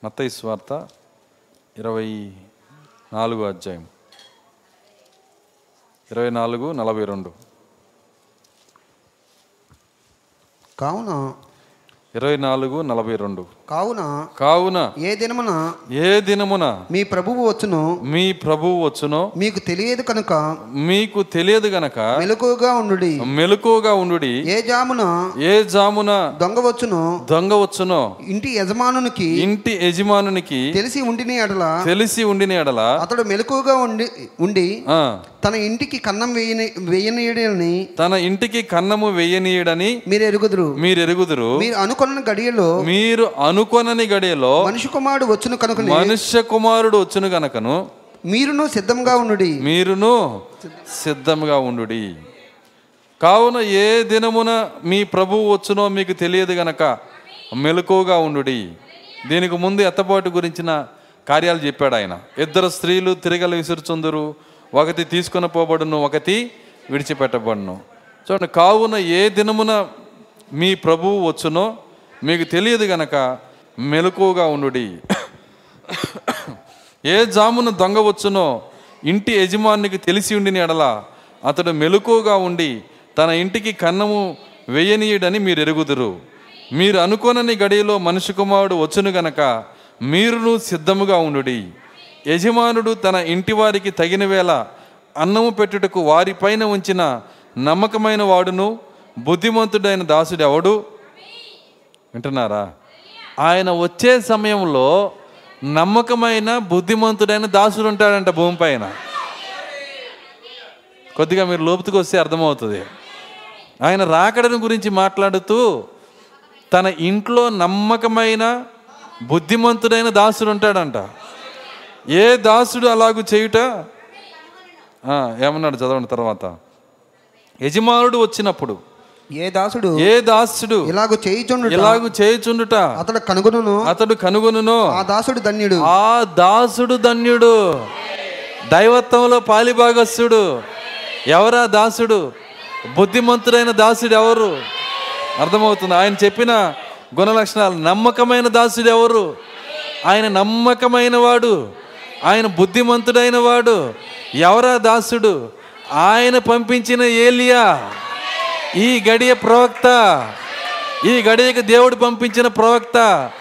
మత్తయి స్వార్త ఇరవై నాలుగు అధ్యాయం. ఇరవై నాలుగు నలభై రెండు. కావున ఇరవై నాలుగు నలభై రెండు. కావున కావున ఏ దినమున ఏ దినమున మీ ప్రభువు వచ్చును? మీ ప్రభువు వచ్చునో? మీకు తెలియదు కనుక మీకు తెలియదు గనక మెలకుగా ఉండుడి. మెలకుగా ఉండుడి. ఏ జామున ఏ జామున దొంగ వచ్చును? దొంగ వచ్చునో? ఇంటి యజమానునికి ఇంటి యజమానునికి తెలిసి ఉండిని ఎడల తెలిసి ఉండిన ఎడల అతడు మెలకుగా ఉండి ఉండి తన ఇంటికి కన్నం వేయని వేయనీయడని తన ఇంటికి కన్నము వెయ్యనీయడని మీరు ఎరుగుదురు మీరు ఎరుగుదురు మీరు అనుకున్న గడియలో మీరు అనుకొనని గడియలో మనిషి కుమారుడు వచ్చును కనుకనే మనుష్య కుమారుడు వచ్చును గనకను మీరును సిద్ధంగా ఉండుడి. మీరును సిద్ధంగా ఉండుడి. కావున ఏ దినమున మీ ప్రభువు వచ్చునో మీకు తెలియదు గనక మెలకుగా ఉండుడి. దీనికి ముందు ఎత్తబాటు గురించిన కార్యాలు చెప్పాడు ఆయన. ఇద్దరు స్త్రీలు తిరగలు విసురుచుందురు. ఒకటి తీసుకొని పోబడును ఒకటి విడిచిపెట్టబడును. చూడండి కావున ఏ దినమున మీ ప్రభువు వచ్చునో మీకు తెలియదు గనక మెలకువగా ఉండుడి. ఏ జామున దొంగ వచ్చునో ఇంటి యజమానికి తెలిసి ఉండిన ఎడల అతడు మెలకువగా ఉండి తన ఇంటికి కన్నము వేయనీయుడని మీరు ఎరుగుదురు మీరు అనుకోనని గడియలో మనిషి కుమారుడు వచ్చును గనక మీరును సిద్ధముగా ఉండుడి. యజమానుడు తన ఇంటి వారికి తగిన వేళ అన్నము పెట్టుటకు వారిపైన ఉంచిన నమ్మకమైన వాడును బుద్ధిమంతుడైన దాసుడు ఎవడు వింటున్నారా? ఆయన వచ్చే సమయంలో నమ్మకమైన బుద్ధిమంతుడైన దాసుడు ఉంటాడంట భూమిపైన కొద్దిగా మీరు లోపుతికి వస్తే అర్థమవుతుంది. ఆయన రాకడని గురించి మాట్లాడుతూ తన ఇంట్లో నమ్మకమైన బుద్ధిమంతుడైన దాసుడు ఉంటాడంట. ఏ దాసుడు అలాగూ చేయుట? ఏమన్నాడు? చదవండి తర్వాత. యజమానుడు వచ్చినప్పుడు ఏ దాసుడు ఏ దాసుడు ఇలాగ చేయిచుండు ఇలాగు చేయుచుండుట? అతడు కనుగొనును? అతడు కనుగొనును. ఆ దాసుడు ధన్యుడు. ఆ దాసుడు ధన్యుడు. దైవత్వంలో పాలిభాగస్తుడు ఎవరా దాసుడు? బుద్ధిమంతుడైన దాసుడు ఎవరు? అర్థమవుతుంది. ఆయన చెప్పిన గుణలక్షణాలు. నమ్మకమైన దాసుడు ఎవరు? ఆయన నమ్మకమైన వాడు. ఆయన బుద్ధిమంతుడైన వాడు. ఎవరా దాసుడు? ఆయన పంపించిన ఏలియా. ఈ గడియ ప్రవక్త ఈ గడియకు దేవుడు పంపించిన ప్రవక్త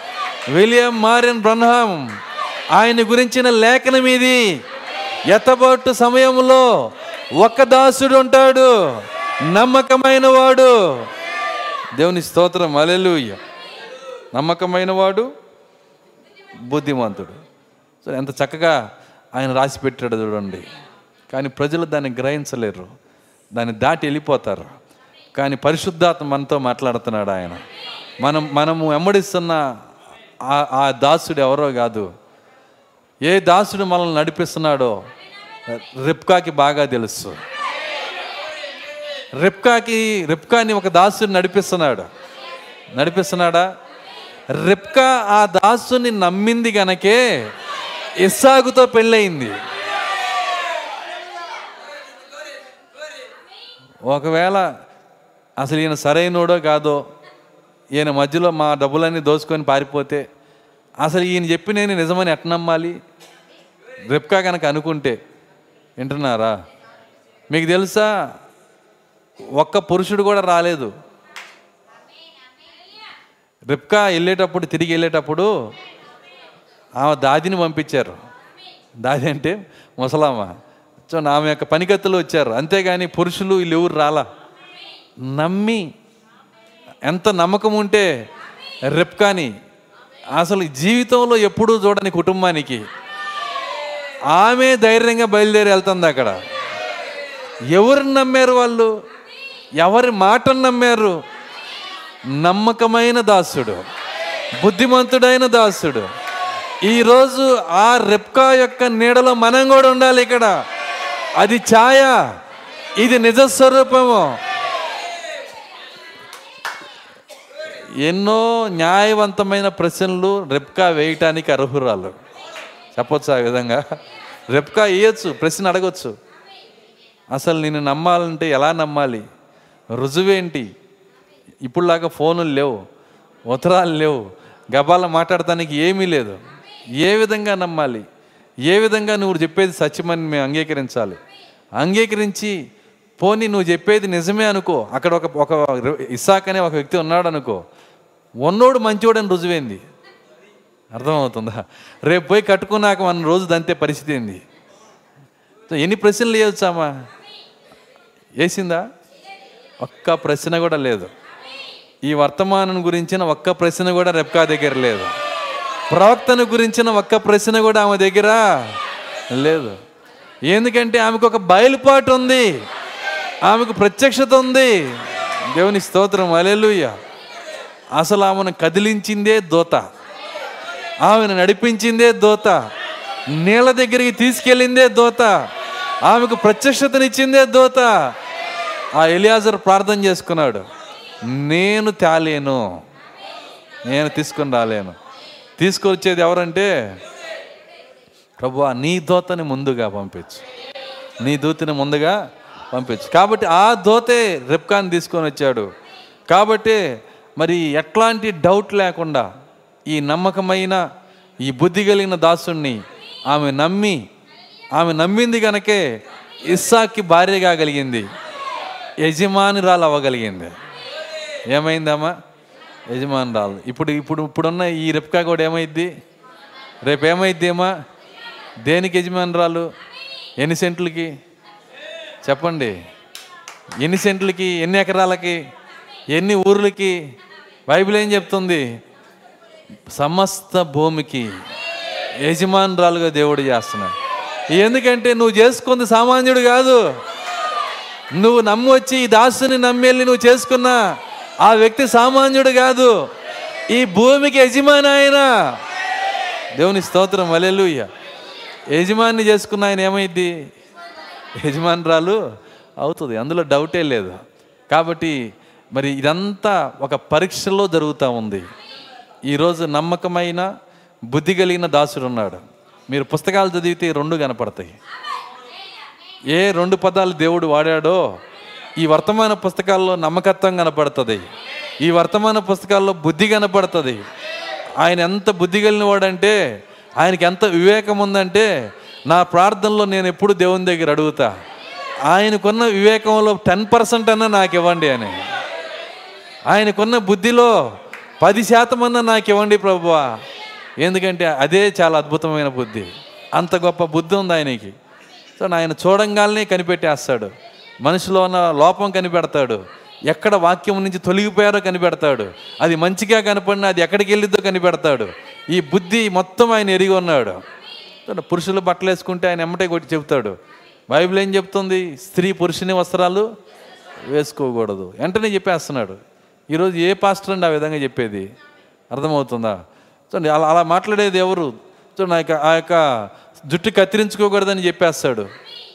విలియం మారియన్ బ్రహ్మం ఆయన గురించిన లేఖనం ఇది ఎత్తబట్టు సమయంలో ఒక దాసుడు ఉంటాడు నమ్మకమైన వాడు దేవుని స్తోత్రం అలెలుయ్య నమ్మకమైన వాడు బుద్ధిమంతుడు. సో ఎంత చక్కగా ఆయన రాసి పెట్టాడు చూడండి. కానీ ప్రజలు దాన్ని గ్రహించలేరు. దాన్ని దాటి వెళ్ళిపోతారు. కానీ పరిశుద్ధాత్మ మనతో మాట్లాడుతున్నాడు ఆయన. మనం మనము వెంబడిస్తున్న ఆ- ఆ దాసుడు ఎవరో కాదు. ఏ దాసుడు మనల్ని నడిపిస్తున్నాడో రిప్కాకి బాగా తెలుసు. రిప్కాకి రిప్కాని ఒక దాసుని నడిపిస్తున్నాడు. నడిపిస్తున్నాడా? రిప్కా ఆ దాసుని నమ్మింది గనకే ఇస్సాగుతో పెళ్ళయింది. ఒకవేళ అసలు ఈయన సరైనోడో కాదో ఈయన మధ్యలో మా డబ్బులన్నీ దోచుకొని పారిపోతే అసలు ఈయన చెప్పి నేను నిజమని ఎట్ట నమ్మాలి? రెప్కా కనుక అనుకుంటే వింటున్నారా? మీకు తెలుసా? ఒక్క పురుషుడు కూడా రాలేదు. రిప్కా వెళ్ళేటప్పుడు తిరిగి వెళ్ళేటప్పుడు ఆమె దాదిని పంపించారు. దాది అంటే ముసలామ. సో ఆమె యొక్క పనికత్తులు వచ్చారు. అంతేగాని పురుషులు వీళ్ళు ఎవరు రాలా? నమ్మి ఎంత నమ్మకం ఉంటే రెప్కాని. అసలు జీవితంలో ఎప్పుడూ చూడని కుటుంబానికి. ఆమె ధైర్యంగా బయలుదేరి వెళ్తుంది అక్కడ. ఎవరిని నమ్మారు వాళ్ళు? ఎవరి మాటను నమ్మారు? నమ్మకమైన దాసుడు. బుద్ధిమంతుడైన దాసుడు. ఈరోజు ఆ రెప్కా యొక్క నీడలో మనం కూడా ఉండాలి ఇక్కడ. అది ఛాయ. ఇది నిజ ఎన్నో న్యాయవంతమైన ప్రశ్నలు రెప్కా వేయటానికి అర్హురాలు. చెప్పొచ్చు ఆ విధంగా. రెప్కా వేయచ్చు ప్రశ్న అడగొచ్చు. అసలు నేను నమ్మాలంటే ఎలా నమ్మాలి? రుజువేంటి? ఇప్పుడులాగా ఫోనులు లేవు ఉత్తరాలు లేవు గబాల మాట్లాడటానికి ఏమీ లేదు. ఏ విధంగా నమ్మాలి? ఏ విధంగా నువ్వు చెప్పేది సత్యమని మేము అంగీకరించాలి? అంగీకరించి పోనీ నువ్వు చెప్పేది నిజమే అనుకో. అక్కడ ఒక ఒక ఇసాక్ అనే ఒక వ్యక్తి ఉన్నాడు అనుకో ఉన్నోడు మంచోడని రుజువైంది? అర్థమవుతుందా? రేపు పోయి కట్టుకున్నాక మన రోజు దంతే పరిస్థితి ఏంది? సో ఎన్ని ప్రశ్నలు వేయొచ్చామా వేసిందా? ఒక్క ప్రశ్న కూడా లేదు. ఈ వర్తమానం గురించిన ఒక్క ప్రశ్న కూడా రెప్కా దగ్గర లేదు. ప్రవక్తను గురించిన ఒక్క ప్రశ్న కూడా ఆమె దగ్గర లేదు. ఎందుకంటే ఆమెకు ఒక బయలుపాటు ఉంది. ఆమెకు ప్రత్యక్షత ఉంది. దేవుని స్తోత్రం. అలెలుయ్యా అసలు ఆమెను కదిలించిందే దోత. ఆమెను నడిపించిందే దోత. నీళ్ళ దగ్గరికి తీసుకెళ్ళిందే దోత. ఆమెకు ప్రత్యక్షతనిచ్చిందే దోత. ఆ ఎలియాజర్ ప్రార్థన చేసుకున్నాడు. నేను తేలేను. నేను తీసుకుని రాలేను. తీసుకొచ్చేది ఎవరంటే? ప్రభు నీ దోతని ముందుగా పంపించు. నీ దూతని ముందుగా పంపించు. కాబట్టి ఆ దోతే రెప్కాన్ని తీసుకొని వచ్చాడు. కాబట్టి మరి ఎట్లాంటి డౌట్ లేకుండా ఈ నమ్మకమైన ఈ బుద్ధి కలిగిన దాసుణ్ణి ఆమె నమ్మి ఆమె నమ్మింది కనుకే ఇస్సాకి భార్య కాగలిగింది యజమానురాలు అవ్వగలిగింది ఏమైందమ్మా? యజమానురాలు. ఇప్పుడు ఇప్పుడు ఇప్పుడున్న ఈ రెప్కా కూడా ఏమైద్ది? రేపు ఏమైద్ది దేనికి యజమానురాలు? ఎన్ని సెంట్లకి? చెప్పండి. ఎన్ని సెంట్లకి? ఎన్ని ఎకరాలకి? ఎన్ని ఊర్లకి? బైబిల్ ఏం చెప్తుంది? సమస్త భూమికి యజమానురాలుగా దేవుడు చేస్తున్నాడు. ఎందుకంటే నువ్వు చేసుకుంది సామాన్యుడు కాదు. నువ్వు నమ్మొచ్చి ఈ దాసుని నమ్మేళ్ళి నువ్వు చేసుకున్న ఆ వ్యక్తి సామాన్యుడు కాదు. ఈ భూమికి యజమాని ఆయన. దేవుని స్తోత్రం వలెలుయ్య యజమాని చేసుకున్న ఆయన ఏమైద్ది? యజమానురాలు అవుతుంది అందులో డౌటే లేదు. కాబట్టి మరి ఇదంతా ఒక పరీక్షలో జరుగుతూ ఉంది. ఈరోజు నమ్మకమైన బుద్ధి కలిగిన దాసుడు ఉన్నాడు. మీరు పుస్తకాలు చదివితే రెండు కనపడతాయి. ఏ రెండు పదాలు దేవుడు వాడాడో ఈ వర్తమాన పుస్తకాల్లో నమ్మకత్వం కనపడుతుంది. ఈ వర్తమాన పుస్తకాల్లో బుద్ధి కనపడుతుంది. ఆయన ఎంత బుద్ధి కలిగిన వాడంటే ఆయనకి ఎంత వివేకం ఉందంటే నా ప్రార్థనలో నేను ఎప్పుడు దేవుని దగ్గర అడుగుతా. ఆయనకున్న వివేకంలో టెన్ పర్సెంట్ అన్నా నాకు ఇవ్వండి అని. ఆయనకున్న బుద్ధిలో పది శాతం అన్నా నాకు ఇవ్వండి ప్రభువా. ఎందుకంటే అదే చాలా అద్భుతమైన బుద్ధి. అంత గొప్ప బుద్ధి ఉంది ఆయనకి. సో ఆయన చూడంగానే కనిపెట్టేస్తాడు. మనిషిలో ఉన్న లోపం కనిపెడతాడు. ఎక్కడ వాక్యం నుంచి తొలగిపోయారో కనిపెడతాడు. అది మంచిగా కనపడినా అది ఎక్కడికి వెళ్ళిద్దో కనిపెడతాడు. ఈ బుద్ధి మొత్తం ఆయన ఎరిగి ఉన్నాడు. పురుషులు బట్టలు వేసుకుంటే ఆయన ఎమ్మటే కొట్టి చెప్తాడు బైబిల్ ఏం చెప్తుంది? స్త్రీ పురుషుని వస్త్రాలు వేసుకోకూడదు. వెంటనే చెప్పేస్తున్నాడు. ఈరోజు ఏ పాస్టర్ అండి ఆ విధంగా చెప్పేది? అర్థమవుతుందా? చూడండి అలా అలా మాట్లాడేది ఎవరు? చూడండి ఆ యొక్క ఆ యొక్క జుట్టు కత్తిరించుకోకూడదని చెప్పేస్తాడు.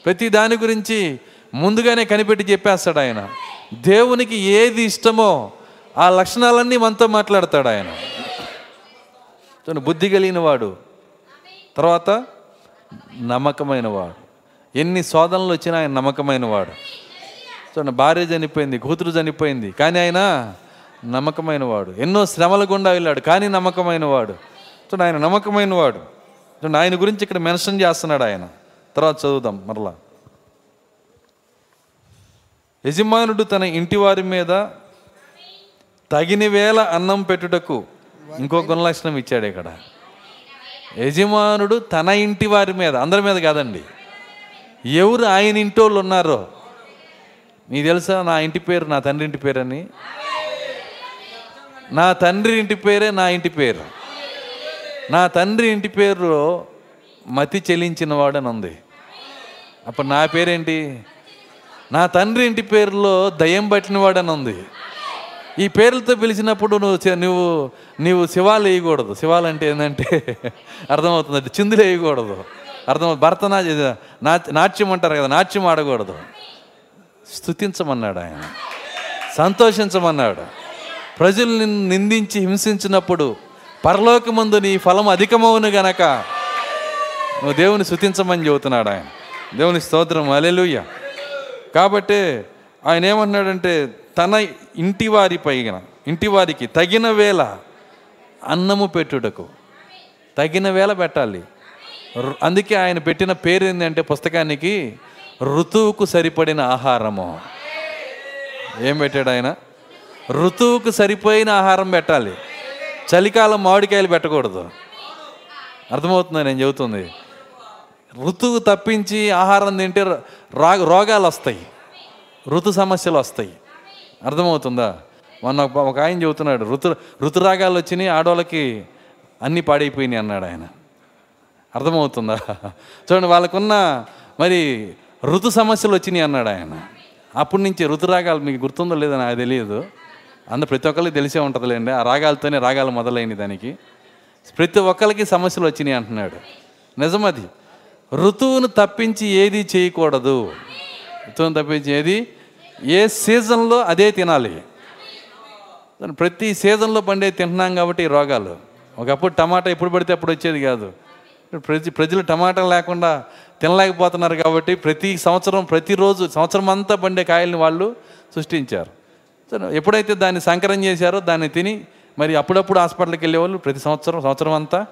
ప్రతి దాని గురించి ముందుగానే కనిపెట్టి చెప్పేస్తాడు ఆయన. దేవునికి ఏది ఇష్టమో ఆ లక్షణాలన్నీ మనతో మాట్లాడతాడు ఆయన. చూడండి బుద్ధి కలిగిన వాడు. తర్వాత నమ్మకమైన వాడు. ఎన్ని శోధనలు వచ్చినా ఆయన నమ్మకమైన వాడు. చూడండి భార్య చనిపోయింది కూతురు చనిపోయింది. కానీ ఆయన నమ్మకమైన వాడు ఎన్నో శ్రమల గుండా వెళ్ళాడు కానీ నమ్మకమైన వాడు చూడండి ఆయన నమ్మకమైన వాడు చూడండి ఆయన గురించి ఇక్కడ మెన్షన్ చేస్తున్నాడు ఆయన. తర్వాత చదువుదాం మరలా. యజమానుడు తన ఇంటి వారి మీద తగిన వేళ అన్నం పెట్టుటకు ఇంకో గుణలక్షణం ఇచ్చాడు ఇక్కడ. యజమానుడు తన ఇంటి వారి మీద అందరి మీద కాదండి. ఎవరు ఆయన ఇంటి వాళ్ళు ఉన్నారో? మీకు తెలుసా నా ఇంటి పేరు నా తండ్రి ఇంటి పేరని? నా తండ్రి ఇంటి పేరే నా ఇంటి పేరు. నా తండ్రి ఇంటి పేరులో మతి చెల్లించిన వాడని ఉంది. అప్పుడు నా పేరేంటి? నా తండ్రి ఇంటి పేరులో దయ్యం పట్టిన వాడని ఉంది. ఈ పేర్లతో పిలిచినప్పుడు నువ్వు నువ్వు నీవు శివాలు వేయకూడదు. శివాలు అంటే ఏంటంటే అర్థమవుతుంది. చిందులు వేయకూడదు. అర్థం భరతనా నా- నాట్యం అంటారు కదా నాట్యం ఆడకూడదు. స్తుతించమన్నాడు ఆయన. సంతోషించమన్నాడు. ప్రజలు నిన్ను నిందించి హింసించినప్పుడు పరలోకమందు నీ ఫలం అధికమవును గనక. నువ్వు దేవుని శుతించమని చెబుతున్నాడు ఆయన. దేవుని స్తోత్రం. అలెలుయ్య కాబట్టి ఆయన ఏమన్నాడంటే తన ఇంటి వారి పైన ఇంటి వారికి తగిన వేళ అన్నము పెట్టుటకు. తగిన వేళ పెట్టాలి. అందుకే ఆయన పెట్టిన పేరు ఏంటంటే పుస్తకానికి ఋతువుకు సరిపడిన ఆహారము. ఏం పెట్టాడు ఆయన? ఋతువుకు సరిపోయిన ఆహారం పెట్టాలి. చలికాలం మామిడికాయలు పెట్టకూడదు. అర్థమవుతుందా నేను చెబుతుంది? ఋతువు తప్పించి ఆహారం తింటే రా రోగాలు వస్తాయి. ఋతు సమస్యలు వస్తాయి. అర్థమవుతుందా? మొన్న ఒక ఆయన చెబుతున్నాడు ఋతు ఋతురాగాలు వచ్చినాయి ఆడవాళ్ళకి అన్నీ పాడైపోయినాయి అన్నాడు ఆయన. అర్థమవుతుందా? చూడండి వాళ్ళకున్న మరి ఋతు సమస్యలు వచ్చినాయి అన్నాడు ఆయన. అప్పటి నుంచి ఋతురాగాలు మీకు గుర్తుందో లేదో నాకు తెలియదు. అందరు ప్రతి ఒక్కరికి తెలిసే ఉంటుందిలేండి. ఆ రాగాలతోనే రాగాలు మొదలైనవి దానికి. ప్రతి ఒక్కరికి సమస్యలు వచ్చినాయి అంటున్నాడు. నిజమది. ఋతువును తప్పించి ఏది చేయకూడదు? ఋతువును తప్పించి ఏది? ఏ సీజన్లో అదే తినాలి. దాని ప్రతి సీజన్లో పండే తింటున్నాం కాబట్టి ఈ రోగాలు. ఒకప్పుడు టమాటా ఎప్పుడు పడితే అప్పుడు వచ్చేది కాదు. ప్రతి ప్రజ ప్రజలు టమాటా లేకుండా తినలేకపోతున్నారు కాబట్టి ప్రతి సంవత్సరం ప్రతిరోజు సంవత్సరం అంతా పండే కాయల్ని వాళ్ళు సృష్టించారు. ఎప్పుడైతే దాన్ని సంకరం చేశారో దాన్ని తిని మరి అప్పుడప్పుడు హాస్పిటల్కి వెళ్ళేవాళ్ళు ప్రతి సంవత్సరం సంవత్సరం అంతా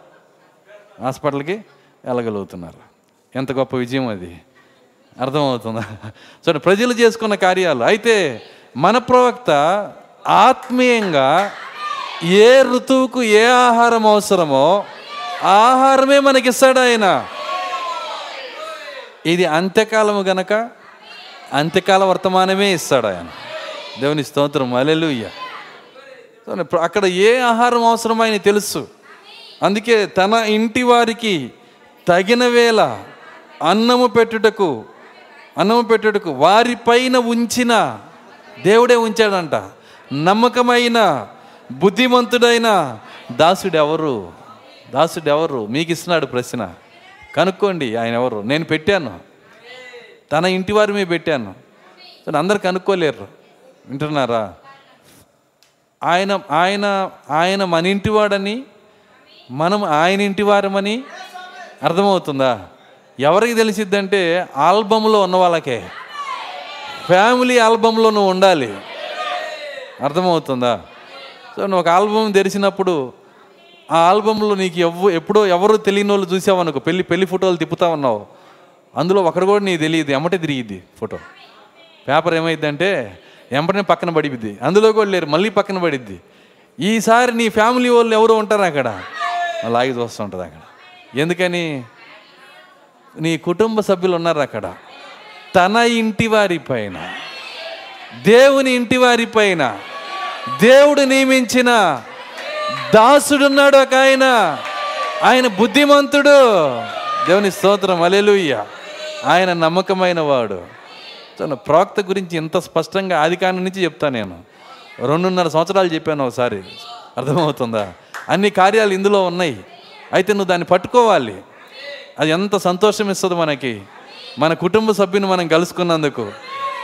హాస్పిటల్కి వెళ్ళగలుగుతున్నారు. ఎంత గొప్ప విజయం అది. అర్థమవుతుందా? సో ప్రజలు చేసుకున్న కార్యాలు. అయితే మన ప్రవక్త ఆత్మీయంగా ఏ ఋతువుకు ఏ ఆహారం అవసరమో ఆహారమే మనకిస్తాడు ఆయన. ఇది అంత్యకాలము గనక అంత్యకాల వర్తమానమే ఇస్తాడు ఆయన. దేవుని స్తోత్రం. అలెలుయ్య అక్కడ ఏ ఆహారం అవసరమో ఆయన తెలుసు? అందుకే తన ఇంటి వారికి తగిన వేళ అన్నము పెట్టుటకు అన్నము పెట్టుటకు వారిపైన ఉంచిన దేవుడే ఉంచాడంట. నమ్మకమైన బుద్ధిమంతుడైన దాసుడు ఎవరు దాసుడు ఎవరు మీకు ఇస్తున్నాడు ప్రశ్న. కనుక్కోండి ఆయన ఎవరు నేను పెట్టాను. తన ఇంటి వారి మీద పెట్టాను. అందరు కనుక్కోలేరు. వింటున్నారా? ఆయన ఆయన ఆయన మన ఇంటివాడని మనం ఆయన ఇంటి వారమని అర్థమవుతుందా? ఎవరికి తెలిసిద్దంటే ఆల్బంలో ఉన్న వాళ్ళకే. ఫ్యామిలీ ఆల్బంలో నువ్వు ఉండాలి. అర్థమవుతుందా? సో నువ్వు ఒక ఆల్బమ్ తెరిచినప్పుడు ఆ ఆల్బంలో నీకు ఎవ్వ ఎప్పుడో ఎవరు తెలియని వాళ్ళు చూసావు అనుకో. పెళ్ళి పెళ్ళి ఫోటోలు తిప్పుతా ఉన్నావు. అందులో ఒకరు కూడా నీకు తెలియదు. ఎమ్మటే తిరిగిద్ది ఫోటో. పేపర్ ఏమైందంటే ఎంబటనే పక్కన పడిద్ది. అందులో కూడా లేరు మళ్ళీ పక్కన పడిద్ది. ఈసారి నీ ఫ్యామిలీ వాళ్ళు ఎవరు ఉంటారు అక్కడ. లాగి చూస్తుంటుంది అక్కడ. ఎందుకని? నీ కుటుంబ సభ్యులు ఉన్నారు అక్కడ. తన ఇంటి వారి పైన. దేవుని ఇంటి వారి పైన. దేవుడు నియమించిన దాసుడున్నాడు ఒక ఆయన. ఆయన బుద్ధిమంతుడు. దేవుని స్తోత్రం. అలెలుయ్య ఆయన నమ్మకమైన వాడు. చూడండి ప్రవక్త గురించి ఇంత స్పష్టంగా ఆది కాలం నుంచి చెప్తాను నేను. రెండున్నర సంవత్సరాలు చెప్పాను ఒకసారి. అర్థమవుతుందా? అన్ని కార్యాలు ఇందులో ఉన్నాయి. అయితే నువ్వు దాన్ని పట్టుకోవాలి. అది ఎంత సంతోషం ఇస్తుంది మనకి. మన కుటుంబ సభ్యుని మనం కలుసుకున్నందుకు.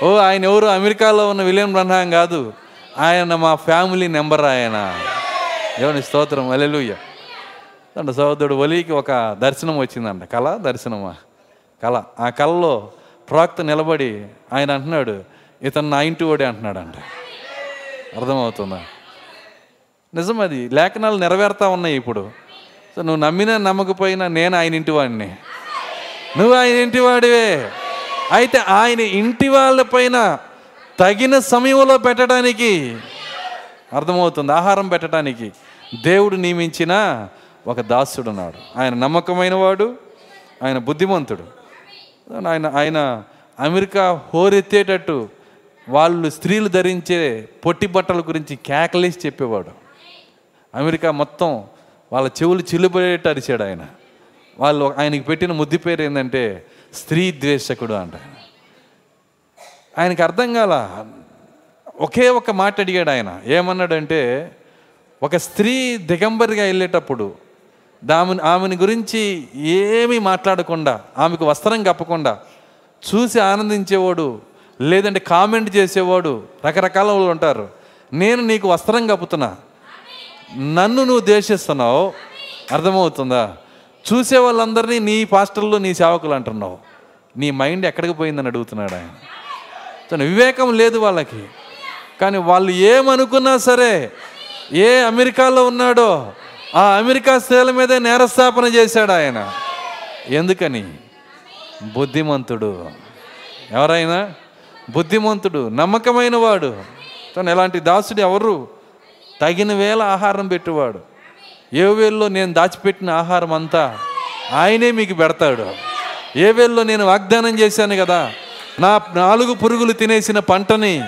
ఓ ఆయన ఎవరు? అమెరికాలో ఉన్న విలియం బ్రహ్నాం కాదు. ఆయన మా ఫ్యామిలీ నెంబర్ ఆయన. ఏమని స్తోత్రం. అలెలుయ్య అంటే సహోదరుడు ఒలికి ఒక దర్శనం వచ్చిందంట. కళ దర్శనమా? కళ. ఆ కళలో ప్రవక్త నిలబడి ఆయన అంటున్నాడు ఇతను నా ఇంటి వాడే అంట అర్థమవుతుందా? నిజం అది. లేఖనాలు నెరవేరుతా ఉన్నాయి ఇప్పుడు. సో నువ్వు నమ్మినా నమ్మకపోయినా నేను ఆయన ఇంటి వాడిని. నువ్వు ఆయన ఇంటి వాడివే. అయితే ఆయన ఇంటి వాళ్ళపైన తగిన సమయంలో పెట్టడానికి అర్థమవుతుంది. ఆహారం పెట్టడానికి దేవుడు నియమించిన ఒక దాసుడున్నాడు. ఆయన నమ్మకమైన వాడు ఆయన బుద్ధిమంతుడు. ఆయన ఆయన అమెరికా హోరెత్తేటట్టు వాళ్ళు స్త్రీలు ధరించే పొట్టి బట్టల గురించి కేకలేసి చెప్పేవాడు. అమెరికా మొత్తం వాళ్ళ చెవులు చిల్లుబడేట్టు అరిచాడు ఆయన. వాళ్ళు ఆయనకి పెట్టిన ముద్దు పేరు ఏంటంటే స్త్రీ ద్వేషకుడు అంట. ఆయనకి అర్థం కాల ఒకే ఒక మాట అడిగాడు ఆయన. ఏమన్నాడంటే ఒక స్త్రీ దిగంబరిగా వెళ్ళేటప్పుడు దాము ఆమెని గురించి ఏమీ మాట్లాడకుండా ఆమెకు వస్త్రం కప్పకుండా చూసి ఆనందించేవాడు లేదంటే కామెంట్ చేసేవాడు రకరకాల వాళ్ళు ఉంటారు. నేను నీకు వస్త్రం కప్పుతున్నా. నన్ను నువ్వు ద్వేషిస్తున్నావు. అర్థమవుతుందా? చూసే వాళ్ళందరినీ నీ పాస్టర్లు నీ సేవకులు అంటున్నావు. నీ మైండ్ ఎక్కడికి పోయిందని అడుగుతున్నాడు ఆయన. తన వివేకం లేదు వాళ్ళకి. కానీ వాళ్ళు ఏమనుకున్నా సరే ఏ అమెరికాలో ఉన్నాడో ఆ అమెరికా స్త్రీల మీదే నేరస్థాపన చేశాడు ఆయన. ఎందుకని? బుద్ధిమంతుడు. ఎవరైనా? బుద్ధిమంతుడు నమ్మకమైన వాడు తను ఎలాంటి దాసుడు ఎవరు? తగిన వేళ ఆహారం పెట్టువాడు. ఏ వేల్లో నేను దాచిపెట్టిన ఆహారం అంతా ఆయనే మీకు పెడతాడు. ఏ వేల్లో నేను వాగ్దానం చేశాను కదా నా నాలుగు పురుగులు తినేసిన పంటని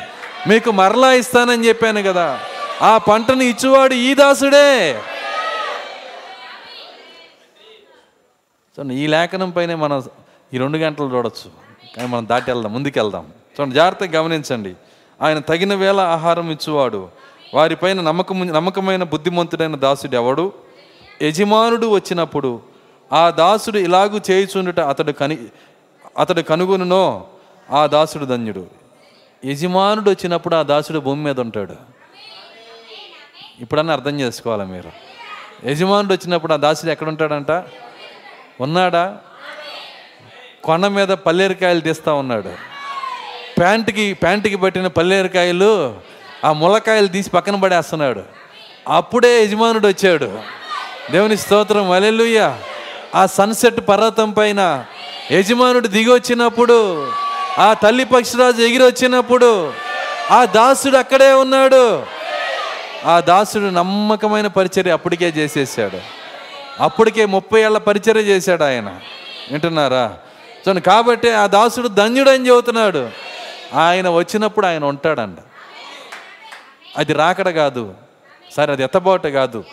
మీకు మరలా ఇస్తానని చెప్పాను కదా ఆ పంటని ఇచ్చేవాడు ఈ దాసుడే. సో ఈ లేఖనం పైనే మనం ఈ రెండు గంటలు చూడొచ్చు. కానీ మనం దాటి వెళ్దాం ముందుకు వెళ్దాం. చూడండి జాగ్రత్తగా గమనించండి. ఆయన తగిన వేళ ఆహారం ఇచ్చువాడు. వారిపైన నమ్మకం నమ్మకమైన బుద్ధిమంతుడైన దాసుడు ఎవడు? యజమానుడు వచ్చినప్పుడు ఆ దాసుడు ఇలాగూ చేయుచుండుట అతడు కని అతడు కనుగొనునో? ఆ దాసుడు ధన్యుడు. యజమానుడు వచ్చినప్పుడు ఆ దాసుడు భూమి మీద ఉంటాడు. ఇప్పుడన్నా అర్థం చేసుకోవాలి మీరు? యజమానుడు వచ్చినప్పుడు ఆ దాసుడు ఎక్కడ ఉంటాడంట? ఉన్నాడా? కొండ మీద పల్లేరికాయలు తీస్తూ ఉన్నాడు. ప్యాంటుకి ప్యాంటుకి పట్టిన పల్లేరికాయలు ఆ ములకాయలు తీసి పక్కన పడేస్తున్నాడు. అప్పుడే యజమానుడు వచ్చాడు. దేవుని స్తోత్రం అలెలుయ్య ఆ సన్సెట్ పర్వతం పైన యజమానుడు దిగి వచ్చినప్పుడు ఆ తల్లి పక్షిరాజు ఎగిరి వచ్చినప్పుడు ఆ దాసుడు అక్కడే ఉన్నాడు. ఆ దాసుడు నమ్మకమైన పరిచర్య అప్పటికే చేసేసాడు. అప్పటికే ముప్పై ఏళ్ళ పరిచర్య చేశాడు ఆయన. వింటున్నారా? చూడండి కాబట్టి ఆ దాసుడు ధన్యుడు అని చెబుతున్నాడు. ఆయన వచ్చినప్పుడు ఆయన ఉంటాడంట. అది రాకడ కాదు. సరే అది ఎత్తబాటు కాదు.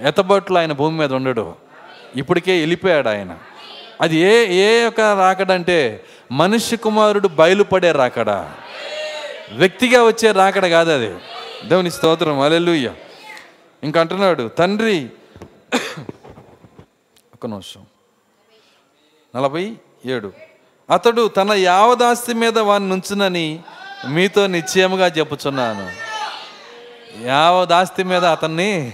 ఎత్తబాటులో ఆయన భూమి మీద ఉండడు. ఇప్పటికే వెళ్ళిపోయాడు ఆయన. అది ఏ ఏ యొక్క రాకడంటే మనిషి కుమారుడు బయలుపడే రాకడ. వ్యక్తిగా వచ్చే రాకడ కాదు అది. దేవుని స్తోత్రం. అలెలుయ్య ఇంకా అంటున్నాడు తండ్రి ఒక నిమిషం. నలభై ఏడు. అతడు తన యావదాస్తి మీద వాడిని నుంచునని మీతో నిశ్చయముగా చెప్పుచున్నాను. యావదాస్తి మీద అతన్ని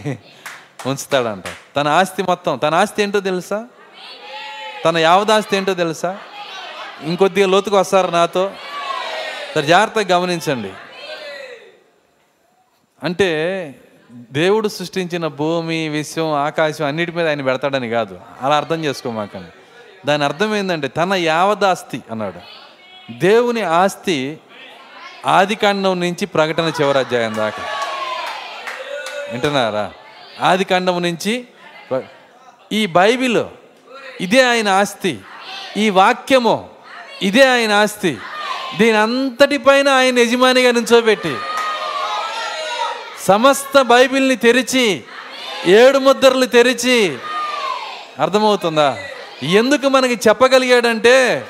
ఉంచుతాడంట. తన ఆస్తి మొత్తం తన ఆస్తి ఏంటో తెలుసా? తన యావదాస్తి ఏంటో తెలుసా? ఇంకొద్దిగా లోతుకు వస్తారు నాతో? సరే జాగ్రత్తగా గమనించండి. అంటే దేవుడు సృష్టించిన భూమి విశ్వం ఆకాశం అన్నిటి మీద ఆయన పెడతాడని కాదు. అలా అర్థం చేసుకోమాకండి. దాని అర్థం ఏంటంటే తన యావదాస్తి అన్నాడు. దేవుని ఆస్తి ఆదికాండం నుంచి ప్రకటన చివరాధ్యాయం దాకా. వింటున్నారా? ఆదికాండం నుంచి ఈ బైబిల్ ఇదే ఆయన ఆస్తి ఈ వాక్యము ఇదే ఆయన ఆస్తి దీని అంతటిపైన ఆయన యజమానిగా నుంచోబెట్టి సమస్త బైబిల్ని తెరిచి ఏడు ముద్రలు తెరిచి అర్థమవుతుందా? ఎందుకు మనకి చెప్పగలిగాడంటే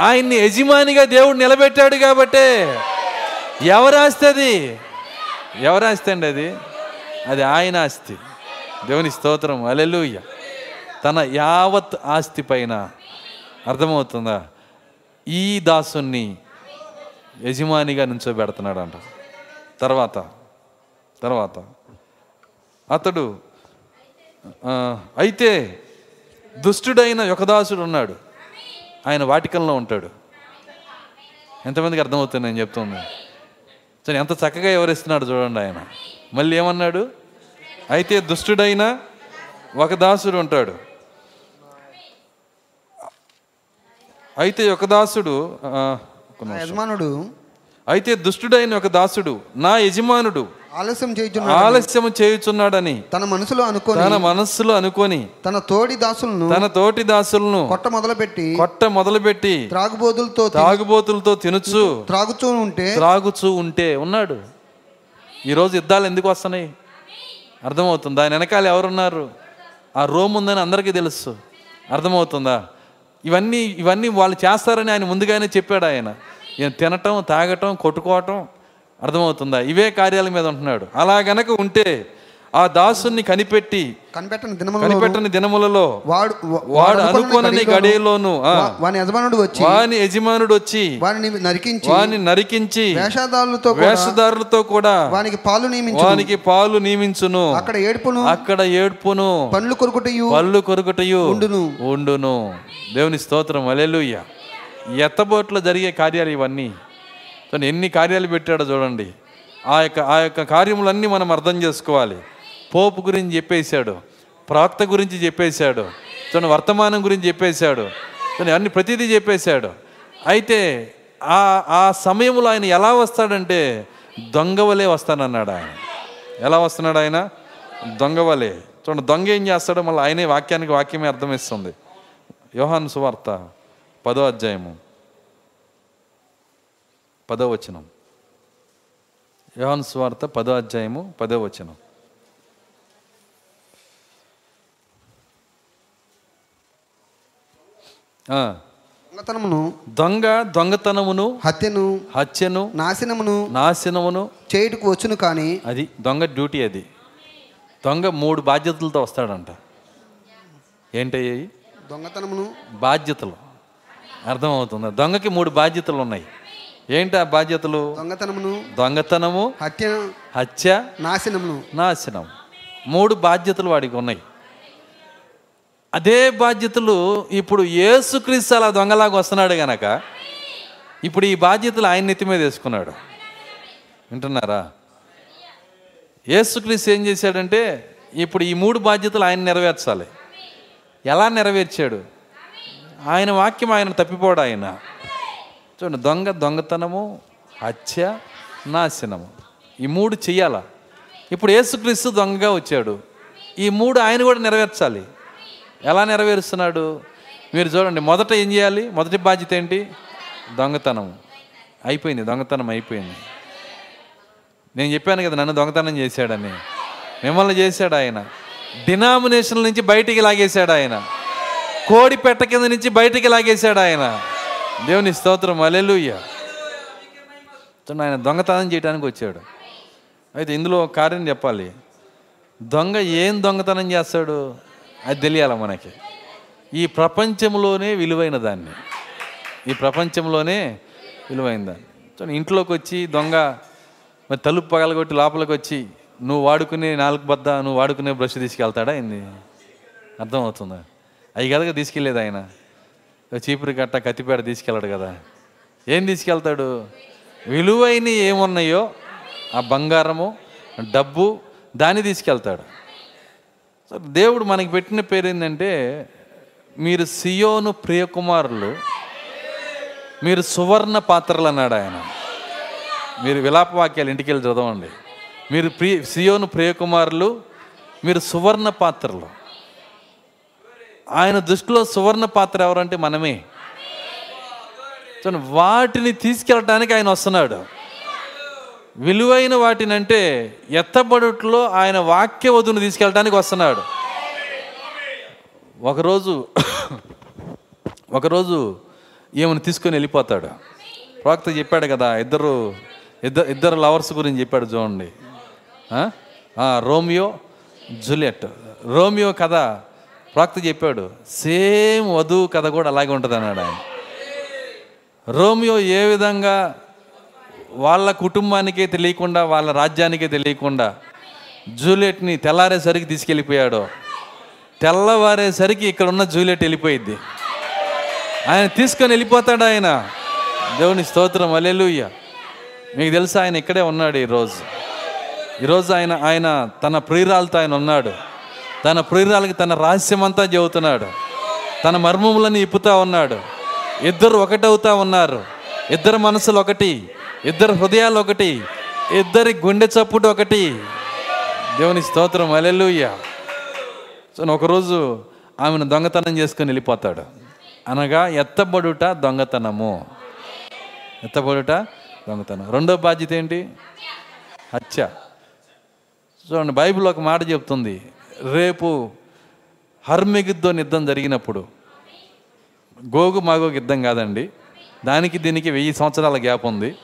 ఆయన్ని యజమానిగా దేవుడు నిలబెట్టాడు కాబట్టే. ఎవరు ఆస్తి అది? ఎవరి ఆస్తి అండి అది? అది ఆయన ఆస్తి. దేవుని స్తోత్రం. అలెలుయ్య తన యావత్ ఆస్తి పైన అర్థమవుతుందా? ఈ దాసుని యజమానిగా అంట తర్వాత తర్వాత అతడు అయితే దుష్టుడైన ఒక దాసుడు ఉన్నాడు. ఆయన వాటికంలో ఉంటాడు. ఎంతమందికి అర్థమవుతుంది నేను చెప్తుంది? సరే ఎంత చక్కగా వివరిస్తున్నాడు చూడండి ఆయన. మళ్ళీ ఏమన్నాడు? అయితే దుష్టుడైన ఒక దాసుడు ఉంటాడు. అయితే ఒక దాసుడు. యజమానుడు. అయితే దుష్టుడైన ఒక దాసుడు నా యజమానుడు ఆలస్యం చేయుచున్నాడు ఆలస్యము చేయుచున్నాడని తన మనసులో అనుకొని తన మనస్సులో అనుకొని తన తోడి దాసులను తన తోటి దాసులను కొట్ట మొదలుపెట్టి కొట్ట మొదలుపెట్టి త్రాగుబోతులతో తి- తాగుబోతులతో తినుచు త్రాగుతూ ఉంటే త్రాగుచూ ఉంటే ఉన్నాడు. ఈరోజు యుద్ధాలు ఎందుకు వస్తున్నాయి? అర్థమవుతుంది? దాని వెనకాల ఎవరున్నారు? ఆ రోమ్ ఉందని అందరికీ తెలుసు. అర్థమవుతుందా? ఇవన్నీ ఇవన్నీ వాళ్ళు చేస్తారని ఆయన ముందుగానే చెప్పాడు ఆయన. తినటం తాగటం కొట్టుకోవటం అర్థమవుతుందా? ఇవే కార్యాల మీద ఉంటున్నాడు. అలా గనక ఉంటే ఆ దాసుని కనిపెట్టి కనిపెట్టని దినములలో కనిపెట్టని దినములలో వాడు వాడు అనుకొనని గడియలోను వాని యజమానుడు వచ్చి వాని యజమానుడు వచ్చి వారిని నరికించి వాని నరికించి వేషధారులతో కూడా వేషధారులతో కూడా వానికి పాలు నియమించు వానికి పాలు నియమించును. అక్కడ ఏడుపును అక్కడ ఏడ్పును పండ్లు కొరుకుటయు పళ్ళు కొరుకుటయు ఉండును. ఉండును. దేవుని స్తోత్రం. అలెలుయ్య ఎత్తబోట్లో జరిగే కార్యాలు ఇవన్నీ. చూడండి ఎన్ని కార్యాలు పెట్టాడో చూడండి. ఆ యొక్క ఆ యొక్క కార్యములన్నీ మనం అర్థం చేసుకోవాలి. పోపు గురించి చెప్పేశాడు ప్రాక్త గురించి చెప్పేశాడు చూడండి వర్తమానం గురించి చెప్పేశాడు చూడండి అన్ని ప్రతిదీ చెప్పేశాడు. అయితే ఆ ఆ సమయంలో ఆయన ఎలా వస్తాడంటే దొంగవలే వస్తానన్నాడు ఆయన. ఎలా వస్తున్నాడు ఆయన? దొంగవలే చూడండి దొంగ ఏం చేస్తాడో మళ్ళీ ఆయనే వాక్యానికి వాక్యమే అర్థమిస్తుంది యోహాను సువార్త పదో అధ్యాయము. పదో వచనం యోహాను సువార్త పదో అధ్యాయము పదో వచనం ఆ, దొంగతనమును దొంగ దొంగతనమును హత్యను హత్యను నాశనమును నాశనమును చేయుటకు వచ్చును కానీ అది దొంగ డ్యూటీ అది. దొంగ మూడు బాధ్యతలతో వస్తాడంట. ఏంటయ్యాయి దొంగతనమును బాధ్యతలు. అర్థమవుతుందా? దొంగకి మూడు బాధ్యతలు ఉన్నాయి. ఏంటి ఆ బాధ్యతలు? దొంగతనమును దొంగతనము హత్య హత్య నాశనమును. నాశనం. మూడు బాధ్యతలు వాడికి ఉన్నాయి. అదే బాధ్యతలు ఇప్పుడు యేసుక్రీస్తు అలా దొంగలాగా వస్తున్నాడు గనక ఇప్పుడు ఈ బాధ్యతలు ఆయన నెత్తి మీద వేసుకున్నాడు. వింటున్నారా? యేసుక్రీస్తు ఏం చేశాడంటే ఇప్పుడు ఈ మూడు బాధ్యతలు ఆయన నెరవేర్చాలి. ఎలా నెరవేర్చాడు? ఆయన వాక్యం ఆయన తప్పిపోడు ఆయన. చూడండి దొంగ దొంగతనము హత్య నాశనము. ఈ మూడు చెయ్యాలా? ఇప్పుడు యేసుక్రీస్తు దొంగగా వచ్చాడు. ఈ మూడు ఆయన కూడా నెరవేర్చాలి. ఎలా నెరవేరుస్తున్నాడు? మీరు చూడండి మొదట ఏం చేయాలి? మొదటి బాధ్యత ఏంటి? దొంగతనం. అయిపోయింది దొంగతనం అయిపోయింది. నేను చెప్పాను కదా నన్ను దొంగతనం చేశాడని. మిమ్మల్ని చేశాడు ఆయన. డినామినేషన్ నుంచి బయటికి లాగేశాడు ఆయన. కోడి పెట్ట కింద నుంచి బయటికి లాగేశాడు ఆయన. దేవుని స్తోత్రం అలెలుయ్య ఆయన దొంగతనం చేయడానికి వచ్చాడు. అయితే ఇందులో కార్యం చెప్పాలి. దొంగ ఏం దొంగతనం చేస్తాడు? అది తెలియాలి మనకి? ఈ ప్రపంచంలోనే విలువైన దాన్ని. ఈ ప్రపంచంలోనే విలువైన దాన్ని. చూడండి, ఇంట్లోకి వచ్చి దొంగ మరి తలుపు పగలగొట్టి లోపలికి వచ్చి నువ్వు వాడుకునే నాలుగు బద్ద నువ్వు వాడుకునే బ్రష్ తీసుకెళ్తాడా? ఏంది? అర్థమవుతుందా? అవి కదగా తీసుకెళ్ళేది ఆయన. చీపురు కట్ట కత్తిపేట తీసుకెళ్ళాడు కదా. ఏం తీసుకెళ్తాడు? విలువైన ఏమున్నాయో ఆ బంగారము డబ్బు దాన్ని తీసుకెళ్తాడు. దేవుడు మనకి పెట్టిన పేరు ఏంటంటే మీరు సియోను ప్రియకుమారులు మీరు సువర్ణ పాత్రలు అన్నాడు ఆయన. మీరు విలాప వాక్యాలు ఇంటికి వెళ్ళి చదవండి. మీరు ప్రియ సియోను ప్రియకుమారులు మీరు సువర్ణ పాత్రలు. ఆయన దృష్టిలో సువర్ణ పాత్ర ఎవరంటే మనమే. చూడండి, వాటిని తీసుకెళ్ళటానికి ఆయన వస్తున్నాడు. విలువైన వాటిని అంటే ఎత్తబడుట్లో ఆయన వాక్య వధువుని తీసుకెళ్ళటానికి వస్తున్నాడు. ఒకరోజు ఒకరోజు ఈమెను తీసుకొని వెళ్ళిపోతాడు. ప్రవక్త చెప్పాడు కదా ఇద్దరు ఇద్దరు ఇద్దరు లవర్స్ గురించి చెప్పాడు చూడండి. Romeo Juliet. రోమియో కథ ప్రాక్త చెప్పాడు సేమ్ వధువు కథ కూడా అలాగే ఉంటుంది అన్నాడు ఆయన. రోమియో ఏ విధంగా వాళ్ళ కుటుంబానికే తెలియకుండా వాళ్ళ రాజ్యానికే తెలియకుండా జూలియట్ని తెల్లారేసరికి తీసుకెళ్ళిపోయాడో తెల్లవారేసరికి ఇక్కడ ఉన్న జూలియట్ వెళ్ళిపోయింది ఆయన తీసుకొని వెళ్ళిపోతాడు ఆయన. దేవుని స్తోత్రం అలెలుయ్య మీకు తెలుసా ఆయన ఇక్కడే ఉన్నాడు ఈరోజు. ఈరోజు ఆయన ఆయన తన ప్రియురాలతో ఆయన ఉన్నాడు. తన ప్రియురాలకి తన రహస్యమంతా చెబుతున్నాడు. తన మర్మములను ఇప్పుతా ఉన్నాడు. ఇద్దరు ఒకటవుతా ఉన్నారు. ఇద్దరు మనసులు ఒకటి ఇద్దరు హృదయాలు ఒకటి ఇద్దరి గుండె చప్పుడు ఒకటి. దేవుని స్తోత్రం. అలెలుయ్య సో ఒకరోజు ఆమెను దొంగతనం చేసుకొని వెళ్ళిపోతాడు. అనగా ఎత్తబడుట దొంగతనము. ఎత్తబడుట దొంగతనం. రెండో బాధ్యత ఏంటి? హత్య. చూడండి బైబిల్ ఒక మాట చెప్తుంది. రేపు హర్మెగిద్దో యుద్ధం జరిగినప్పుడు గోగు మాగోగు యుద్ధం కాదండి. దానికి దీనికి వెయ్యి సంవత్సరాల గ్యాప్ ఉంది.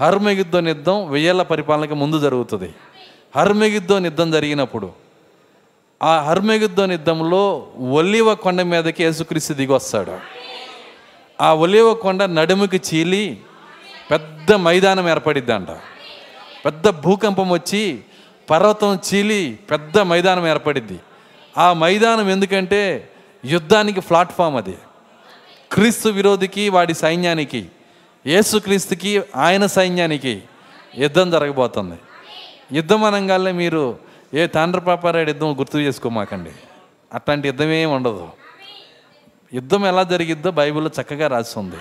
హర్మెగిద్దో యుద్ధం వెయ్యేళ్ళ పరిపాలనకి ముందు జరుగుతుంది. హర్మెగిద్దో యుద్ధం జరిగినప్పుడు ఆ హర్మెగిద్దో యుద్ధంలో ఒలివ కొండ మీదకి యేసుక్రీస్తు దిగి వస్తాడు ఆ ఒలివ కొండ నడుముకి చీలి పెద్ద మైదానం ఏర్పడిద్దంట. పెద్ద భూకంపం వచ్చి పర్వతం చీలి పెద్ద మైదానం ఏర్పడిద్ది. ఆ మైదానం ఎందుకంటే యుద్ధానికి ప్లాట్ఫామ్ అది. క్రీస్తు విరోధికి వాడి సైన్యానికి యేసుక్రీస్తుకి ఆయన సైన్యానికి యుద్ధం జరగబోతుంది. యుద్ధం అనగానే మీరు ఏ తాండ్రపాపారాయుడు యుద్ధం గుర్తు చేసుకోమాకండి. అట్లాంటి యుద్ధం ఏమి ఉండదు. యుద్ధం ఎలా జరిగిద్దో బైబిల్లో చక్కగా రాసి ఉంది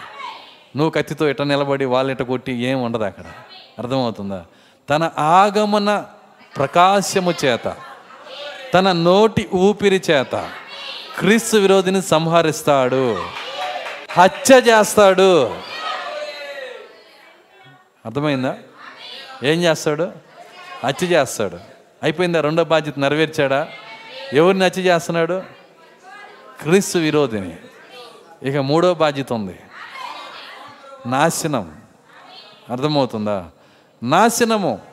నువ్వు కత్తితో ఇట నిలబడి వాళ్ళు ఇట కొట్టి ఏం ఉండదు అక్కడ. అర్థమవుతుందా? తన ఆగమన ప్రకాశము చేత తన నోటి ఊపిరి చేత క్రీస్తు విరోధిని సంహరిస్తాడు హత్య చేస్తాడు. అర్థమైందా? ఏం చేస్తాడు? హత్య చేస్తాడు. అయిపోయిందా? రెండో బాధ్యత నెరవేర్చాడా? ఎవరిని హత్య చేస్తున్నాడు? క్రీస్తు విరోధిని. ఇక మూడో బాధ్యత ఉంది. నాశనం. అర్థమవుతుందా? నాశనము.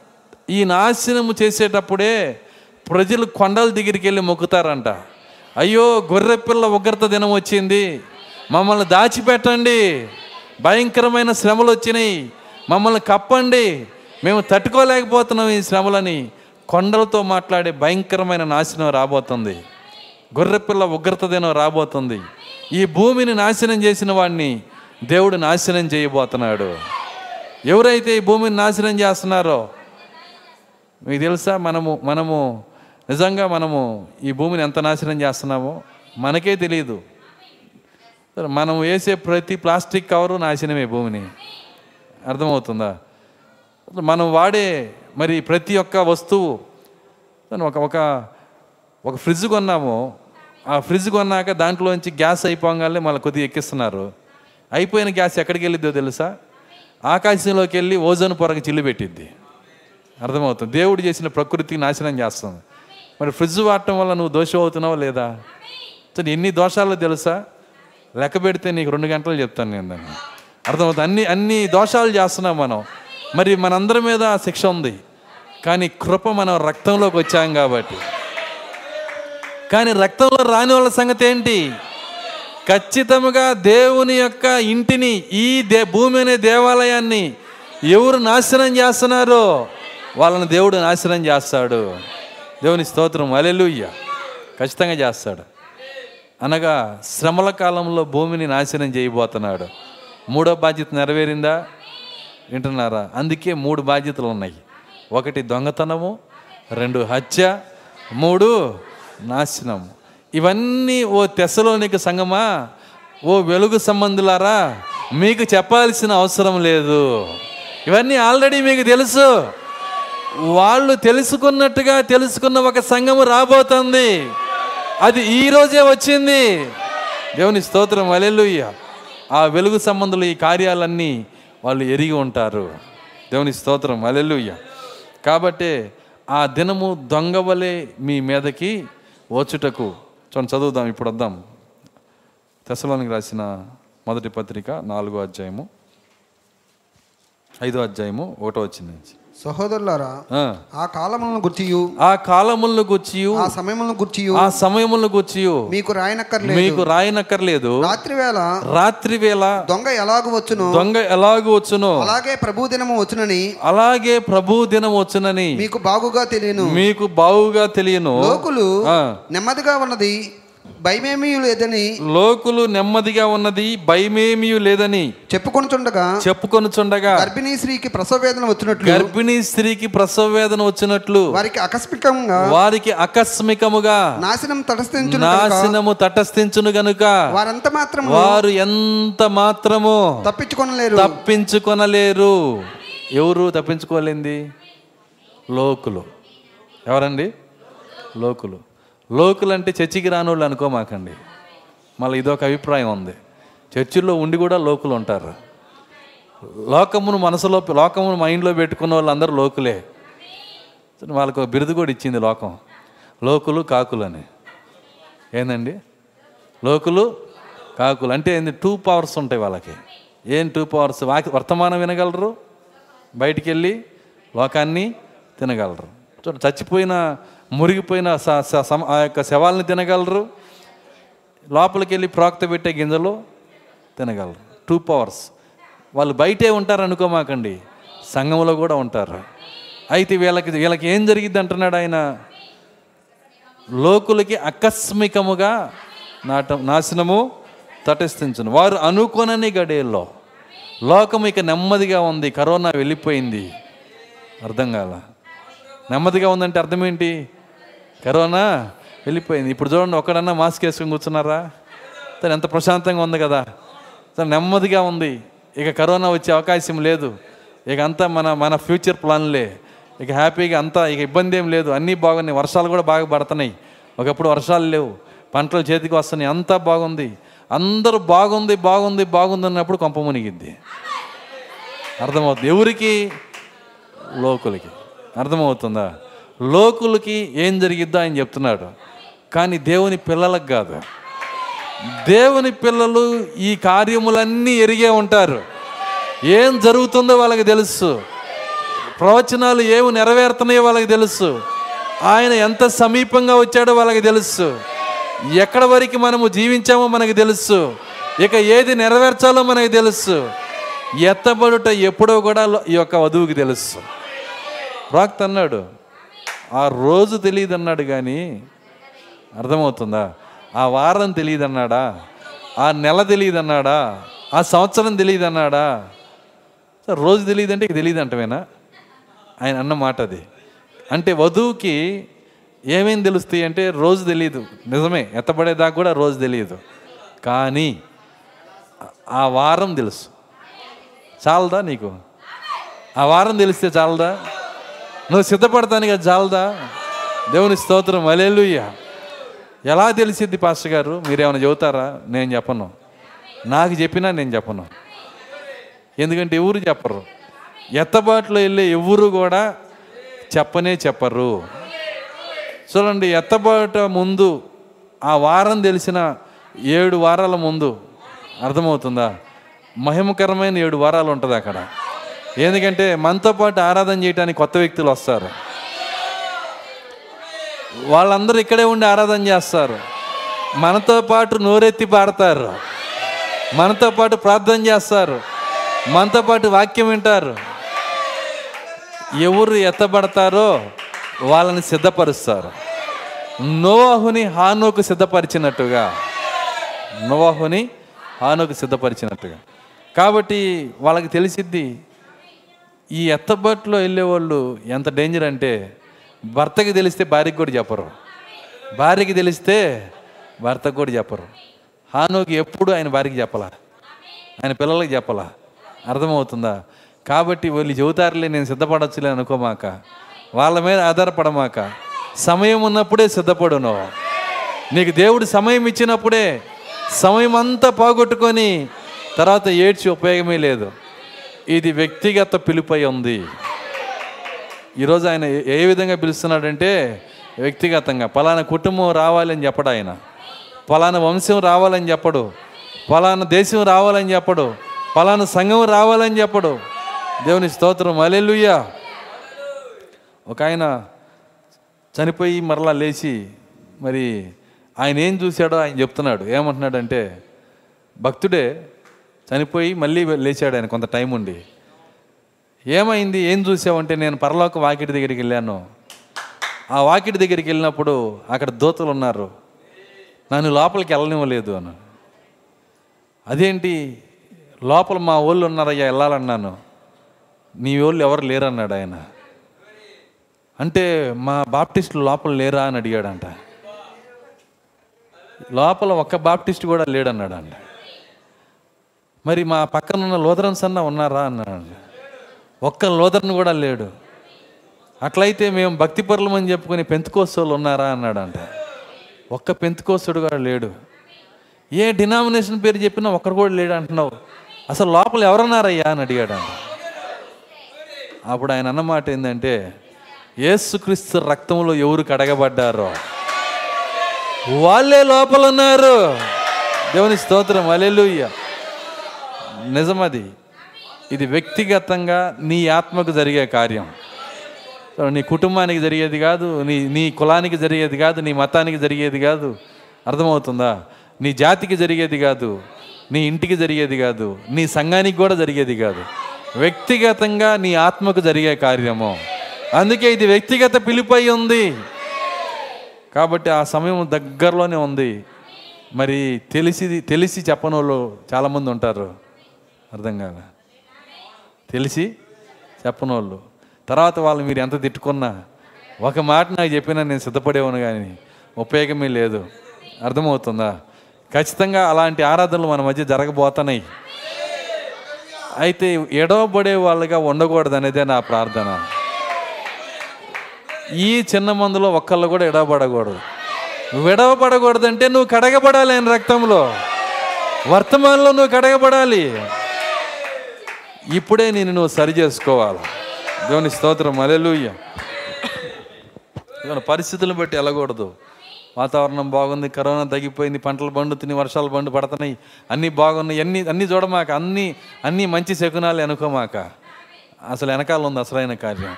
ఈ నాశనము చేసేటప్పుడే ప్రజలు కొండల దగ్గరికి వెళ్ళి మొక్కుతారంట. అయ్యో గొర్రెపిల్ల ఉగ్రత దినం వచ్చింది. మమ్మల్ని దాచిపెట్టండి. భయంకరమైన శ్రమలు వచ్చినాయి. మమ్మల్ని కప్పండి. మేము తట్టుకోలేకపోతున్నాం ఈ శ్రమలని కొండలతో మాట్లాడే భయంకరమైన నాశనం రాబోతుంది. గొర్రెపిల్ల ఉగ్రత దినం రాబోతుంది. ఈ భూమిని నాశనం చేసిన వాడిని దేవుడు నాశనం చేయబోతున్నాడు. ఎవరైతే ఈ భూమిని నాశనం చేస్తున్నారో మీకు తెలుసా? మనము మనము నిజంగా మనము ఈ భూమిని ఎంత నాశనం చేస్తున్నామో మనకే తెలియదు మనం వేసే ప్రతి ప్లాస్టిక్ కవరు నాశనమే భూమిని. అర్థమవుతుందా? మనం వాడే మరి ప్రతి ఒక్క వస్తువు ఒక ఒక ఒక ఫ్రిడ్జ్ కొన్నాము. ఆ ఫ్రిడ్జ్ కొన్నాక దాంట్లోంచి గ్యాస్ అయిపోగానే మళ్ళీ కొద్దిగా ఎక్కిస్తున్నారు. అయిపోయిన గ్యాస్ ఎక్కడికి వెళ్ళిద్దో తెలుసా? ఆకాశంలోకి వెళ్ళి ఓజోన్ పొరకి చిల్లు పెట్టిద్ది. అర్థమవుతుంది. దేవుడు చేసిన ప్రకృతికి నాశనం చేస్తుంది. మరి ఫ్రిడ్జ్ వాడటం వల్ల నువ్వు దోషం అవుతున్నావా లేదా? సరే ఎన్ని దోషాలు తెలుసా? లెక్క పెడితే నీకు రెండు గంటలు చెప్తాను నేను దాన్ని. అర్థమవుతుంది? అన్ని అన్ని దోషాలు చేస్తున్నాం మనం. మరి మనందరి మీద శిక్ష ఉంది. కానీ కృప మనం రక్తంలోకి వచ్చాం కాబట్టి. కానీ రక్తంలో రాని వాళ్ళ సంగతి ఏంటి? ఖచ్చితంగా దేవుని యొక్క ఇంటిని ఈ దే భూమి అనే దేవాలయాన్ని ఎవరు నాశనం చేస్తున్నారో వాళ్ళని దేవుడు నాశనం చేస్తాడు. దేవుని స్తోత్రం. అలెలుయ్య ఖచ్చితంగా చేస్తాడు. అనగా శ్రమల కాలంలో భూమిని నాశనం చేయబోతున్నాడు. మూడో బాధ్యత నెరవేరిందా? వింటున్నారా? అందుకే మూడు బాధ్యతలు ఉన్నాయి. ఒకటి దొంగతనము రెండు హత్య మూడు నాశనం. ఇవన్నీ ఓ తెసలోనిక సంగమా ఓ వెలుగు సంబంధులారా మీకు చెప్పాల్సిన అవసరం లేదు. ఇవన్నీ ఆల్రెడీ మీకు తెలుసు. వాళ్ళు తెలుసుకున్నట్టుగా తెలుసుకున్న ఒక సంఘము రాబోతుంది. అది ఈ రోజే వచ్చింది. దేవుని స్తోత్రం అలెలుయ్య ఆ వెలుగు సంబంధులు ఈ కార్యాలన్నీ వాళ్ళు ఎరిగి ఉంటారు. దేవుని స్తోత్రం అలెలుయ్య కాబట్టి ఆ దినము దొంగవలే మీ మీదకి వచ్చుటకు. చూడండి చదువుదాం ఇప్పుడు వద్దాం. తెసలోనికి రాసిన మొదటి పత్రిక నాలుగో అధ్యాయము ఐదో అధ్యాయము ఒకటో వచ్చింది నుంచి. సహోదరులారా ఆ. కాలములను గుర్తియు ఆ కాలములను గుచ్చియు ఆ సమయములను గుర్తియు ఆ సమయములను గుచ్చియు మీకు రాయనక్కర్లేదు. మీకు రాయనక్కర్లేదు. రాత్రి వేళ రాత్రి వేళ దొంగ ఎలాగు వచ్చును? దొంగ ఎలాగూ వచ్చునో? అలాగే ప్రభు దినము వచ్చునని అలాగే ప్రభు దినం వచ్చునని మీకు బాగుగా తెలియను. మీకు బావుగా తెలియను. లోకులు. నెమ్మదిగా ఉన్నది. భయమేమీ లేదని లోకులు నెమ్మదిగా ఉన్నది భయమేమీ లేదని చెప్పుకొనుచుండగా చెప్పుకొనుచుండగా గర్భిణీ స్త్రీకి ప్రసవ వేదన వచ్చినట్లు గర్భిణీ స్త్రీకి ప్రసవ వేదన వచ్చినట్లు వారికి ఆకస్మికంగా వారికి ఆకస్మికముగా నాశనం తటస్థించును కనుక నాశనము తటస్థించును గనుక వారంత మాత్రము వారు ఎంత మాత్రము తప్పించుకొనలేరు. తప్పించుకొనలేరు. ఎవరు తప్పించుకోలేంది? లోకులు. ఎవరండి? లోకులు. లోకులు అంటే చర్చికి రానోళ్ళు అనుకోమాకండి మళ్ళీ ఇదొక అభిప్రాయం ఉంది. చర్చిల్లో ఉండి కూడా లోకులు ఉంటారు. లోకమును మనసులో లోకమును మైండ్లో పెట్టుకున్న వాళ్ళందరూ లోకులే. వాళ్ళకు ఒక బిరుదు కూడా ఇచ్చింది లోకం. లోకులు కాకులు అని ఏందండి? లోకులు కాకులు. అంటే ఏంది? టూ పవర్స్ ఉంటాయి వాళ్ళకి. ఏం టూ పవర్స్? వాకి వర్తమానం వినగలరు? బయటికి వెళ్ళి లోకాన్ని తినగలరు. చూడండి చచ్చిపోయిన మురిగిపోయిన స- సమ- ఆ యొక్క శవాల్ని తినగలరు. లోపలికి వెళ్ళి ప్రాక్త పెట్టే గింజలు తినగలరు. టూ పవర్స్ వాళ్ళు బయటే ఉంటారు అనుకోమాకండి. సంఘంలో కూడా ఉంటారు. అయితే వీళ్ళకి వీళ్ళకి ఏం జరిగింది అంటున్నాడు ఆయన? లోకులకి ఆకస్మికముగా నాట నాశనము తటస్థించను. వారు అనుకోనని గడియల్లో. లోకం ఇక నెమ్మదిగా ఉంది. కరోనా వెళ్ళిపోయింది. అర్థం కాల. నెమ్మదిగా ఉందంటే అర్థం ఏంటి? కరోనా వెళ్ళిపోయింది. ఇప్పుడు చూడండి ఒక్కడన్నా మాస్క్ వేసుకొని కూర్చున్నారా? తను ఎంత ప్రశాంతంగా ఉంది కదా. తను నెమ్మదిగా ఉంది. ఇక కరోనా వచ్చే అవకాశం లేదు. ఇక అంతా మన మన ఫ్యూచర్ ప్లాన్లే. ఇక హ్యాపీగా అంతా ఇక ఇబ్బంది ఏం లేదు. అన్నీ బాగున్నాయి. వర్షాలు కూడా బాగా పడుతున్నాయి. ఒకప్పుడు వర్షాలు లేవు. పంటలు చేతికి వస్తున్నాయి. అంతా బాగుంది. అందరూ బాగుంది బాగుంది బాగుంది అన్నప్పుడు కొంప మునిగిద్ది. అర్థమవుతుంది. ఎవరికి? లోకులకి. అర్థమవుతుందా? లోకులకి ఏం జరిగిద్దో ఆయన చెప్తున్నాడు. కానీ దేవుని పిల్లలకు కాదు. దేవుని పిల్లలు ఈ కార్యములన్నీ ఎరిగే ఉంటారు. ఏం జరుగుతుందో వాళ్ళకి తెలుసు. ప్రవచనాలు ఏమి నెరవేరుతున్నాయో వాళ్ళకి తెలుసు. ఆయన ఎంత సమీపంగా వచ్చాడో వాళ్ళకి తెలుసు. ఎక్కడ వరకు మనము జీవించామో మనకు తెలుసు. ఇక ఏది నెరవేర్చాలో మనకు తెలుసు. ఎత్తబడుట ఎప్పుడో కూడా ఈ యొక్క వధువుకి తెలుసు. ప్రాక్త అన్నాడు. ఆ రోజు తెలియదు అన్నాడు కానీ అర్థమవుతుందా? ఆ వారం తెలియదు అన్నాడా ఆ నెల తెలియదు అన్నాడా ఆ సంవత్సరం తెలియదు అన్నాడా సార్ రోజు తెలియదు అంటే ఇక తెలియదు అంటవేనా ఆయన అన్న మాట అది. అంటే వధువుకి ఏమేం తెలుస్తాయి అంటే రోజు తెలియదు. నిజమే ఎత్తబడేదాకా కూడా రోజు తెలియదు. కానీ ఆ వారం తెలుసు. చాలదా నీకు? ఆ వారం తెలిస్తే చాలదా? నువ్వు సిద్ధపడతానికి అది జాలదా? దేవుని స్తోత్రం. అలెలుయ్య ఎలా తెలిసిద్ది పాస్టర్ గారు? మీరేమైనా చెబుతారా? నేను చెప్పను. నాకు చెప్పినా నేను చెప్పను. ఎందుకంటే ఎవరు చెప్పరు? ఎత్తబాటులో వెళ్ళే ఎవరు కూడా చెప్పనే చెప్పరు. చూడండి ఎత్తబాట ముందు ఆ వారం తెలిసిన ఏడు వారాల ముందు అర్థమవుతుందా? మహిమకరమైన ఏడు వారాలు ఉంటుంది అక్కడ. ఎందుకంటే మనతో పాటు ఆరాధన చేయడానికి కొత్త వ్యక్తులు వస్తారు. వాళ్ళందరూ ఇక్కడే ఉండి ఆరాధన చేస్తారు. మనతో పాటు నోరెత్తి పాడతారు. మనతో పాటు ప్రార్థన చేస్తారు. మనతో పాటు వాక్యం వింటారు. ఎవరు ఎత్తబడతారో వాళ్ళని సిద్ధపరుస్తారు. నోవాహుని హానోకు సిద్ధపరిచినట్టుగా. నోవాహుని హానుకు సిద్ధపరిచినట్టుగా. కాబట్టి వాళ్ళకి తెలిసిద్ది ఈ ఎత్తబట్లో వెళ్ళేవాళ్ళు ఎంత డేంజర్ అంటే భర్తకి తెలిస్తే భార్యకి కూడా చెప్పరు. భార్యకి తెలిస్తే భర్తకు కూడా చెప్పరు. హానుకి ఎప్పుడు ఆయన భార్యకి చెప్పలా? ఆయన పిల్లలకి చెప్పాలా? అర్థమవుతుందా? కాబట్టి వీళ్ళు చెబుతారులే నేను సిద్ధపడచ్చులే అనుకోమాక. వాళ్ళ మీద ఆధారపడమాక. సమయం ఉన్నప్పుడే సిద్ధపడును నీకు దేవుడు సమయం ఇచ్చినప్పుడే సమయం అంతా పోగొట్టుకొని తర్వాత ఏడ్చి ఉపయోగమే లేదు. ఇది వ్యక్తిగత పిలుపై ఉంది. ఈరోజు ఆయన ఏ- విధంగా పిలుస్తున్నాడంటే వ్యక్తిగతంగా. పలానా కుటుంబం రావాలని చెప్పడు ఆయన. పలానా వంశం రావాలని చెప్పడు. పలానా దేశం రావాలని చెప్పడు. పలానా సంఘం రావాలని చెప్పడు. దేవుని స్తోత్రం. అలెలుయ్యా ఒక ఆయన చనిపోయి మరలా లేచి మరి ఆయన ఏం చూశాడో ఆయన చెప్తున్నాడు. ఏమంటున్నాడంటే భక్తుడే చనిపోయి మళ్ళీ లేచాడు ఆయన కొంత టైం ఉండి. ఏమైంది? ఏం చూసావంటే నేను పరలోక వాకిటి దగ్గరికి వెళ్ళాను. ఆ వాకిటి దగ్గరికి వెళ్ళినప్పుడు అక్కడ దూతలు ఉన్నారు. నన్ను లోపలికి వెళ్ళనివ్వలేదు అను అదేంటి? లోపల మా వాళ్ళు ఉన్నారయ్యా వెళ్ళాలన్నాను. నీ వాళ్ళు ఎవరు లేరన్నాడు ఆయన. అంటే మా బాప్టిస్టులు లోపల లేరా అని అడిగాడంట. లోపల ఒక్క బాప్టిస్ట్ కూడా లేడన్నాడంట. మరి మా పక్కన ఉన్న లోదరన్స్ అన్న ఉన్నారా అన్నాడు. ఒక్క లోదరన్ కూడా లేడు. అట్లయితే మేము భక్తి పరులమని చెప్పుకుని పెంతుకోసోళ్ళు ఉన్నారా అన్నాడంట. ఒక్క పెంతుకోసుడు కూడా లేడు. ఏ డినామినేషన్ పేరు చెప్పినా ఒక్కరు కూడా లేడు అంటున్నావు. అసలు లోపల ఎవరున్నారయ్యా అని అడిగాడు అప్పుడు ఆయన అన్నమాట ఏంటంటే ఏసుక్రీస్తు రక్తంలో ఎవరు కడగబడ్డారో వాళ్ళే లోపల ఉన్నారు దేవుని స్తోత్రం. అలెలుయ్య నిజమది. ఇది వ్యక్తిగతంగా నీ ఆత్మకు జరిగే కార్యం. నీ కుటుంబానికి జరిగేది కాదు నీ నీ కులానికి జరిగేది కాదు నీ మతానికి జరిగేది కాదు. అర్థమవుతుందా? నీ జాతికి జరిగేది కాదు నీ ఇంటికి జరిగేది కాదు నీ సంఘానికి కూడా జరిగేది కాదు. వ్యక్తిగతంగా నీ ఆత్మకు జరిగే కార్యము. అందుకే ఇది వ్యక్తిగత పిలిపై ఉంది. కాబట్టి ఆ సమయం దగ్గరలోనే ఉంది. మరి తెలిసి తెలిసి చెప్పనోళ్ళు వాళ్ళు చాలామంది ఉంటారు. అర్థం కాదా? తెలిసి చెప్పని వాళ్ళు తర్వాత వాళ్ళు మీరు ఎంత తిట్టుకున్నా ఒక మాట నాకు చెప్పినా నేను సిద్ధపడేవాను కానీ ఉపయోగమే లేదు. అర్థమవుతుందా? ఖచ్చితంగా అలాంటి ఆరాధనలు మన మధ్య జరగబోతున్నాయి. అయితే ఎడవబడే వాళ్ళుగా ఉండకూడదు అనేదే నా ప్రార్థన. ఈ చిన్న మందులో ఒక్కళ్ళు కూడా ఎడవబడకూడదు. నువ్వు నువ్వు కడగబడాలి ఆయన రక్తంలో. వర్తమానంలో నువ్వు కడగబడాలి. ఇప్పుడే నేను నువ్వు సరి చేసుకోవాలి. దేవుని స్తోత్రం. అలెలుయ్య పరిస్థితులను బట్టి వెళ్ళకూడదు. వాతావరణం బాగుంది కరోనా తగ్గిపోయింది పంటలు పండుతున్నాయి వర్షాలు పండు పడుతున్నాయి అన్నీ బాగున్నాయి అన్నీ అన్నీ చూడమాక అన్నీ అన్నీ మంచి శకునాలు అనుకోమాక. అసలు వెనకాల ఉంది అసలైన కార్యం.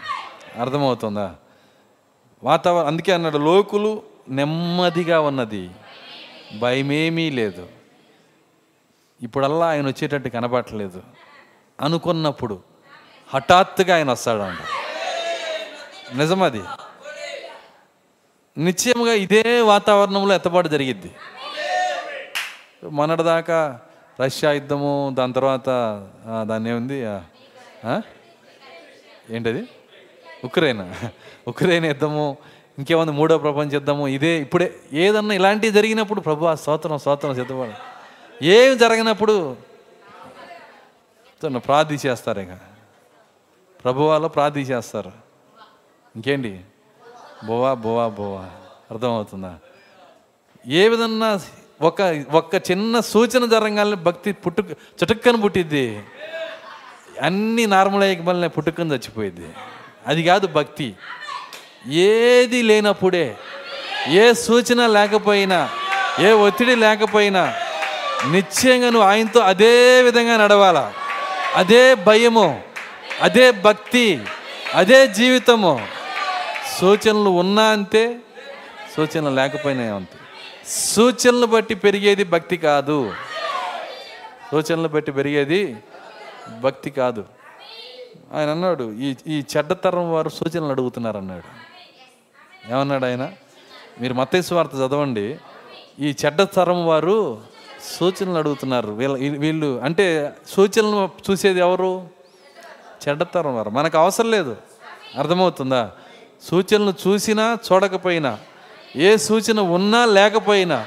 అర్థమవుతుందా? వాతావరణం అందుకే అన్నాడు లోకులు నెమ్మదిగా ఉన్నది. భయమేమీ లేదు. ఇప్పుడల్లా ఆయన వచ్చేటట్టు కనబడట్లేదు అనుకున్నప్పుడు హఠాత్తుగా ఆయన వస్తాడంట. నిజమది. నిశ్చయముగా ఇదే వాతావరణంలో ఎత్తపాటు జరిగిద్ది. మొన్నటిదాకా రష్యా యుద్ధము దాని తర్వాత దాన్ని ఏముంది? ఏంటది? ఉక్రెయిన్? ఉక్రెయిన్ యుద్ధము ఇంకేముంది? మూడో ప్రపంచ యుద్ధము ఇదే ఇప్పుడే ఏదన్నా ఇలాంటివి జరిగినప్పుడు ప్రభు ఆ స్తోత్రం స్తోత్రం సిద్ధపడ ఏం జరిగినప్పుడు తను ప్రార్థించేస్తారు ఇక. ప్రభువాలో ప్రార్థించేస్తారు ఇంకేంటి? బోవా బోవా బోవా. అర్థమవుతుందా? ఏ విధంగా ఒక ఒక్క చిన్న సూచన జరగాలని భక్తి పుట్టు చుటుక్కని పుట్టిద్ది. అన్ని నార్మల్ అయ్యే పుట్టుకొని చచ్చిపోయింది అది కాదు భక్తి. ఏది లేనప్పుడే ఏ సూచన లేకపోయినా ఏ ఒత్తిడి లేకపోయినా నిశ్చయంగా నువ్వు ఆయనతో అదే విధంగా నడవాలా. అదే భయము అదే భక్తి అదే జీవితము. సూచనలు ఉన్నా అంతే సూచనలు లేకపోయినా అంతే. సూచనలు బట్టి పెరిగేది భక్తి కాదు. సూచనలు బట్టి పెరిగేది భక్తి కాదు. ఆయన అన్నాడు ఈ ఈ చెడ్డతరం వారు సూచనలు అడుగుతున్నారు అన్నాడు ఏమన్నాడు ఆయన? మీరు మత్తేసు వార్త చదవండి. ఈ చెడ్డ తరం వారు సూచనలు అడుగుతున్నారు. వీళ్ళ వీళ్ళు అంటే సూచనలు చూసేది ఎవరు? చెడ్డతరం వారు. మనకు అవసరం లేదు. అర్థమవుతుందా? సూచనలు చూసినా చూడకపోయినా ఏ సూచన ఉన్నా లేకపోయినా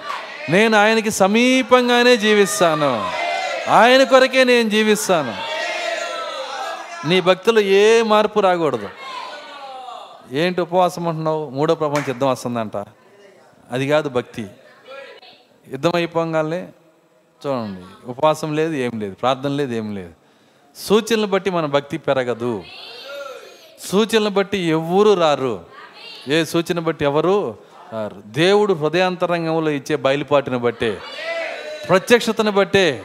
నేను ఆయనకి సమీపంగానే జీవిస్తాను. ఆయన కొరకే నేను జీవిస్తాను. నీ భక్తులు ఏ మార్పు రాకూడదు. ఏంటి ఉపవాసం అంటున్నావు? మూడో ప్రపంచ యుద్ధం వస్తుందంట. అది కాదు భక్తి. యుద్ధం అయిపోగానే చూడండి ఉపవాసం లేదు ఏం లేదు ప్రార్థన లేదు ఏం లేదు. సూచనలు బట్టి మన భక్తి పెరగదు. సూచనలు బట్టి ఎవరు రారు? ఏ సూచన బట్టి ఎవరు రారు? దేవుడు హృదయాంతరంగంలో ఇచ్చే బయలుపాటును బట్టే ప్రత్యక్షతను బట్టే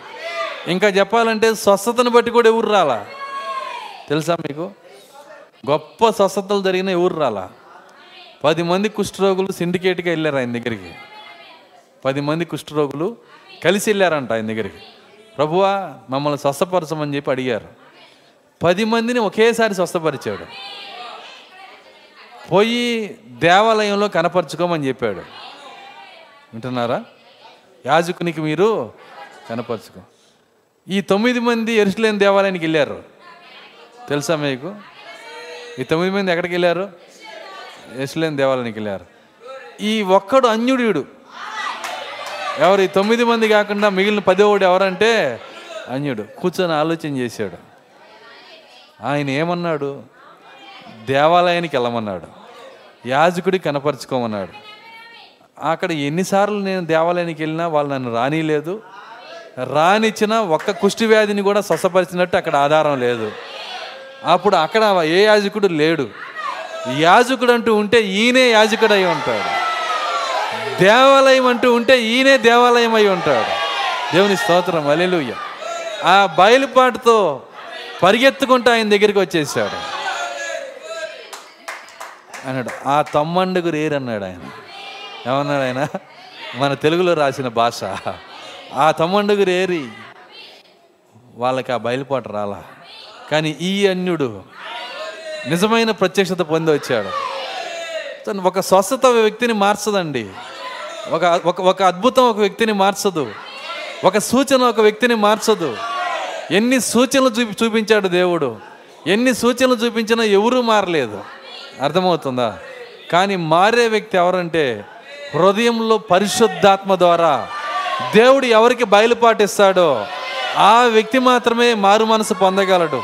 ఇంకా చెప్పాలంటే స్వస్థతను బట్టి కూడా ఎవరు రాలా? తెలుసా మీకు? గొప్ప స్వస్థతలు జరిగిన ఎవరు రాలా? పది మంది కుష్ఠరోగులు సిండికేట్గా వెళ్ళారు ఆయన దగ్గరికి. పది మంది కుష్ఠరోగులు కలిసి వెళ్ళారంట ఆయన దగ్గరికి. ప్రభువా మమ్మల్ని స్వస్థపరచమని చెప్పి అడిగారు. పది మందిని ఒకేసారి స్వస్థపరిచాడు. పోయి దేవాలయంలో కనపరుచుకోమని చెప్పాడు. వింటున్నారా? యాజకునికి మీరు కనపరుచుకో. ఈ తొమ్మిది మంది ఎరుసలేని దేవాలయానికి వెళ్ళారు. తెలుసా మీకు? ఈ తొమ్మిది మంది ఎక్కడికి వెళ్ళారు? ఎరుసలేని దేవాలయానికి వెళ్ళారు. ఈ ఒక్కడు అన్యుడు ఎవరు ఈ తొమ్మిది మంది కాకుండా మిగిలిన పదేవాడు ఎవరంటే అన్యుడు. కూర్చొని ఆలోచన చేశాడు. ఆయన ఏమన్నాడు? దేవాలయానికి వెళ్ళమన్నాడు. యాజకుడి కనపరుచుకోమన్నాడు. అక్కడ ఎన్నిసార్లు నేను దేవాలయానికి వెళ్ళినా వాళ్ళు నన్ను రానిలేదు. రానిచ్చిన ఒక్క కుష్టి వ్యాధిని కూడా స్వసపరిచినట్టు అక్కడ ఆధారం లేదు. అప్పుడు అక్కడ ఏ యాజకుడు లేడు. యాజకుడు అంటూ ఉంటే ఈయనే యాజకుడు అయి ఉంటాడు. దేవాలయం అంటూ ఉంటే ఈయనే దేవాలయం అయి ఉంటాడు. దేవుని స్తోత్రం. అలెలుయ్య ఆ బయలుపాటుతో పరిగెత్తుకుంటూ ఆయన దగ్గరికి వచ్చేసాడు. అన్నాడు ఆ తమ్మండుగు రేరన్నాడు ఆయన. ఏమన్నాడు ఆయన? మన తెలుగులో రాసిన భాష. ఆ తమ్మండుగు రేరి వాళ్ళకి ఆ బయలుపాటు రాలా. కానీ ఈ అన్యుడు నిజమైన ప్రత్యక్షత పొంది వచ్చాడు తను ఒక స్వస్థత వ్యక్తిని మార్చదండి. ఒక ఒక ఒక అద్భుతం ఒక వ్యక్తిని మార్చదు. ఒక సూచన ఒక వ్యక్తిని మార్చదు. ఎన్ని సూచనలు చూపి చూపించాడు దేవుడు. ఎన్ని సూచనలు చూపించినా ఎవరూ మారలేదు. అర్థమవుతుందా? కానీ మారే వ్యక్తి ఎవరంటే హృదయంలో పరిశుద్ధాత్మ ద్వారా దేవుడు ఎవరికి బయలుపాటిస్తాడో ఆ వ్యక్తి మాత్రమే మారు మనసు పొందగలడు.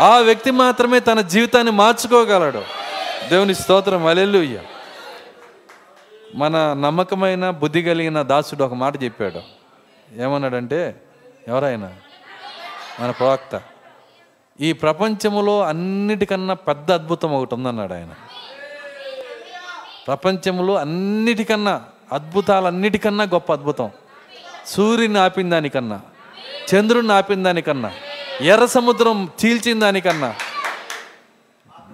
ఆ వ్యక్తి మాత్రమే తన జీవితాన్ని మార్చుకోగలడు. దేవుని స్తోత్రం అలెలుయ్య మన నమ్మకమైన బుద్ధి కలిగిన దాసుడు ఒక మాట చెప్పాడు. ఏమన్నాడంటే ఎవరైనా? మన ప్రవక్త. ఈ ప్రపంచంలో అన్నిటికన్నా పెద్ద అద్భుతం ఒకటి ఉందన్నాడు ఆయన. ప్రపంచంలో అన్నిటికన్నా అద్భుతాలన్నిటికన్నా గొప్ప అద్భుతం. సూర్యుని ఆపిన దానికన్నా చంద్రుడిని ఆపిన దానికన్నా ఎర్ర సముద్రం చీల్చిన దానికన్నా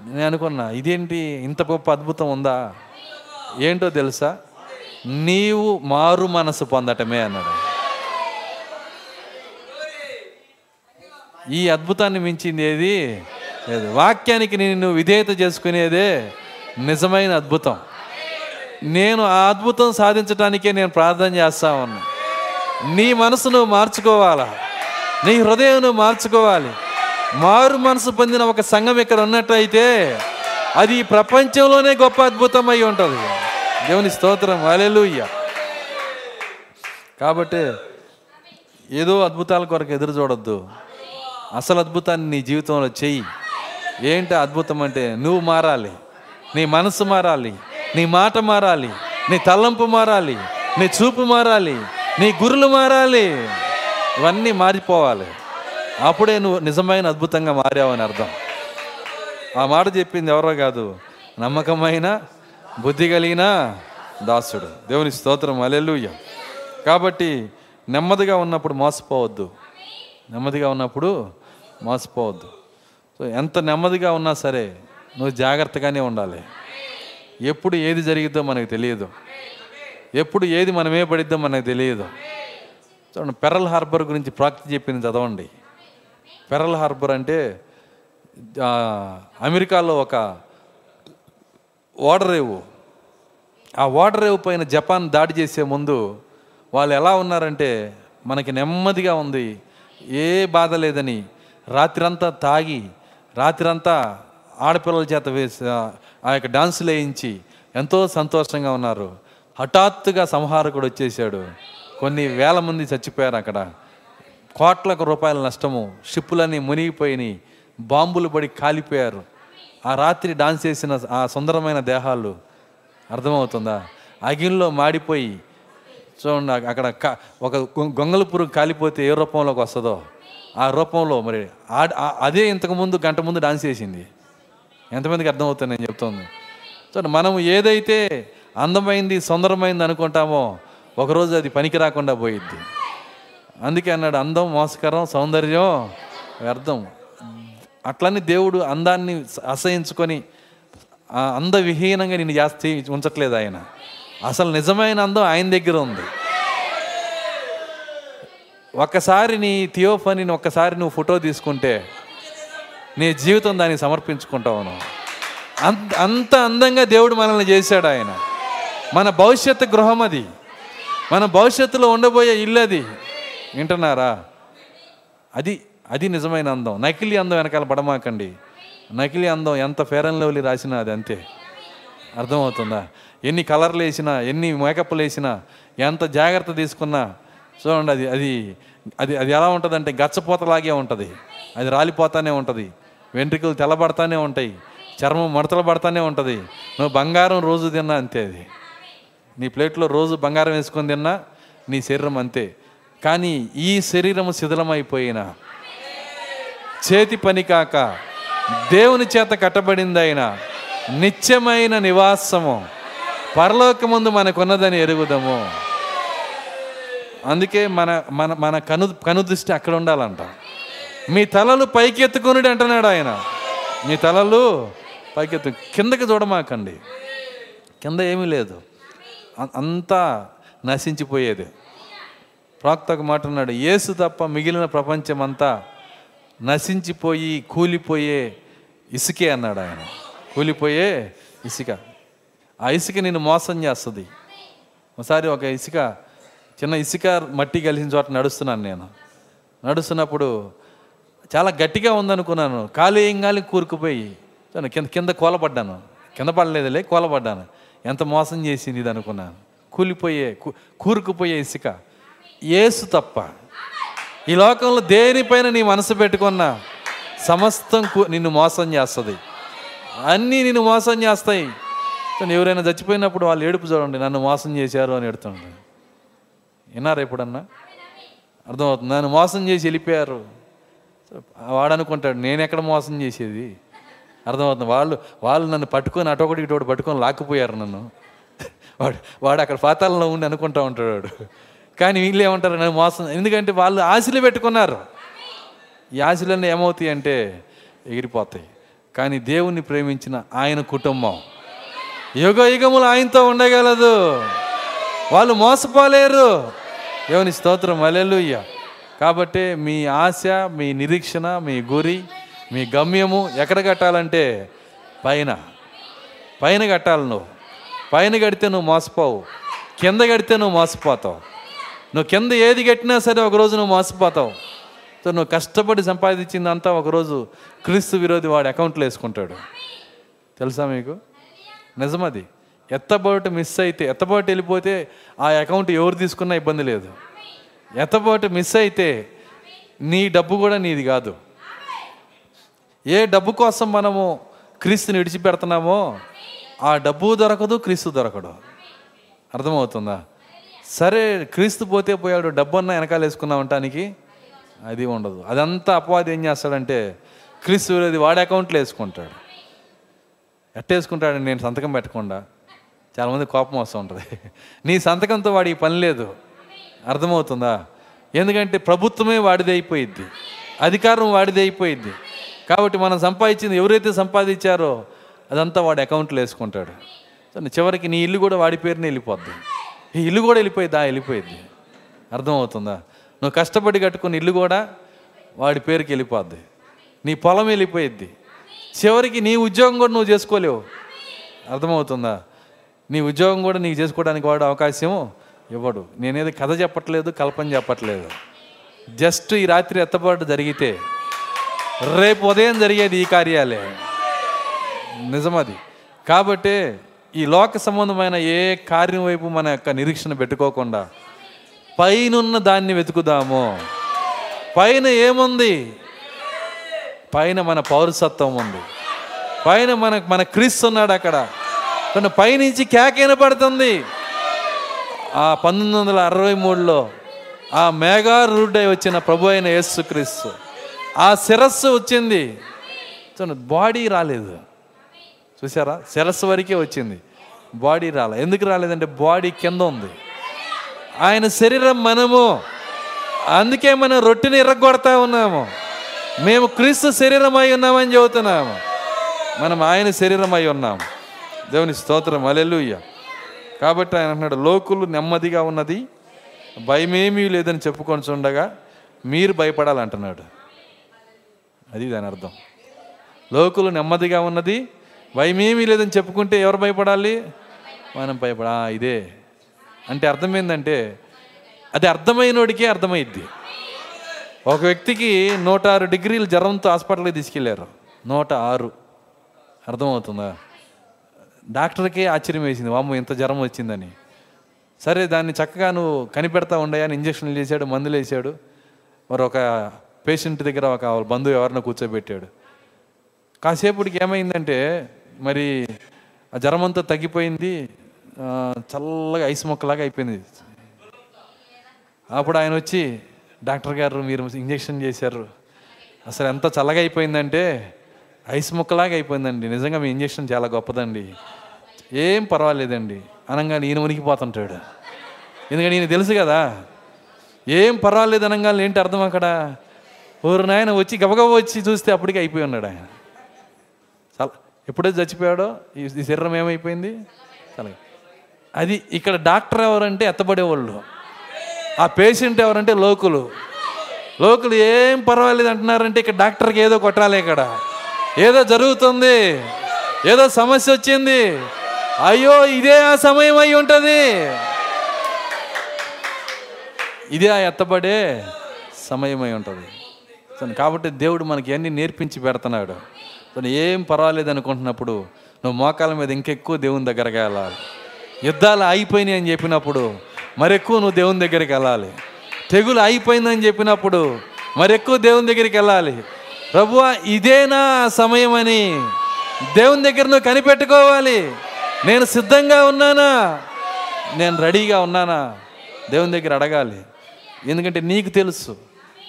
నేను అనుకున్నా ఇదేంటి ఇంత గొప్ప అద్భుతం ఉందా? ఏంటో తెలుసా? నీవు మారు మనసు పొందటమే అన్నాడు. ఈ అద్భుతాన్ని మించింది ఏది? లేదు. వాక్యానికి నేను విధేయత చేసుకునేదే నిజమైన అద్భుతం. నేను ఆ అద్భుతం సాధించడానికే నేను ప్రార్థన చేస్తా ఉన్నా. నీ మనసు నువ్వు మార్చుకోవాలా? నీ హృదయం నువ్వు మార్చుకోవాలి? మారు మనసు పొందిన ఒక సంఘం ఇక్కడ ఉన్నట్టయితే అది ప్రపంచంలోనే గొప్ప అద్భుతం ఉంటుంది. దేవుని స్తోత్రం. అలెలుయ్య కాబట్టి ఏదో అద్భుతాల కొరకు ఎదురు చూడొద్దు. అసలు అద్భుతాన్ని నీ జీవితంలో చెయ్యి. ఏంటి అద్భుతం అంటే నువ్వు మారాలి. నీ మనసు మారాలి. నీ మాట మారాలి. నీ తల్లంపు మారాలి. నీ చూపు మారాలి. నీ గురులు మారాలి. ఇవన్నీ మారిపోవాలి. అప్పుడే నువ్వు నిజమైన అద్భుతంగా మారావని అర్థం. ఆ మాట చెప్పింది ఎవరో కాదు. నమ్మకమైన బుద్ధి కలిగిన దాసుడు. దేవుని స్తోత్రం. అలెలుయ్య కాబట్టి నెమ్మదిగా ఉన్నప్పుడు మోసపోవద్దు. నెమ్మదిగా ఉన్నప్పుడు మోసపోవద్దు. సో ఎంత నెమ్మదిగా ఉన్నా సరే నువ్వు జాగ్రత్తగానే ఉండాలి. ఎప్పుడు ఏది జరిగిద్దో మనకు తెలియదు. ఎప్పుడు ఏది మనమే పడిద్దో మనకు తెలియదు. చూడండి పెరల్ హార్బర్ గురించి ప్రాక్తి చెప్పింది చదవండి. పెరల్ హార్బర్ అంటే అమెరికాలో ఒక ఓడరేవు ఆ ఓడరేవు పైన జపాన్ దాడి చేసే ముందు వాళ్ళు ఎలా ఉన్నారంటే మనకి నెమ్మదిగా ఉంది ఏ బాధ లేదని రాత్రంతా తాగి రాత్రంతా ఆడపిల్లల చేత వేసి ఆ- ఆ యొక్క డాన్సులు వేయించి ఎంతో సంతోషంగా ఉన్నారు. హఠాత్తుగా సంహారకుడు వచ్చేసాడు కొన్ని వేల మంది చచ్చిపోయారు అక్కడ. కోట్లకు రూపాయల నష్టము షిప్పులన్నీ మునిగిపోయినాయి బాంబులు పడి కాలిపోయారు. ఆ రాత్రి డాన్స్ చేసిన ఆ సుందరమైన దేహాలు అర్థమవుతుందా? అగిన్లో మాడిపోయి చూడండి అక్కడ ఒక గొ- పురుగు కాలిపోతే ఏ రూపంలోకి వస్తుందో ఆ రూపంలో మరి ఆ- అదే ఇంతకుముందు గంట ముందు డాన్స్ చేసింది. ఎంతమందికి అర్థమవుతుంది నేను చెప్తుంది? చూడండి మనం ఏదైతే అందమైంది సుందరమైంది అనుకుంటామో ఒకరోజు అది పనికి రాకుండా పోయిద్ది. అందుకే అన్నాడు అందం మోసకరం సౌందర్యం వ్యర్థం. అట్లని దేవుడు అందాన్ని అసహించుకొని అందవిహీనంగా నేను జాస్తి ఉంచట్లేదు ఆయన. అసలు నిజమైన అందం ఆయన దగ్గర ఉంది. ఒక్కసారి నీ థియోఫనీని ఒక్కసారి నువ్వు ఫోటో తీసుకుంటే నీ జీవితం దాన్ని సమర్పించుకుంటావు నువ్వు. అంత అంత అందంగా దేవుడు మనల్ని చేశాడు ఆయన. మన భవిష్యత్తు గృహం అది మన భవిష్యత్తులో ఉండబోయే ఇల్లు అది వింటున్నారా? అది అది నిజమైన అందం. నకిలీ అందం వెనకాల పడమాకండి నకిలీ అందం ఎంత ఫేర్ అండ్ లవ్లీ రాసినా అది అంతే. అర్థమవుతుందా? ఎన్ని కలర్లు వేసినా ఎన్ని మేకప్లు వేసినా ఎంత జాగ్రత్త తీసుకున్నా చూడండి అది అది అది అది ఎలా ఉంటుందంటే గచ్చపోతలాగే ఉంటుంది. అది రాలిపోతానే ఉంటుంది. వెంట్రుకలు తెల్లబడతానే ఉంటాయి. చర్మం మడతలు పడతానే ఉంటుంది. నువ్వు బంగారం రోజు తిన్నా అంతే అది. నీ ప్లేట్లో రోజు బంగారం వేసుకొని తిన్నా నీ శరీరం అంతే. కానీ ఈ శరీరం శిథిలమైపోయిన. చేతి పని కాక దేవుని చేత కట్టబడింది నిత్యమైన నివాసము పరలోకముందు మనకున్నదని ఎరుగుదము. అందుకే మన మన మన కను కను దృష్టి అక్కడ ఉండాలంట. మీ తలలు పైకెత్తుకుని అంటున్నాడు ఆయన. మీ తలలు పైకెత్తు కిందకి చూడమాకండి. కింద ఏమీ లేదు. అంతా నశించిపోయేది. ప్రాక్త ఒక మాట అన్నాడు యేసు తప్ప మిగిలిన ప్రపంచం అంతా నశించిపోయి కూలిపోయే ఇసుకే అన్నాడు ఆయన. కూలిపోయే ఇసుక. ఆ ఇసుక నేను మోసం చేస్తుంది. ఒకసారి ఒక ఇసుక చిన్న ఇసుక మట్టి కలిసిన చోట నడుస్తున్నాను నేను. నడుస్తున్నప్పుడు చాలా గట్టిగా ఉందనుకున్నాను. కాలు ఏంగాలి కూరుకుపోయి కింద కింద కోలపడ్డాను కింద పడలేదులే కోలపడ్డాను ఎంత మోసం చేసింది ఇది అనుకున్నాను. కూలిపోయే కూ- కూరుకుపోయే ఇసుక. ఏసు తప్ప. ఈ లోకంలో దేనిపైన నీ మనసు పెట్టుకున్నా సమస్తం నిన్ను మోసం చేస్తుంది. అన్నీ నిన్ను మోసం చేస్తాయి. కానీ ఎవరైనా చచ్చిపోయినప్పుడు వాళ్ళు ఏడుపు చూడండి నన్ను మోసం చేశారు అని ఎడుతుండే. విన్నారా ఎప్పుడన్నా? అర్థమవుతుంది. నన్ను మోసం చేసి వెళ్ళిపోయారు. వాడు అనుకుంటాడు నేను ఎక్కడ మోసం చేసేది? అర్థమవుతుంది. వాళ్ళు వాళ్ళు నన్ను పట్టుకొని అటొకటి ఇటొకటి పట్టుకొని లాక్కుపోయారు నన్ను. వాడు వాడు అక్కడ పాతాళంలో ఉండి అనుకుంటా ఉంటాడు వాడు. కానీ వీళ్ళు ఏమంటారు? నన్ను మోసం ఎందుకంటే వాళ్ళు ఆశలు పెట్టుకున్నారు. ఈ ఆశలన్నీ ఏమవుతాయి అంటే ఎగిరిపోతాయి. కానీ దేవుణ్ణి ప్రేమించిన ఆయన కుటుంబం యుగ యుగములు ఆయనతో ఉండగలదు. వాళ్ళు మోసపోలేరు. దేవుని స్తోత్రం. అలెలుయ్య కాబట్టి మీ ఆశ మీ నిరీక్షణ మీ గురి మీ గమ్యము ఎక్కడ కట్టాలంటే పైన. పైన కట్టాలి నువ్వు. పైన కడితే నువ్వు మోసపోవు. కింద కడితే నువ్వు మోసపోతావు. నువ్వు కింద ఏది కట్టినా సరే ఒకరోజు నువ్వు మోసపోతావు. సో నువ్వు కష్టపడి సంపాదించిందంతా ఒకరోజు క్రీస్తు విరోధి వాడి అకౌంట్లో వేసుకుంటాడు. తెలుసా మీకు? నిజమది ఎత్తబోటు మిస్ అయితే ఎత్తబోటు వెళ్ళిపోతే ఆ అకౌంట్ ఎవరు తీసుకున్నా ఇబ్బంది లేదు. ఎత్తబోటు మిస్ అయితే నీ డబ్బు కూడా నీది కాదు. ఏ డబ్బు కోసం మనము క్రీస్తుని విడిచిపెడుతున్నామో ఆ డబ్బు దొరకదు క్రీస్తు దొరకడు. అర్థమవుతుందా? సరే క్రీస్తు పోతే పోయాడు డబ్బు అన్న వెనకాల వేసుకున్నా అది ఉండదు. అదంతా అపవాది ఏం చేస్తాడంటే క్రీస్తు విరోధి వాడి అకౌంట్లో వేసుకుంటాడు. ఎట్టేసుకుంటాడు నేను సంతకం పెట్టకుండా? చాలామంది కోపం వస్తూ ఉంటుంది. నీ సంతకంతో వాడికి పని లేదు. అర్థమవుతుందా? ఎందుకంటే ప్రభుత్వమే వాడిది అయిపోయిద్ది. అధికారం వాడిది అయిపోయిద్ది. కాబట్టి మనం సంపాదించింది ఎవరైతే సంపాదించారో అదంతా వాడి అకౌంట్లో వేసుకుంటాడు. చివరికి నీ ఇల్లు కూడా వాడి పేరునే వెళ్ళిపోద్ది. ఈ ఇల్లు కూడా వెళ్ళిపోయిద్దా? వెళ్ళిపోయింది. అర్థమవుతుందా? నువ్వు కష్టపడి కట్టుకున్న ఇల్లు కూడా వాడి పేరుకి వెళ్ళిపోద్ది. నీ పొలం వెళ్ళిపోయిద్ది. చివరికి నీ ఉద్యోగం కూడా నువ్వు చేసుకోలేవు. అర్థమవుతుందా? నీ ఉద్యోగం కూడా నీకు చేసుకోవడానికి వాడు అవకాశం ఇవ్వడు. నేనేది కథ చెప్పట్లేదు కల్పన చెప్పట్లేదు. జస్ట్ ఈ రాత్రి ఎత్తబాటు జరిగితే రేపు ఉదయం జరిగేది ఈ కార్యాలే నిజమది. కాబట్టి ఈ లోక సంబంధమైన ఏ కార్యం వైపు మన యొక్క నిరీక్షణ పెట్టుకోకుండా పైనున్న దాన్ని వెతుకుదాము. పైన ఏముంది? పైన మన పౌరసత్వం ఉంది. పైన మన మన క్రీస్తు ఉన్నాడు అక్కడ. తన పైనుంచి కేకైన పడుతుంది. ఆ పంతొమ్మిది వందల అరవై మూడులో ఆ మేఘారూఢై వచ్చిన ప్రభు అయిన యేసుక్రీస్తు. ఆ శిరస్సు వచ్చింది. బాడీ రాలేదు. చూసారా శిరస్సు వరకే వచ్చింది. బాడీ రాలే. ఎందుకు రాలేదంటే బాడీ కింద ఉంది. ఆయన శరీరం మనము. అందుకే మనం రొట్టెని ఇరగొడతా ఉన్నాము. మేము క్రీస్తు శరీరం అయి ఉన్నామని చెబుతున్నాము. మనం ఆయన శరీరం అయి ఉన్నాము దేవుని స్తోత్రం. అలెలుయ్య కాబట్టి ఆయన అంటున్నాడు లోకులు నెమ్మదిగా ఉన్నది. భయమేమీ లేదని చెప్పుకొని చూడగా మీరు భయపడాలంటున్నాడు. అది దాని అర్థం. లోకులు నెమ్మదిగా ఉన్నది భయమేమీ లేదని చెప్పుకుంటే ఎవరు భయపడాలి? మనం భయపడా ఇదే. అంటే అర్థమైందంటే అది అర్థమైనోడికే అర్థమైద్ది. ఒక వ్యక్తికి నూట ఆరు డిగ్రీలు జ్వరంతో హాస్పిటల్కి తీసుకెళ్ళారు. నూట ఆరు. అర్థమవుతుందా? డాక్టర్కే ఆశ్చర్యం వేసింది. వామ్మ ఇంత జ్వరం వచ్చిందని. సరే దాన్ని చక్కగా నువ్వు కనిపెడతా ఉండయని ఇంజక్షన్లు చేశాడు మందులు వేసాడు. మరి ఒక పేషెంట్ దగ్గర ఒక బంధువు ఎవరినో కూర్చోబెట్టాడు. కాసేపటికి ఏమైందంటే మరి ఆ జ్వరం అంతా తగ్గిపోయింది చల్లగా ఐస్ మొక్కలాగా అయిపోయింది. అప్పుడు ఆయన వచ్చి డాక్టర్ గారు మీరు ఇంజెక్షన్ చేశారు. అసలు ఎంత చల్లగా అయిపోయిందంటే ఐస్ ముక్కలాగా అయిపోయిందండి. నిజంగా మీ ఇంజెక్షన్ చాలా గొప్పదండి. ఏం పర్వాలేదండి. అనగానే ఈయన ఉనికిపోతుంటాడు ఎందుకంటే ఈయన తెలుసు కదా ఏం పర్వాలేదు అనగానే ఏంటి అర్థం అక్కడ? ఊరు నాయన వచ్చి గబగబ వచ్చి చూస్తే అప్పటికే అయిపోయి ఉన్నాడు ఆయన. చాలా ఎప్పుడైతే చచ్చిపోయాడో ఈ శరీరం ఏమైపోయింది? చాలా అది ఇక్కడ డాక్టర్ ఎవరంటే ఎత్తబడేవాళ్ళు. ఆ పేషెంట్ ఎవరంటే లోకులు. లోకులు ఏం పర్వాలేదు అంటున్నారంటే ఇక్కడ డాక్టర్కి ఏదో కొట్టాలి ఇక్కడ. ఏదో జరుగుతుంది. ఏదో సమస్య వచ్చింది. అయ్యో ఇదే ఆ సమయం అయి ఉంటుంది. ఇదే ఆ ఎత్తబడే సమయం అయి ఉంటుంది. కాబట్టి దేవుడు మనకి అన్ని నేర్పించి పెడుతున్నాడు. ఏం పర్వాలేదు అనుకుంటున్నప్పుడు నువ్వు మోకాల మీద ఇంకెక్కువ దేవుని దగ్గరకు వెళ్ళాలి. యుద్ధాలు అయిపోయినాయి అని చెప్పినప్పుడు మరెక్కువ నువ్వు దేవుని దగ్గరికి వెళ్ళాలి. తెగులు అయిపోయిందని చెప్పినప్పుడు మరెక్కువ దేవుని దగ్గరికి వెళ్ళాలి. ప్రభువా ఇదేనా సమయం అని దేవుని దగ్గర నువ్వు కనిపెట్టుకోవాలి. నేను సిద్ధంగా ఉన్నానా? నేను రెడీగా ఉన్నానా? దేవుని దగ్గర అడగాలి. ఎందుకంటే నీకు తెలుసు.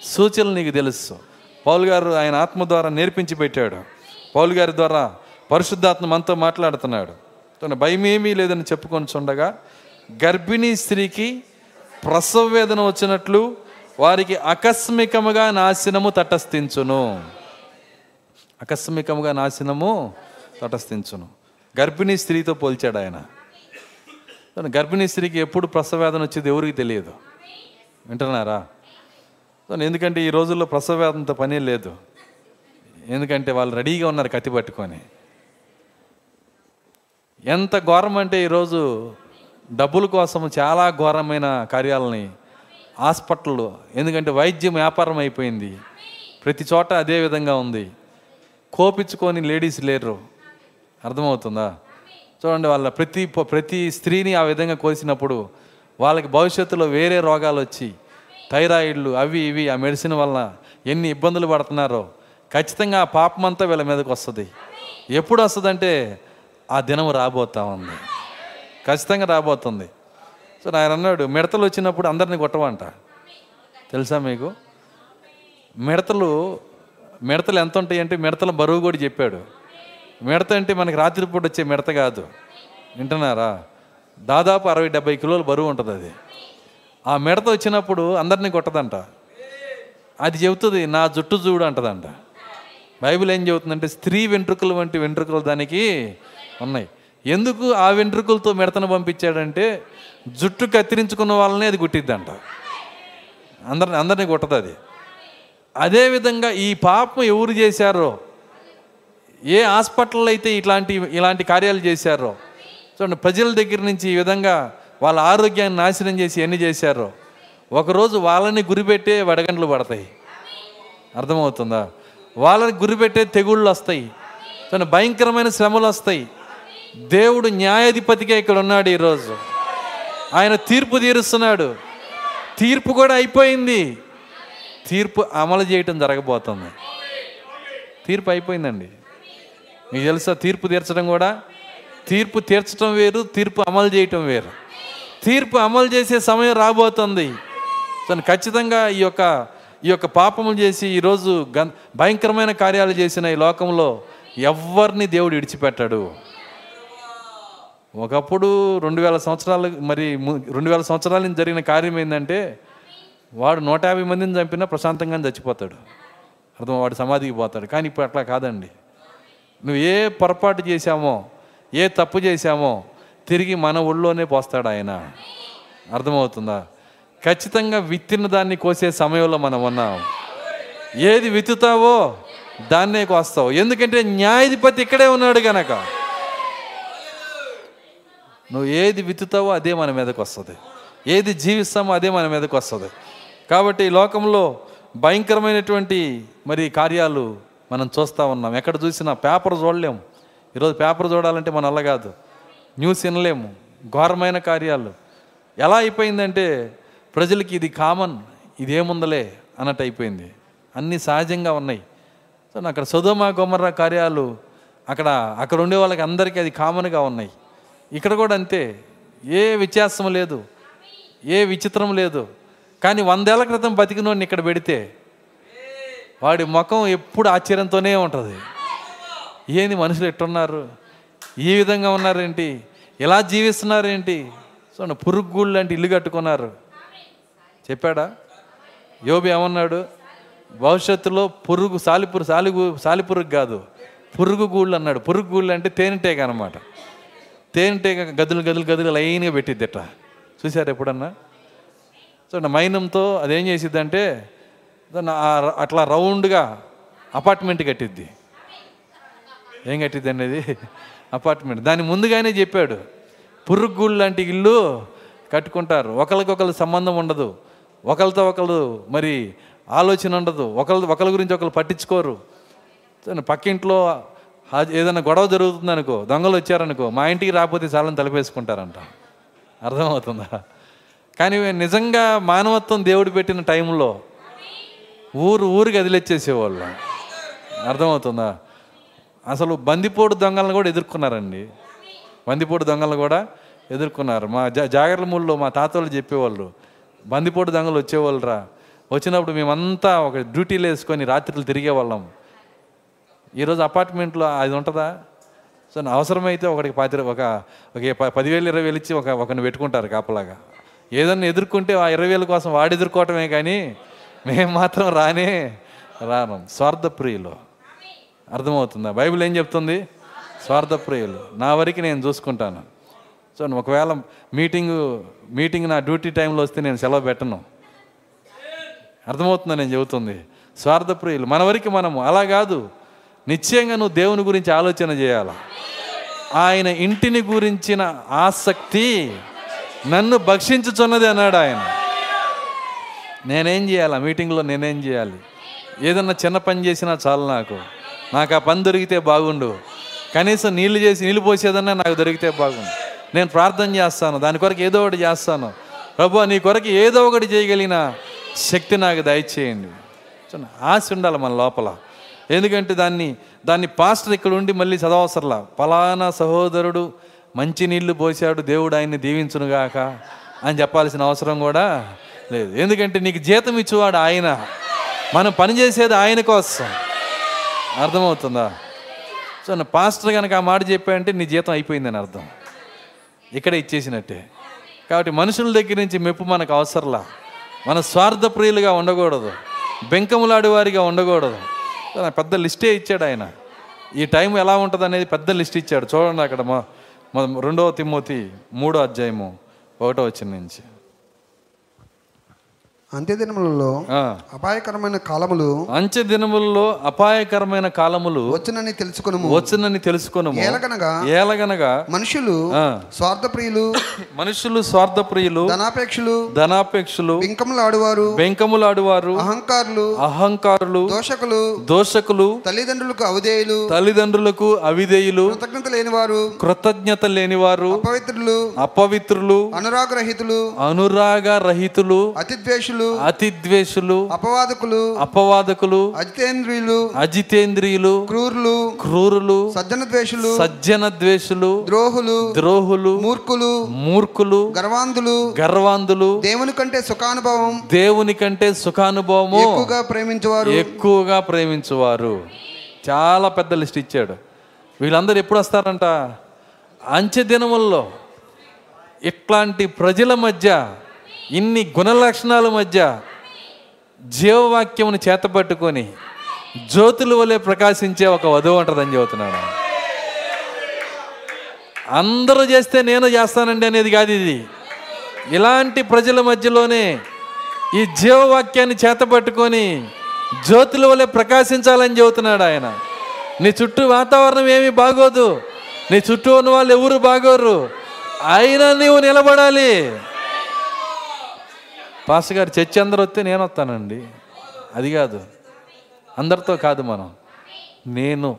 సూచనలు నీకు తెలుసు. పౌల్ గారు ఆయన ఆత్మ ద్వారా నేర్పించి పెట్టాడు. పౌలు గారి ద్వారా పరిశుద్ధాత్మ మనతో మాట్లాడుతున్నాడు. తన భయం ఏమీ లేదని చెప్పుకొని చూడగా గర్భిణీ స్త్రీకి ప్రసవ వేదన వచ్చినట్లు వారికి ఆకస్మికముగా నాశనము తటస్థించును. ఆకస్మికముగా నాశనము తటస్థించును. గర్భిణీ స్త్రీతో పోల్చాడు ఆయన. తను గర్భిణీ స్త్రీకి ఎప్పుడు ప్రసవేదన వచ్చేది ఎవరికి తెలియదు. వింటున్నారా? ఎందుకంటే ఈ రోజుల్లో ప్రసవేదనతో పనే లేదు. ఎందుకంటే వాళ్ళు రెడీగా ఉన్నారు కత్తి పట్టుకొని. ఎంత ఘోరం అంటే ఈరోజు డబ్బుల కోసం చాలా ఘోరమైన కార్యాలని హాస్పిటల్ ఎందుకంటే వైద్యం వ్యాపారం అయిపోయింది. ప్రతి చోట అదే విధంగా ఉంది. కోపించుకొని లేడీస్ లేరు. అర్థమవుతుందా? చూడండి వాళ్ళ ప్రతి ప్రతి స్త్రీని ఆ విధంగా కోసినప్పుడు వాళ్ళకి భవిష్యత్తులో వేరే రోగాలు వచ్చి థైరాయిడ్లు అవి ఇవి ఆ మెడిసిన్ వల్ల ఎన్ని ఇబ్బందులు పడుతున్నారో ఖచ్చితంగా ఆ పాపం అంతా వీళ్ళ మీదకి వస్తుంది. ఎప్పుడు వస్తుందంటే ఆ దినం రాబోతా ఉంది. ఖచ్చితంగా రాబోతుంది. సో ఆయన అన్నాడు మిడతలు వచ్చినప్పుడు అందరిని కొట్టవంట తెలుసా మీకు? మిడతలు మిడతలు ఎంత ఉంటాయి అంటే మిడతల బరువు కూడా చెప్పాడు. మిడత అంటే మనకి రాత్రిపూట వచ్చే మిడత కాదు. వింటున్నారా? దాదాపు అరవై డెబ్బై కిలోలు బరువు ఉంటుంది అది. ఆ మిడత వచ్చినప్పుడు అందరినీ కొట్టదంట. అది చెబుతుంది నా జుట్టు చూడు అంటదంట. బైబిల్ ఏం చెబుతుందంటే స్త్రీ వెంట్రుకలు వంటి వెంట్రుకలు దానికి ఉన్నాయి. ఎందుకు ఆ వెంట్రుకలతో మిడతను పంపించాడంటే జుట్టు కత్తిరించుకున్న వాళ్ళనే అది గుట్టిద్దంట. అందరిని అందరినీ కొట్టదు అది. అదేవిధంగా ఈ పాపం ఎవరు చేశారో ఏ హాస్పిటల్లో అయితే ఇట్లాంటి ఇలాంటి కార్యాలు చేశారో చూడండి ప్రజల దగ్గర నుంచి ఈ విధంగా వాళ్ళ ఆరోగ్యాన్ని నాశనం చేసి ఎన్ని చేశారో ఒకరోజు వాళ్ళని గురిపెట్టే వడగండ్లు పడతాయి. అర్థమవుతుందా? వాళ్ళని గురిపెట్టే తెగుళ్ళు వస్తాయి. తన భయంకరమైన శ్రమలు వస్తాయి. దేవుడు న్యాయాధిపతిగా ఇక్కడ ఉన్నాడు ఈరోజు. ఆయన తీర్పు తీరుస్తున్నాడు. తీర్పు కూడా అయిపోయింది. తీర్పు అమలు చేయటం జరగబోతుంది. తీర్పు అయిపోయిందండి. మీకు తెలుసా తీర్పు తీర్చడం కూడా? తీర్పు తీర్చడం వేరు తీర్పు అమలు చేయటం వేరు. తీర్పు అమలు చేసే సమయం రాబోతుంది. తను ఖచ్చితంగా ఈ యొక్క ఈ యొక్క పాపములు చేసి ఈరోజు గన్ భయంకరమైన కార్యాలు చేసిన ఈ లోకంలో ఎవరిని దేవుడు విడిచిపెట్టాడు. ఒకప్పుడు రెండు వేల సంవత్సరాలు మరి రెండు వేల సంవత్సరాల నుంచి జరిగిన కార్యం ఏంటంటే వాడు నూట యాభై మందిని చంపినా ప్రశాంతంగా చచ్చిపోతాడు. అర్థం వాడు సమాధికి పోతాడు. కానీ ఇప్పుడు అట్లా కాదండి. నువ్వు ఏ పొరపాటు చేశామో ఏ తప్పు చేశామో తిరిగి మన ఒళ్ళోనే పోస్తాడు ఆయన. అర్థమవుతుందా? ఖచ్చితంగా విత్తిన దాన్ని కోసే సమయంలో మనం ఉన్నాం. ఏది విత్తుతావో దాన్నే కోస్తావు. ఎందుకంటే న్యాయాధిపతి ఇక్కడే ఉన్నాడు గనక. నువ్వు ఏది విత్తుతావో అదే మన మీదకి వస్తుంది. ఏది జీవిస్తామో అదే మన మీదకి వస్తుంది. కాబట్టి ఈ లోకంలో భయంకరమైనటువంటి మరి కార్యాలు మనం చూస్తూ ఉన్నాం. ఎక్కడ చూసినా పేపర్ చూడలేము ఈరోజు పేపర్ చూడాలంటే మన వల్ల కాదు. న్యూస్ వినలేము. ఘోరమైన కార్యాలు. ఎలా అయిపోయిందంటే ప్రజలకి ఇది కామన్ ఇదేముందలే అన్నట్టు అయిపోయింది. అన్నీ సహజంగా ఉన్నాయి. సో అక్కడ సుధమ గొమర్ర కార్యాలు అక్కడ అక్కడ ఉండే వాళ్ళకి అందరికీ అది కామన్గా ఉన్నాయి. ఇక్కడ కూడా అంతే. ఏ వ్యత్యాసం లేదు. ఏ విచిత్రం లేదు. కానీ వందేళ్ళ క్రితం బతికినోడిని ఇక్కడ పెడితే వాడి ముఖం ఎప్పుడు ఆశ్చర్యంతోనే ఉంటుంది. ఏంది మనుషులు ఎట్టున్నారు? ఈ విధంగా ఉన్నారేంటి? ఎలా జీవిస్తున్నారేంటి? సో పురుగుళ్ళు లాంటి ఇల్లు కట్టుకున్నారు. చెప్పాడా? యోబి ఏమన్నాడు? భవిష్యత్తులో పురుగు సాలిపురు సాలిగు సాలిపురుగు కాదు పురుగు గూళ్ళు అన్నాడు. పురుగు గూళ్ళు అంటే తేనెటీగ అనమాట తేనెటీగ గదులు గదులు గదులు లైన్గా పెట్టిద్దట. చూసారు ఎప్పుడన్నా? సో నా మైనంతో అదేం చేసిద్దంటే అట్లా రౌండ్గా అపార్ట్మెంట్ కట్టిద్ది. ఏం కట్టిద్ది అనేది అపార్ట్మెంట్. దాని ముందుగానే చెప్పాడు పురుగుళ్ళు లాంటి ఇల్లు కట్టుకుంటారు. ఒకరికొకరు సంబంధం ఉండదు. ఒకరితో ఒకరు మరి ఆలోచన ఉండదు. ఒకరు ఒకరి గురించి ఒకరు పట్టించుకోరు. పక్కింట్లో ఏదైనా గొడవ జరుగుతుంది అనుకో దొంగలు వచ్చారనుకో మా ఇంటికి రాకపోతే చాలని తలపేసుకుంటారంట. అర్థమవుతుందా? కానీ నిజంగా మానవత్వం దేవుడు పెట్టిన టైంలో ఊరు ఊరికి వదిలేచ్చేసేవాళ్ళు అర్థమవుతుందా? అసలు బందిపోటు దొంగలను కూడా ఎదుర్కొన్నారండి. బందిపోటు దొంగలను కూడా ఎదుర్కొన్నారు. మా జా జాగర్లమూల్లో మా తాతోళ్ళు చెప్పేవాళ్ళు బందిపోటు దొంగలు వచ్చేవాళ్ళరా. వచ్చినప్పుడు మేమంతా ఒక డ్యూటీలు వేసుకొని రాత్రులు తిరిగేవాళ్ళం. ఈరోజు అపార్ట్మెంట్లో అది ఉంటుందా? సో అవసరమైతే ఒకటికి పాతి ఒక ఒక పదివేలు ఇరవై వేలు ఇచ్చి ఒక ఒకరిని పెట్టుకుంటారు కాపలాగా. ఏదన్నా ఎదుర్కొంటే ఆ ఇరవై వేల కోసం వాడు ఎదుర్కోవటమే కానీ మేము మాత్రం రానే రాను. స్వార్థప్రియులు. అర్థమవుతుందా? బైబిల్ ఏం చెప్తుంది? స్వార్థప్రియులు. నా వరకు నేను చూసుకుంటాను. సో ఒకవేళ మీటింగు మీటింగ్ నా డ్యూటీ టైంలో వస్తే నేను సెలవు పెట్టను. అర్థమవుతుందా నేను చెబుతుంది? స్వార్థప్రియులు. మన వరకు మనము. అలా కాదు. నిశ్చయంగా నువ్వు దేవుని గురించి ఆలోచన చేయాలి? ఆయన ఇంటిని గురించిన ఆసక్తి నన్ను భక్షించుచున్నది అన్నాడు ఆయన. నేనేం చేయాలి? ఆ మీటింగ్లో నేనేం చేయాలి? ఏదన్నా చిన్న పని చేసినా చాలు నాకు. నాకు ఆ పని దొరికితే బాగుండు. కనీసం నీళ్ళు చేసి నీళ్ళు పోసేదన్నా నాకు దొరికితే బాగుండు. నేను ప్రార్థన చేస్తాను. దాని కొరకు ఏదో ఒకటి చేస్తాను. ప్రభు నీ కొరకు ఏదో ఒకటి చేయగలిగిన శక్తి నాకు దయచేయండి. ఆశ ఉండాలి మన లోపల. ఎందుకంటే దాన్ని దాన్ని పాస్టర్ ఇక్కడ ఉండి మళ్ళీ చదవసరలా. ఫలానా సహోదరుడు మంచి నీళ్ళు పోసాడు దేవుడు ఆయన్ని దీవించునుగాక అని చెప్పాల్సిన అవసరం కూడా లేదు. ఎందుకంటే నీకు జీతం ఇచ్చేవాడు ఆయన. మనం పనిచేసేది ఆయన కోసం. అర్థమవుతుందా? సో నా పాస్టర్ కనుక ఆ మాట చెప్పాయంటే నీ జీతం అయిపోయిందని అర్థం. ఇక్కడే ఇచ్చేసినట్టే. కాబట్టి మనుషుల దగ్గర నుంచి మెప్పు మనకు అవసరంలా. మన స్వార్థ ప్రియులుగా ఉండకూడదు. బెంకములాడి వారిగా ఉండకూడదు. పెద్ద లిస్టే ఇచ్చాడు ఆయన. ఈ టైం ఎలా ఉంటుంది అనేది పెద్ద లిస్ట్ ఇచ్చాడు. చూడండి అక్కడ మా రెండవ తిమ్మోతి మూడో అధ్యాయము ఒకటో వచ్చిన నుంచి. అంత్యదినములలో ఆ, అపాయకరమైన కాలములు అంచె దినములలో అపాయకరమైన కాలములు వచ్చునని తెలుసుకును వచ్చునని తెలుసుకొనుము. ఏలగనగా ఏలగనగా మనుషులు స్వార్థప్రియులు మనుషులు స్వార్థప్రియులు ధనాపేక్షలు ధనాపేక్షలు బింకములు ఆడువారు బెంకములాడువారు అహంకారులు అహంకారులు దోషకులు దోషకులు తల్లిదండ్రులకు అవధేయులు తల్లిదండ్రులకు అవిధేయులు కృతజ్ఞత లేనివారు కృతజ్ఞత లేనివారు అపవిత్రులు అపవిత్రులు అనురాగరహితులు అనురాగ రహితులు అతిద్వేషులు అతిద్వేషులు అపవాదకులు అపవాదకులు అజితేంద్రియులు అజితేంద్రియులు క్రూరులు క్రూరులు సజ్జన ద్వేషులు సజ్జన ద్వేషులు ద్రోహులు ద్రోహులు మూర్ఖులు మూర్ఖులు గర్వాంధులు గర్వాంధులు దేవుని కంటే సుఖానుభవం దేవుని కంటే సుఖానుభవము ఎక్కువగా ప్రేమించేవారు ఎక్కువగా ప్రేమించువారు. చాలా పెద్ద లిస్ట్ ఇచ్చాడు. వీళ్ళందరూ ఎప్పుడు వస్తారంట? అంచె దినముల్లో ఇట్లాంటి ప్రజల మధ్య ఇన్ని గుణలక్షణాల మధ్య జీవవాక్యమును చేతపట్టుకొని జ్యోతుల వలె ప్రకాశించే ఒక వధువు ఉంటుందని చెబుతున్నాడు. అందరూ చేస్తే నేను చేస్తానండి అనేది కాదు ఇది. ఇలాంటి ప్రజల మధ్యలోనే ఈ జీవవాక్యాన్ని చేతపట్టుకొని జ్యోతుల వలె ప్రకాశించాలని చెబుతున్నాడు ఆయన. నీ చుట్టూ వాతావరణం ఏమీ బాగోదు. నీ చుట్టూ ఉన్న వాళ్ళు ఎవరు బాగోరు. అయినా నీవు నిలబడాలి. పాస్ గారు చర్చి అందరూ వస్తే నేను వస్తానండి. అది కాదు. అందరితో కాదు మనం. నేను.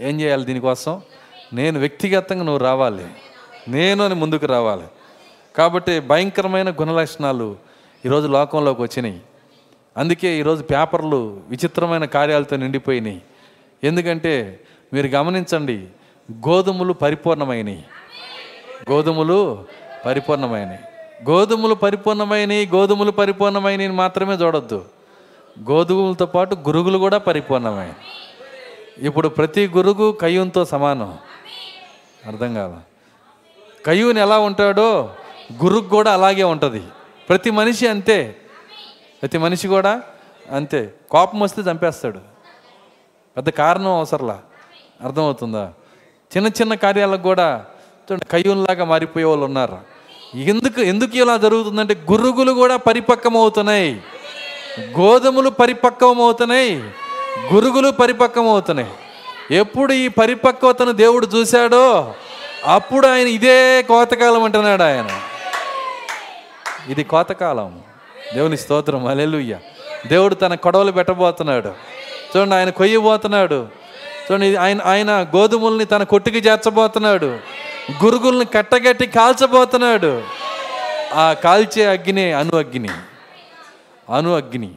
ఏం చేయాలి దీనికోసం? నేను వ్యక్తిగతంగా నువ్వు రావాలి. నేను అని ముందుకు రావాలి. కాబట్టి భయంకరమైన గుణలక్షణాలు ఈరోజు లోకంలోకి వచ్చినాయి. అందుకే ఈరోజు పేపర్లు విచిత్రమైన కార్యాలతో నిండిపోయినాయి. ఎందుకంటే మీరు గమనించండి గోధుమలు పరిపూర్ణమైనవి గోధుమలు పరిపూర్ణమైనవి గోధుమలు పరిపూర్ణమైనవి గోధుమలు పరిపూర్ణమైనవి మాత్రమే చూడొద్దు. గోధుమలతో పాటు గురుగులు కూడా పరిపూర్ణమైనవి ఇప్పుడు ప్రతి గురుగు కయ్యూన్తో సమానం. అర్థం కాల. కయ్యూని ఎలా ఉంటాడో గురుగు కూడా అలాగే ఉంటుంది. ప్రతి మనిషి అంతే. ప్రతి మనిషి కూడా అంతే. కోపం వస్తే చంపేస్తాడు. పెద్ద కారణం అవసరంలా. అర్థమవుతుందా? చిన్న చిన్న కార్యాలకు కూడా కయ్యూన్లాగా మారిపోయే వాళ్ళు ఉన్నారు. ఎందుకు ఎందుకు ఇలా జరుగుతుందంటే గురుగులు కూడా పరిపక్వం అవుతున్నాయి గోధుమలు పరిపక్వం అవుతున్నాయి గురుగులు పరిపక్వం అవుతున్నాయి ఎప్పుడు ఈ పరిపక్వతను దేవుడు చూశాడో అప్పుడు ఆయన ఇదే కోతకాలం అంటున్నాడు ఆయన. ఇది కోతకాలం. దేవుని స్తోత్రం. అలెలుయ్య దేవుడు తన కొడవలు పెట్టబోతున్నాడు. చూడండి ఆయన కొయ్యబోతున్నాడు. చూడండి ఆయన ఆయన గోధుమల్ని తన కొట్టుకి చేర్చబోతున్నాడు. గురుగుల్ని కట్టగట్టి కాల్చబోతున్నాడు. ఆ కాల్చే అగ్ని అను అగ్ని. అను అగ్ని.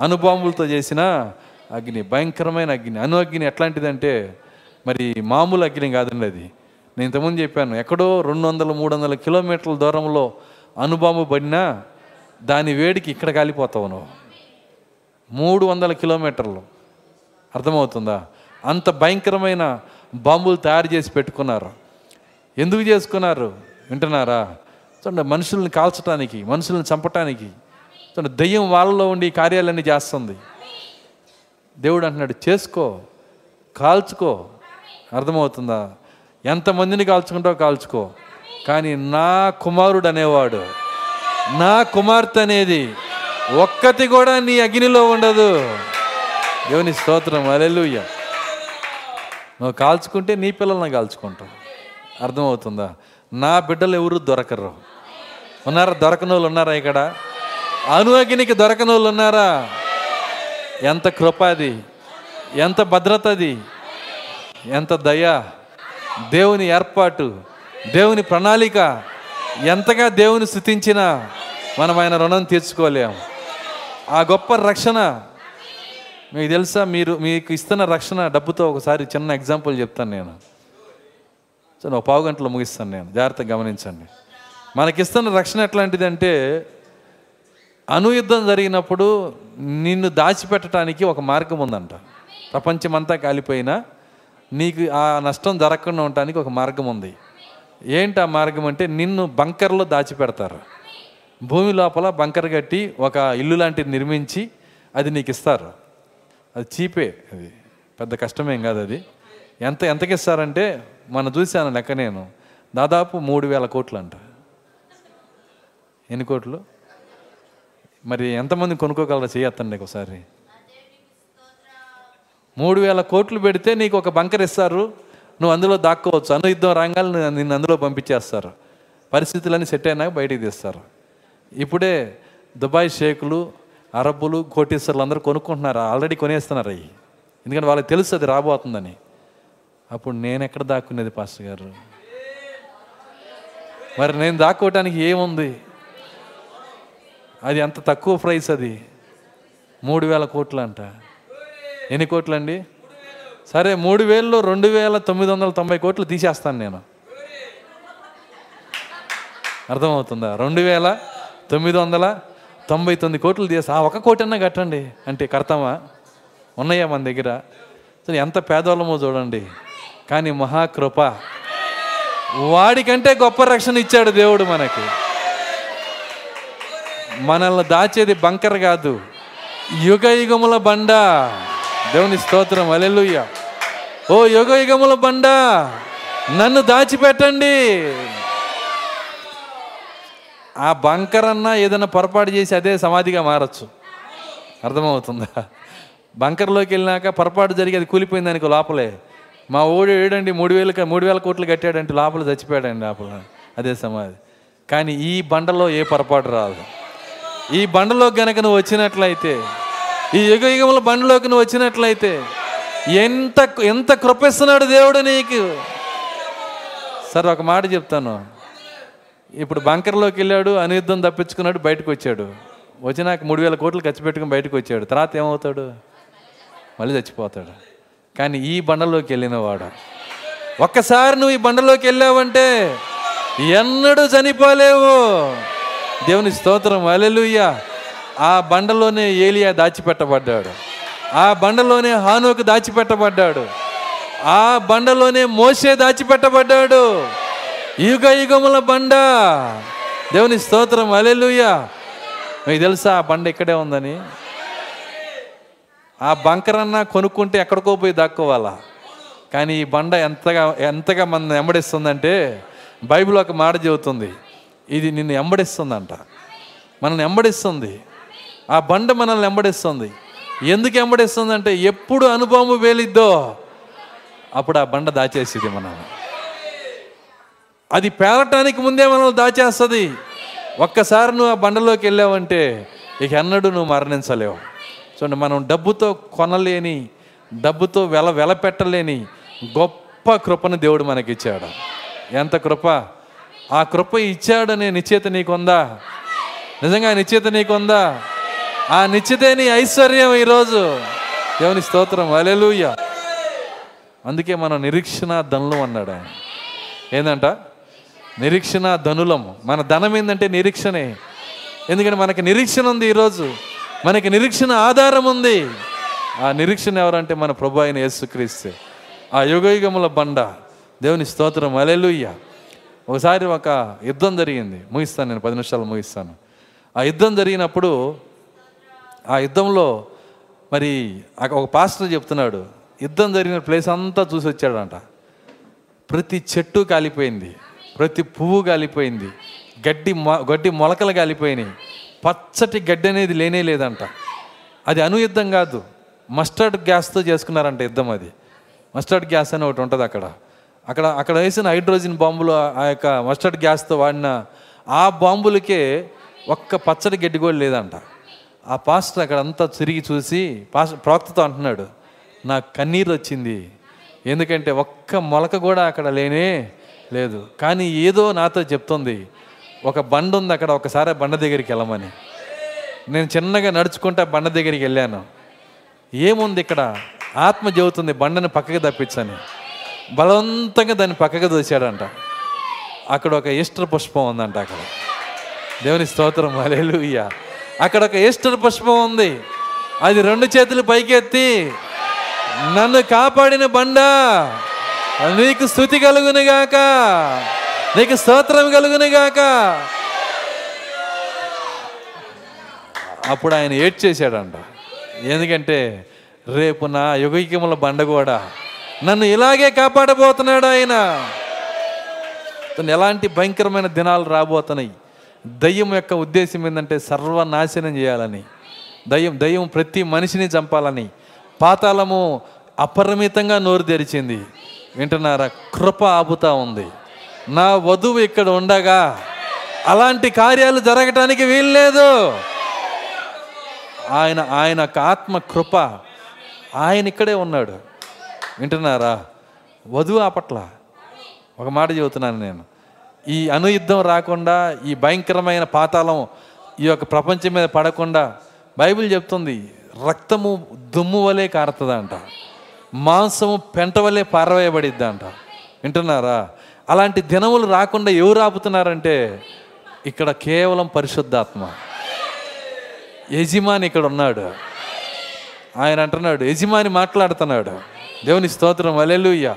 అణుబాంబులతో చేసిన అగ్ని భయంకరమైన అగ్ని. అణు అగ్ని ఎట్లాంటిదంటే మరి మామూలు అగ్ని కాదండి అది. నేను ఇంతకుముందు చెప్పాను ఎక్కడో రెండు వందల మూడు వందల కిలోమీటర్ల దూరంలో అణుబాంబు పడినా దాని వేడికి ఇక్కడ కాలిపోతావు నువ్వు. మూడు వందల కిలోమీటర్లు. అర్థమవుతుందా? అంత భయంకరమైన బాంబులు తయారు చేసి పెట్టుకున్నారు. ఎందుకు చేసుకున్నారు? వింటున్నారా? చూడండి మనుషుల్ని కాల్చడానికి మనుషుల్ని చంపటానికి చూడండి దెయ్యం వాళ్ళలో ఉండి ఈ కార్యాలన్నీ చేస్తుంది. దేవుడు అంటున్నాడు చేసుకో కాల్చుకో. అర్థమవుతుందా? ఎంతమందిని కాల్చుకుంటావు కాల్చుకో. కానీ నా కుమారుడు అనేవాడు నా కుమార్తె అనేది ఒక్కటి కూడా నీ అగ్నిలో ఉండదు. దేవుని స్తోత్రం అలెలుయ్య నువ్వు కాల్చుకుంటే నీ పిల్లల్ని కాల్చుకుంటావు. అర్థమవుతుందా? నా బిడ్డలు ఎవరు దొరకరు. ఉన్నారా? దొరకని వాళ్ళు ఉన్నారా ఇక్కడ? అనువగినికి దొరకని వాళ్ళు ఉన్నారా? ఎంత కృపాది ఎంత భద్రతది ఎంత దయ. దేవుని ఏర్పాటు దేవుని ప్రణాళిక ఎంతగా దేవుని స్థుతించినా మనం ఆయన రుణం తీర్చుకోలేం. ఆ గొప్ప రక్షణ మీకు తెలుసా? మీరు మీకు ఇస్తున్న రక్షణ డబ్బుతో ఒకసారి చిన్న ఎగ్జాంపుల్ చెప్తాను నేను. సో ఒక పావు గంటలో ముగిస్తాను నేను. జాగ్రత్తగా గమనించండి. మనకిస్తున్న రక్షణ ఎట్లాంటిదంటే అనుయుద్ధం జరిగినప్పుడు నిన్ను దాచిపెట్టడానికి ఒక మార్గం ఉందంట. ప్రపంచమంతా కాలిపోయినా నీకు ఆ నష్టం జరగకుండా ఉండటానికి ఒక మార్గం ఉంది. ఏంటి ఆ మార్గం అంటే నిన్ను బంకర్లో దాచిపెడతారు. భూమి లోపల బంకర్ కట్టి ఒక ఇల్లు లాంటిది నిర్మించి అది నీకు ఇస్తారు. అది చీపే అది. పెద్ద కష్టమేం కాదు అది. ఎంత ఎంతకిస్తారంటే మనం చూశాను లెక్క నేను. దాదాపు మూడు వేల కోట్లు అంట ఎన్ని కోట్లు? మరి ఎంతమంది కొనుక్కోగలరా? చేయొత్తండి ఒకసారి. మూడు వేల కోట్లు పెడితే నీకు ఒక బంకర్ ఇస్తారు. నువ్వు అందులో దాక్కోవచ్చు. అను యుద్ధం రంగాలు నిన్ను అందులో పంపించేస్తారు. పరిస్థితులన్నీ సెట్ అయినాక బయటికి తీస్తారు. ఇప్పుడే దుబాయ్ షేకులు అరబ్బులు కోటీశ్వర్లు అందరూ కొనుక్కుంటున్నారు. ఆల్రెడీ కొనేస్తున్నారు అవి ఎందుకంటే వాళ్ళకి తెలుసు అది రాబోతుందని. అప్పుడు నేను ఎక్కడ దాక్కునేది పాస్టర్ గారు? మరి నేను దాక్కోవటానికి ఏముంది? అది అంత తక్కువ ప్రైస్ అది. మూడు వేల కోట్లు అంట ఎన్ని కోట్లు అండి సరే మూడు వేలు రెండు వేల తొమ్మిది వందల తొంభై కోట్లు తీసేస్తాను నేను. అర్థమవుతుందా? రెండు వేల తొమ్మిది వందల తొంభై తొమ్మిది కోట్లు తీసి ఆ ఒక కోటి అన్నా కట్టండి. అంటే కడతామా? ఉన్నాయా మన దగ్గర? సరే ఎంత పేదవాళ్ళమో చూడండి. కానీ మహాకృప వాడికంటే గొప్ప రక్షణ ఇచ్చాడు దేవుడు మనకి. మనల్ని దాచేది బంకర్ కాదు యుగ యుగముల బండ. దేవుని స్తోత్రం అలెలుయ్య ఓ యుగ యుగముల బండ నన్ను దాచిపెట్టండి. ఆ బంకర్ అన్నా ఏదైనా పొరపాటు చేసి అదే సమాధిగా మారచ్చు. అర్థమవుతుందా? బంకర్లోకి వెళ్ళినాక పొరపాటు జరిగి అది కూలిపోయిందానికి లోపలే. మా ఓడి ఏడండి మూడు వేలు మూడు వేల కోట్లు కట్టాడంటే లోపల చచ్చిపోయాడండి లోపల. అదే సమాధి. కానీ ఈ బండలో ఏ పొరపాటు రాదు. ఈ బండలో కనుక నువ్వు వచ్చినట్లయితే ఈ యుగ యుగముల బండలోకి నువ్వు వచ్చినట్లయితే ఎంత ఎంత కృపిస్తున్నాడు దేవుడు నీకు? సరే ఒక మాట చెప్తాను. ఇప్పుడు బంకర్లోకి వెళ్ళాడు అనియుద్ధం తప్పించుకున్నాడు బయటకు వచ్చాడు. వచ్చినాక మూడు వేల కోట్లు ఖర్చు పెట్టుకుని బయటకు వచ్చాడు. తర్వాత ఏమవుతాడు? మళ్ళీ చచ్చిపోతాడు. కానీ ఈ బండలోకి వెళ్ళినవాడు ఒక్కసారి నువ్వు ఈ బండలోకి వెళ్ళావంటే ఎన్నడూ చనిపోలేవు. దేవుని స్తోత్రం అలెలుయ్య ఆ బండలోనే ఏలియా దాచిపెట్టబడ్డాడు. ఆ బండలోనే హానుకు దాచిపెట్టబడ్డాడు. ఆ బండలోనే మోసే దాచిపెట్టబడ్డాడు. యుగ యుగముల బండ. దేవుని స్తోత్రం అలెలుయ్య మీకు తెలుసా ఆ బండ ఇక్కడే ఉందని? ఆ బంకర్ అన్నా కొనుక్కుంటే ఎక్కడికో పోయి దాక్కోవాలా? కానీ ఈ బండ ఎంతగా ఎంతగా మన ఎంబడిస్తుందంటే బైబిల్ ఒక మాట చెబుతుంది. ఇది నిన్ను ఎంబడిస్తుందంట మనల్ని ఎంబడిస్తుంది ఆ బండ మనల్ని ఎంబడిస్తుంది ఎందుకు ఎంబడిస్తుందంటే ఎప్పుడు అనుభవం వేలిద్దో అప్పుడు ఆ బండ దాచేసింది మనల్ని. అది పేరటానికి ముందే మనల్ని దాచేస్తుంది. ఒక్కసారి నువ్వు ఆ బండలోకి వెళ్ళావంటే ఇక ఎన్నడూ నువ్వు మరణించలేవు. చూడండి మనం డబ్బుతో కొనలేని డబ్బుతో వెల వెల పెట్టలేని గొప్ప కృపను దేవుడు మనకిచ్చాడు. ఎంత కృప? ఆ కృప ఇచ్చాడనే నిశ్చేత నీకుందా? నిజంగా నిశ్చేత నీకుందా? ఆ నిశ్చితే నీ ఐశ్వర్యం ఈరోజు. దేవుని స్తోత్రం. అలెలుయ్య అందుకే మనం నిరీక్షణ ధనులు అన్నాడు ఆయన. ఏందంట? నిరీక్షణ ధనులం మన ధనం ఏంటంటే నిరీక్షణే. ఎందుకంటే మనకి నిరీక్షణ ఉంది ఈరోజు. మనకి నిరీక్షణ ఆధారం ఉంది. ఆ నిరీక్షణ ఎవరంటే మన ప్రభు అయిన యేసుక్రీస్తే. ఆ యుగయుగముల బండ. దేవుని స్తోత్రం. అలెలుయ్య ఒకసారి ఒక యుద్ధం జరిగింది. ముగిస్తాను నేను పది నిమిషాలు ముగిస్తాను. ఆ యుద్ధం జరిగినప్పుడు ఆ యుద్ధంలో మరి ఒక పాస్టర్ చెప్తున్నాడు యుద్ధం జరిగిన ప్లేస్ అంతా చూసి వచ్చాడంట. ప్రతి చెట్టు కాలిపోయింది. ప్రతి పువ్వు కాలిపోయింది. గడ్డి మొ- గడ్డి మొలకలు కాలిపోయినాయి. పచ్చటి గడ్డి అనేది లేనే లేదంట. అది అనుయుద్ధం కాదు. మస్టర్డ్ గ్యాస్తో చేసుకున్నారంట యుద్ధం అది. మస్టర్డ్ గ్యాస్ అని ఒకటి ఉంటుంది అక్కడ. అక్కడ అక్కడ వేసిన హైడ్రోజన్ బాంబులు ఆ యొక్క మస్టర్డ్ గ్యాస్తో వాడిన ఆ బాంబులకే ఒక్క పచ్చడి గడ్డి కూడా లేదంట. ఆ పాస్టర్ అక్కడ అంతా తిరిగి చూసి పాస్టర్ ప్రవక్తతో అంటున్నాడు నాకు కన్నీరు వచ్చింది. ఎందుకంటే ఒక్క మొలక కూడా అక్కడ లేనే లేదు. కానీ ఏదో నాతో చెప్తుంది. ఒక బండ ఉంది అక్కడ ఒకసారి బండ దగ్గరికి వెళ్ళమని. నేను చిన్నగా నడుచుకుంటా బండ దగ్గరికి వెళ్ళాను. ఏముంది ఇక్కడ? ఆత్మ చెబుతుంది బండని పక్కకి తప్పించని. బలవంతంగా దాన్ని పక్కకి దోశాడంట అక్కడ ఒక ఈస్టర్ పుష్పం ఉందంట అక్కడ. దేవుని స్తోత్రం అలెలుయ్య అక్కడ ఒక ఈస్టర్ పుష్పం ఉంది. అది రెండు చేతులు పైకెత్తి నన్ను కాపాడిన బండ నీకు స్థుతి కలుగునుగాక నీకు స్తోత్రం కలుగునుగాక అప్పుడు ఆయన ఏడ్చేశాడంట. ఎందుకంటే రేపు నా యుగైక్యముల బండ కూడా నన్ను ఇలాగే కాపాడబోతున్నాడు ఆయన. తను ఎలాంటి భయంకరమైన దినాలు రాబోతున్నాయి. దయ్యం యొక్క ఉద్దేశం ఏంటంటే సర్వనాశనం చేయాలని. దయ్యం దయ్యం ప్రతి మనిషిని చంపాలని. పాతాళము అపరిమితంగా నోరు తెరిచింది. వింటున్నారా? కృప ఆపుతా ఉంది. నా వధువు ఇక్కడ ఉండగా అలాంటి కార్యాలు జరగటానికి వీల్లేదు. ఆయన ఆయన ఆత్మ కృప ఆయన ఇక్కడే ఉన్నాడు. వింటున్నారా? వధువు ఆపట్ల ఒక మాట చెబుతున్నాను నేను. ఈ అనుయుద్ధం రాకుండా ఈ భయంకరమైన పాతాళం ఈ యొక్క ప్రపంచం మీద పడకుండా బైబిల్ చెప్తుంది రక్తము దుమ్ము వలె కారుతుందంట. మాంసము పెంట వలె పారవేయబడిద్దంట. వింటున్నారా? అలాంటి దినములు రాకుండా ఎవరు ఆపుతున్నారంటే ఇక్కడ కేవలం పరిశుద్ధాత్మ. యజమాని ఇక్కడ ఉన్నాడు. ఆయన అంటున్నాడు యజమాని మాట్లాడుతున్నాడు. దేవుని స్తోత్రం అలెలుయ్య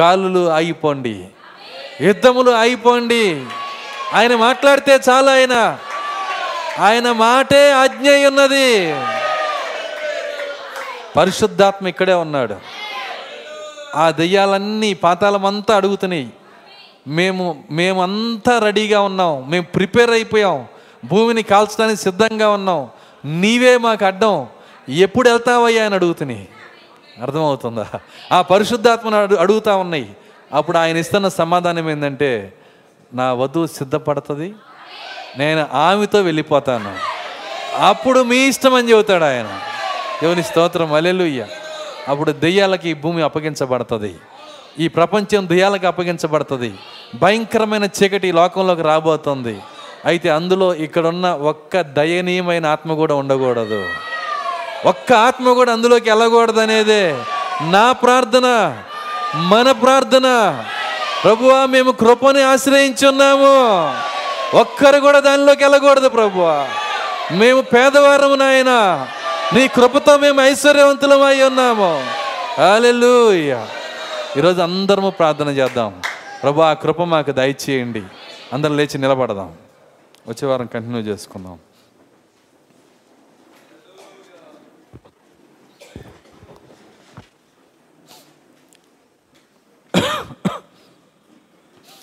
గాలులు ఆగిపోండి. యుద్ధములు ఆగిపోండి. ఆయన మాట్లాడితే చాలు ఆయన. ఆయన మాటే ఆజ్ఞ ఉన్నది. పరిశుద్ధాత్మ ఇక్కడే ఉన్నాడు. ఆ దెయ్యాలన్నీ పాతాళమంతా అడుగుతున్నాయి. మేము మేమంతా రెడీగా ఉన్నాం. మేము ప్రిపేర్ అయిపోయాం. భూమిని కాల్చడానికి సిద్ధంగా ఉన్నాం. నీవే మాకు అడ్డం. ఎప్పుడు వెళ్తావయ్యా అని అడుగుతుని. అర్థమవుతుందా? ఆ పరిశుద్ధాత్మను అడు అడుగుతా ఉన్నాయి. అప్పుడు ఆయన ఇస్తున్న సమాధానం ఏంటంటే నా వధువు సిద్ధపడుతుంది. నేను ఆమెతో వెళ్ళిపోతాను. అప్పుడు మీ ఇష్టం అని చెబుతాడు ఆయన. దేవుని స్తోత్రం. అలెలుయ్య అప్పుడు దెయ్యాలకి ఈ భూమి అప్పగించబడుతుంది. ఈ ప్రపంచం దుయాలకు అప్పగించబడుతుంది. భయంకరమైన చీకటి ఈ లోకంలోకి రాబోతుంది. అయితే అందులో ఇక్కడున్న ఒక్క దయనీయమైన ఆత్మ కూడా ఉండకూడదు. ఒక్క ఆత్మ కూడా అందులోకి వెళ్ళకూడదు అనేదే నా ప్రార్థన మన ప్రార్థన. ప్రభువా మేము కృపని ఆశ్రయించున్నాము ఒక్కరు కూడా దానిలోకి వెళ్ళకూడదు ప్రభువా. మేము పేదవారము నాయన నీ కృపతో మేము ఐశ్వర్యవంతులం అయి ఉన్నాము. అలెలుయ్యా ఈరోజు అందరము ప్రార్థన చేద్దాం. ప్రభు ఆ కృప మాకు దయచేయండి. అందరం లేచి నిలబడదాం. వచ్చే వారం కంటిన్యూ చేసుకుందాం.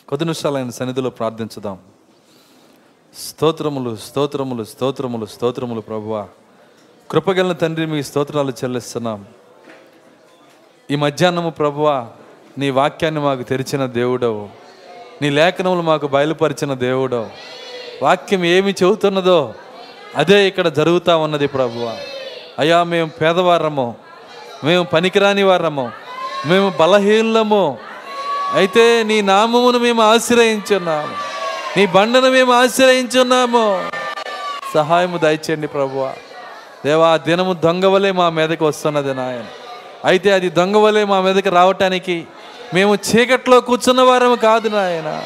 కొద్ది నిమిషాలు ఆయన సన్నిధిలో ప్రార్థించుదాం. స్తోత్రములు స్తోత్రములు స్తోత్రములు స్తోత్రములు ప్రభువా. కృపగలన తండ్రి మీ స్తోత్రాలు చెల్లిస్తున్నాం. ఈ మధ్యాహ్నము ప్రభువా నీ వాక్యాన్ని మాకు తెరిచిన దేవుడవు. నీ లేఖనములు మాకు బయలుపరిచిన దేవుడవు. వాక్యం ఏమి చెబుతున్నదో అదే ఇక్కడ జరుగుతూ ఉన్నది ప్రభువ. అయ్యా మేము పేదవారము మేము పనికిరాని వారము మేము బలహీనము అయితే నీ నామమును మేము ఆశ్రయించున్నాము. నీ బండను మేము ఆశ్రయించున్నాము. సహాయము దయచేయండి ప్రభువ. దేవా దినము దొంగవలే మా మీదకి వస్తున్నది నాయన. అయితే అది దొంగవలే మా మీదకి రావటానికి మేము చీకట్లో కూర్చున్న వారము కాదు నాయన.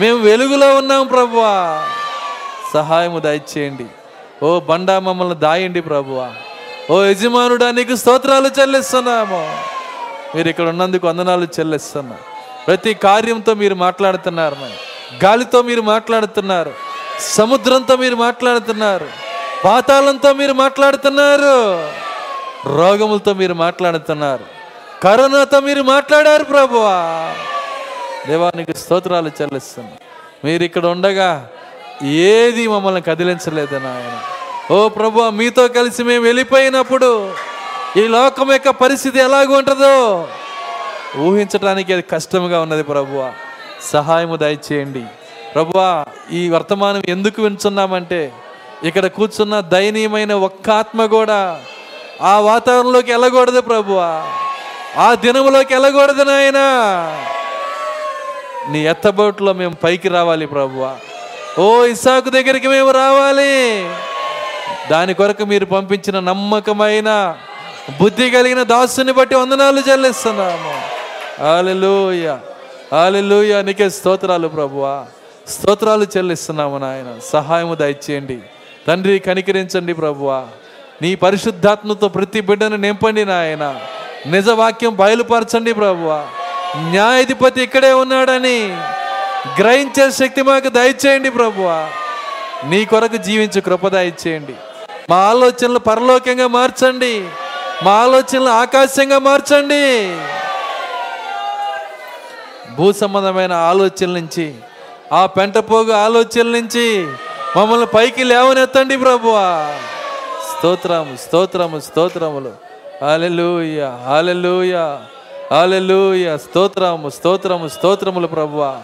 మేము వెలుగులో ఉన్నాం ప్రభువా. సహాయము దయచేయండి. ఓ బండా మమ్మల్ని దాయండి ప్రభువా. ఓ యజమానుడా నీకు స్తోత్రాలు చెల్లిస్తున్నాము. మీరు ఇక్కడ ఉన్నందుకు వందనాలు చెల్లిస్తున్నా. ప్రతి కార్యంతో మీరు మాట్లాడుతున్నారు గాలితో మీరు మాట్లాడుతున్నారు. సముద్రంతో మీరు మాట్లాడుతున్నారు. పాతాళంతో మీరు మాట్లాడుతున్నారు. రోగములతో మీరు మాట్లాడుతున్నారు. కరోనాతో మీరు మాట్లాడారు ప్రభువా. దేవానికి స్తోత్రాలు చెల్లిస్తున్నా. మీరు ఇక్కడ ఉండగా ఏది మమ్మల్ని కదిలించలేదు నాయన. ఓ ప్రభు మీతో కలిసి మేము వెళ్ళిపోయినప్పుడు ఈ లోకం యొక్క పరిస్థితి ఎలాగ ఉంటుందో ఊహించడానికి అది కష్టంగా ఉన్నది ప్రభువ. సహాయము దయచేయండి. ప్రభువా ఈ వర్తమానం ఎందుకు వింటున్నామంటే ఇక్కడ కూర్చున్న దయనీయమైన ఒక్క ఆత్మ కూడా ఆ వాతావరణంలోకి వెళ్ళకూడదు ప్రభువా. ఆ దినములోకి వెళ్ళకూడదు నాయనా. నీ ఎత్తబోట్లో మేము పైకి రావాలి ప్రభువా. ఓ ఇసాకు దగ్గరికి మేము రావాలి. దాని కొరకు మీరు పంపించిన నమ్మకమైన బుద్ధి కలిగిన దాసుని బట్టి వందనాలు చెల్లిస్తున్నాము. ఆలెలుయ ఆలెలుయ నీకే స్తోత్రాలు ప్రభువా. స్తోత్రాలు చెల్లిస్తున్నాము నాయన. సహాయము దయచేయండి. తండ్రి కనికరించండి ప్రభువా. నీ పరిశుద్ధాత్మతో ప్రతి బిడ్డను నింపండి నాయన. నిజ వాక్యం బయలుపరచండి ప్రభువా. న్యాయాధిపతి ఇక్కడే ఉన్నాడని గ్రహించే శక్తి మాకు దయచేయండి ప్రభువ. నీ కొరకు జీవించు కృప దయచేయండి. మా ఆలోచనలు పరలోకంగా మార్చండి. మా ఆలోచనలు ఆకాశంగా మార్చండి. భూ సంబంధమైన ఆలోచనల నుంచి ఆ పెంటపోగు ఆలోచనల నుంచి మమ్మల్ని పైకి లేవనెత్తండి ప్రభువా. స్తోత్రము స్తోత్రము స్తోత్రములు. హాలెలూయ హాలెలూయ హాలెలూయ స్తోత్రము స్తోత్రము స్తోత్రములు ప్రభువా.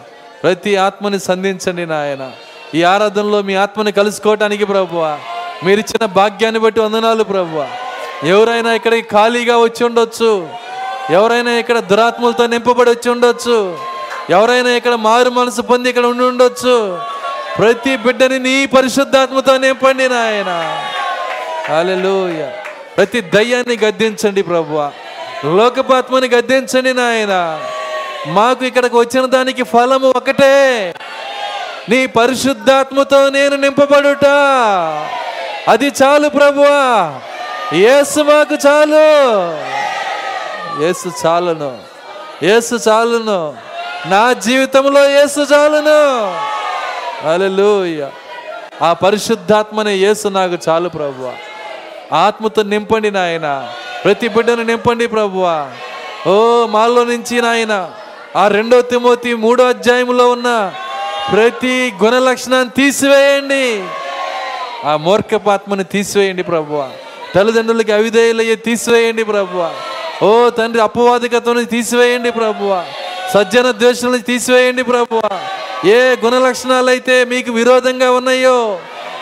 ప్రతి ఆత్మని సంధించండి నాయన. ఈ ఆరాధనలో మీ ఆత్మని కలుసుకోవటానికి ప్రభువా. మీరు ఇచ్చిన భాగ్యాన్ని బట్టి వందనాలు ప్రభువా. ఎవరైనా ఇక్కడికి ఖాళీగా వచ్చి ఉండొచ్చు. ఎవరైనా ఇక్కడ దురాత్మలతో నింపబడి వచ్చి ఉండొచ్చు. ఎవరైనా ఇక్కడ మారు మనసు పొంది ఇక్కడ ఉండి ఉండొచ్చు. ప్రతి బిడ్డని నీ పరిశుద్ధాత్మతో నింపండి నాయన. అలెలుయ ప్రతి దయ్యాన్ని గద్దించండి ప్రభు లోకపాత్మని గద్దించండి నాయన. మాకు ఇక్కడికి వచ్చిన దానికి ఫలము ఒకటే. నీ పరిశుద్ధాత్మతో నేను నింపబడుట. అది చాలు ప్రభువా. యేసు మాకు చాలు. యేసు చాలును. ఏసు చాలును. నా జీవితంలో యేసు చాలును. హల్లెలూయ. ఆ పరిశుద్ధాత్మనే యేసు నాకు చాలు ప్రభువా. ఆత్మతో నింపండి నాయన. ప్రతి బిడ్డను నింపండి ప్రభువా. ఓ మాలో నుంచి నాయన. ఆ రెండో తిమోతి మూడో అధ్యాయంలో ఉన్న ప్రతి గుణ లక్షణాన్ని తీసివేయండి. ఆ మూర్ఖపాత్మని తీసివేయండి ప్రభువా. తల్లిదండ్రులకి అవిధేయులయ్యే తీసివేయండి ప్రభువా. ఓ తండ్రి అపవాదికతను తీసివేయండి ప్రభువా. సజ్జన ద్వేషాలను తీసివేయండి ప్రభువా. ఏ గుణ లక్షణాలు అయితే మీకు విరోధంగా ఉన్నాయో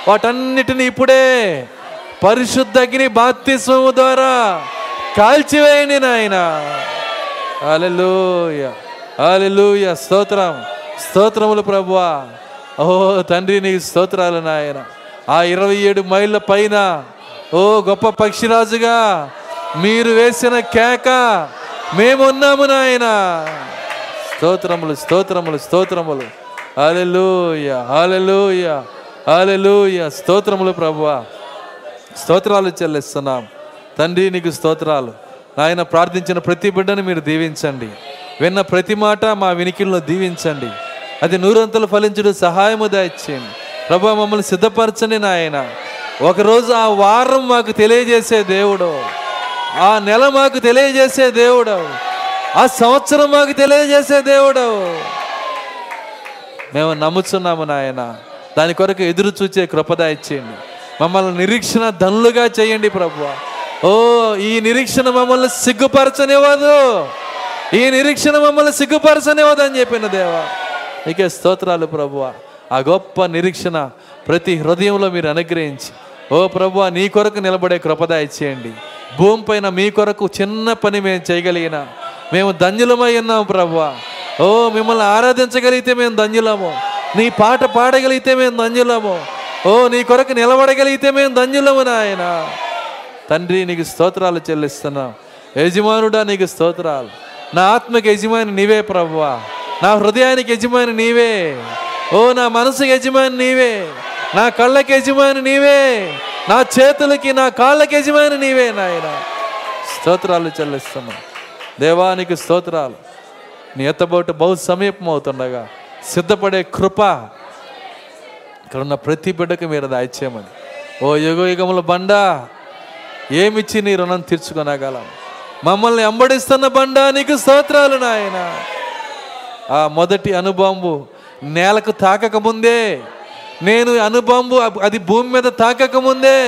వాటన్నిటిని ఇప్పుడే పరిశుద్ధ అగ్ని బాప్తిస్వము ద్వారా కాల్చివేయండి నాయన. అలెలుయ అలెలుయ స్తోత్రం. స్తోత్రములు ప్రభువా. ఓ తండ్రి నీకు స్తోత్రాలు నాయన. ఆ ఇరవై ఏడు మైళ్ళ పైన ఓ గొప్ప పక్షిరాజుగా మీరు వేసిన కేక మేమున్నాము నాయన. స్తోత్రములు స్తోత్రములు స్తోత్రములు. అలెలుయ అలెలుయ అలెలుయ స్తోత్రములు ప్రభువా. స్తోత్రాలు చెల్లిస్తున్నాం. తండ్రి నీకు స్తోత్రాలు. నాయన ప్రార్థించిన ప్రతి బిడ్డను మీరు దీవించండి. విన్న ప్రతి మాట మా వినికిల్లో దీవించండి. అది నూరంతలు ఫలించడం సహాయము దాయిచ్చేయండి ప్రభా మమ్మల్ని సిద్ధపరచండి నాయన. ఒకరోజు ఆ వారం మాకు తెలియజేసే దేవుడు. ఆ నెల మాకు తెలియజేసే దేవుడు. ఆ సంవత్సరం మాకు తెలియజేసే దేవుడు. మేము నమ్ముచున్నాము నాయన. దాని కొరకు ఎదురు చూచే కృపద ఇచ్చేయండి మమ్మల్ని నిరీక్షణ ధనులుగా చేయండి ప్రభు. ఓ ఈ నిరీక్షణ మమ్మల్ని సిగ్గుపరచనివ్వదు. ఈ నిరీక్షణ మమ్మల్ని సిగ్గుపరచనివ్వదు అని చెప్పిన దేవా. నీకే స్తోత్రాలు ప్రభువ ఆ గొప్ప నిరీక్షణ ప్రతి హృదయంలో మీరు అనుగ్రహించి. ఓ ప్రభువ నీ కొరకు నిలబడే కృపదాయ చేయండి భూమి పైన మీ కొరకు చిన్న పని మేము చేయగలిగిన. మేము ధన్యులమై ఉన్నాం ప్రభువ ఓ మిమ్మల్ని ఆరాధించగలిగితే మేము ధన్యులము. నీ పాట పాడగలిగితే మేము ధన్యులము. ఓ నీ కొరకు నిలబడగలిగితే మేము ధన్యులము నాయన. తండ్రి నీకు స్తోత్రాలు చెల్లిస్తున్నాం. యజమానుడా నీకు స్తోత్రాలు. నా ఆత్మకి యజమాని నీవే ప్రభువా. నా హృదయానికి యజమాని నీవే. ఓ నా మనసుకి యజమాని నీవే. నా కళ్ళకి యజమాని నీవే. నా చేతులకి నా కాళ్ళకి యజమాని నీవే నాయన. స్తోత్రాలు చెల్లిస్తున్నాం. దేవానికి స్తోత్రాలు. నీ ఎత్తబోటు బహు సమీపం అవుతుండగా సిద్ధపడే కృప ఇక్కడ ఉన్న ప్రతి బిడ్డకు మీరు దాయిచ్చేయమని ఓ యుగ యుగముల బండ ఏమిచ్చి నీ రుణం తీర్చుకొనగలం? మమ్మల్ని అంబడిస్తున్న బండ నీకు స్తోత్రాలు నాయన. ఆ మొదటి అనుబాంబు నేలకు తాకక ముందే నేను అనుబాంబు అది భూమి మీద తాకక ముందే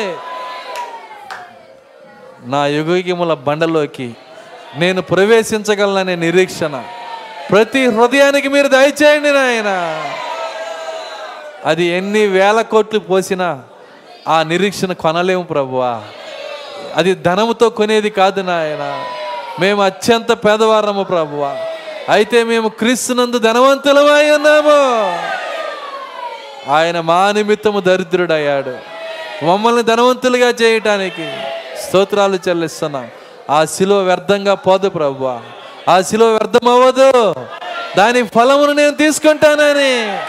నా యుగయుగముల బండలోకి నేను ప్రవేశించగలననే నిరీక్షణ. ప్రతి హృదయానికి మీరు దయచేయండి నాయనా. అది ఎన్ని వేల కోట్లు పోసినా ఆ నిరీక్షణ కొనలేము ప్రభువా. అది ధనముతో కొనేది కాదు నాయన. మేము అత్యంత పేదవారము ప్రభువా. అయితే మేము క్రీస్తునందు ధనవంతులమై ఉన్నాము. ఆయన మా నిమిత్తము దరిద్రుడయ్యాడు. మమ్మల్ని ధనవంతులుగా చేయటానికి స్తోత్రాలు చెల్లిస్తున్నాం. ఆ శిలో వ్యర్థంగా పోదు ప్రభువా. ఆ శిలో వ్యర్థం అవ్వదు దాని ఫలమును నేను తీసుకుంటానని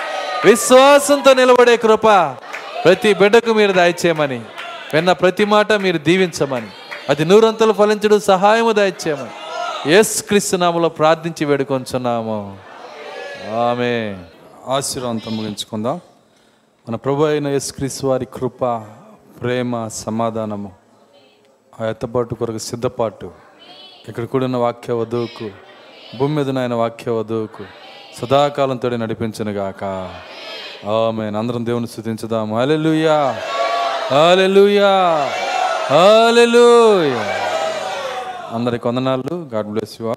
విశ్వాసంతో నిలబడే కృప ప్రతి బిడ్డకు మీరు దాయిచ్చేయమని. విన్న ప్రతి మాట మీరు దీవించమని. అది నూరంతలు ఫలించడు సహాయము దాయిచ్చేయమని. ఎస్ క్రిస్తునామలో ప్రార్థించి వేడుకొంచున్నాము. ఆమె ఆశీర్వాదంతో ముగించుకుందాం మన ప్రభు అయిన యేసుక్రీస్తు వారి కృప ప్రేమ సమాధానము ఆ ఎత్తబాటు కొరకు సిద్ధపాటు ఇక్కడ కూడిన వాక్య వధువుకు భూమి మీద వాక్య వధువుకు సదాకాలంతో నడిపించను గాక. ఆమె అందరం దేవుని స్థుతించుదాము అలెలుయా అలెలుయా అలెలుయా అందరికి వందనాలు. God bless you all.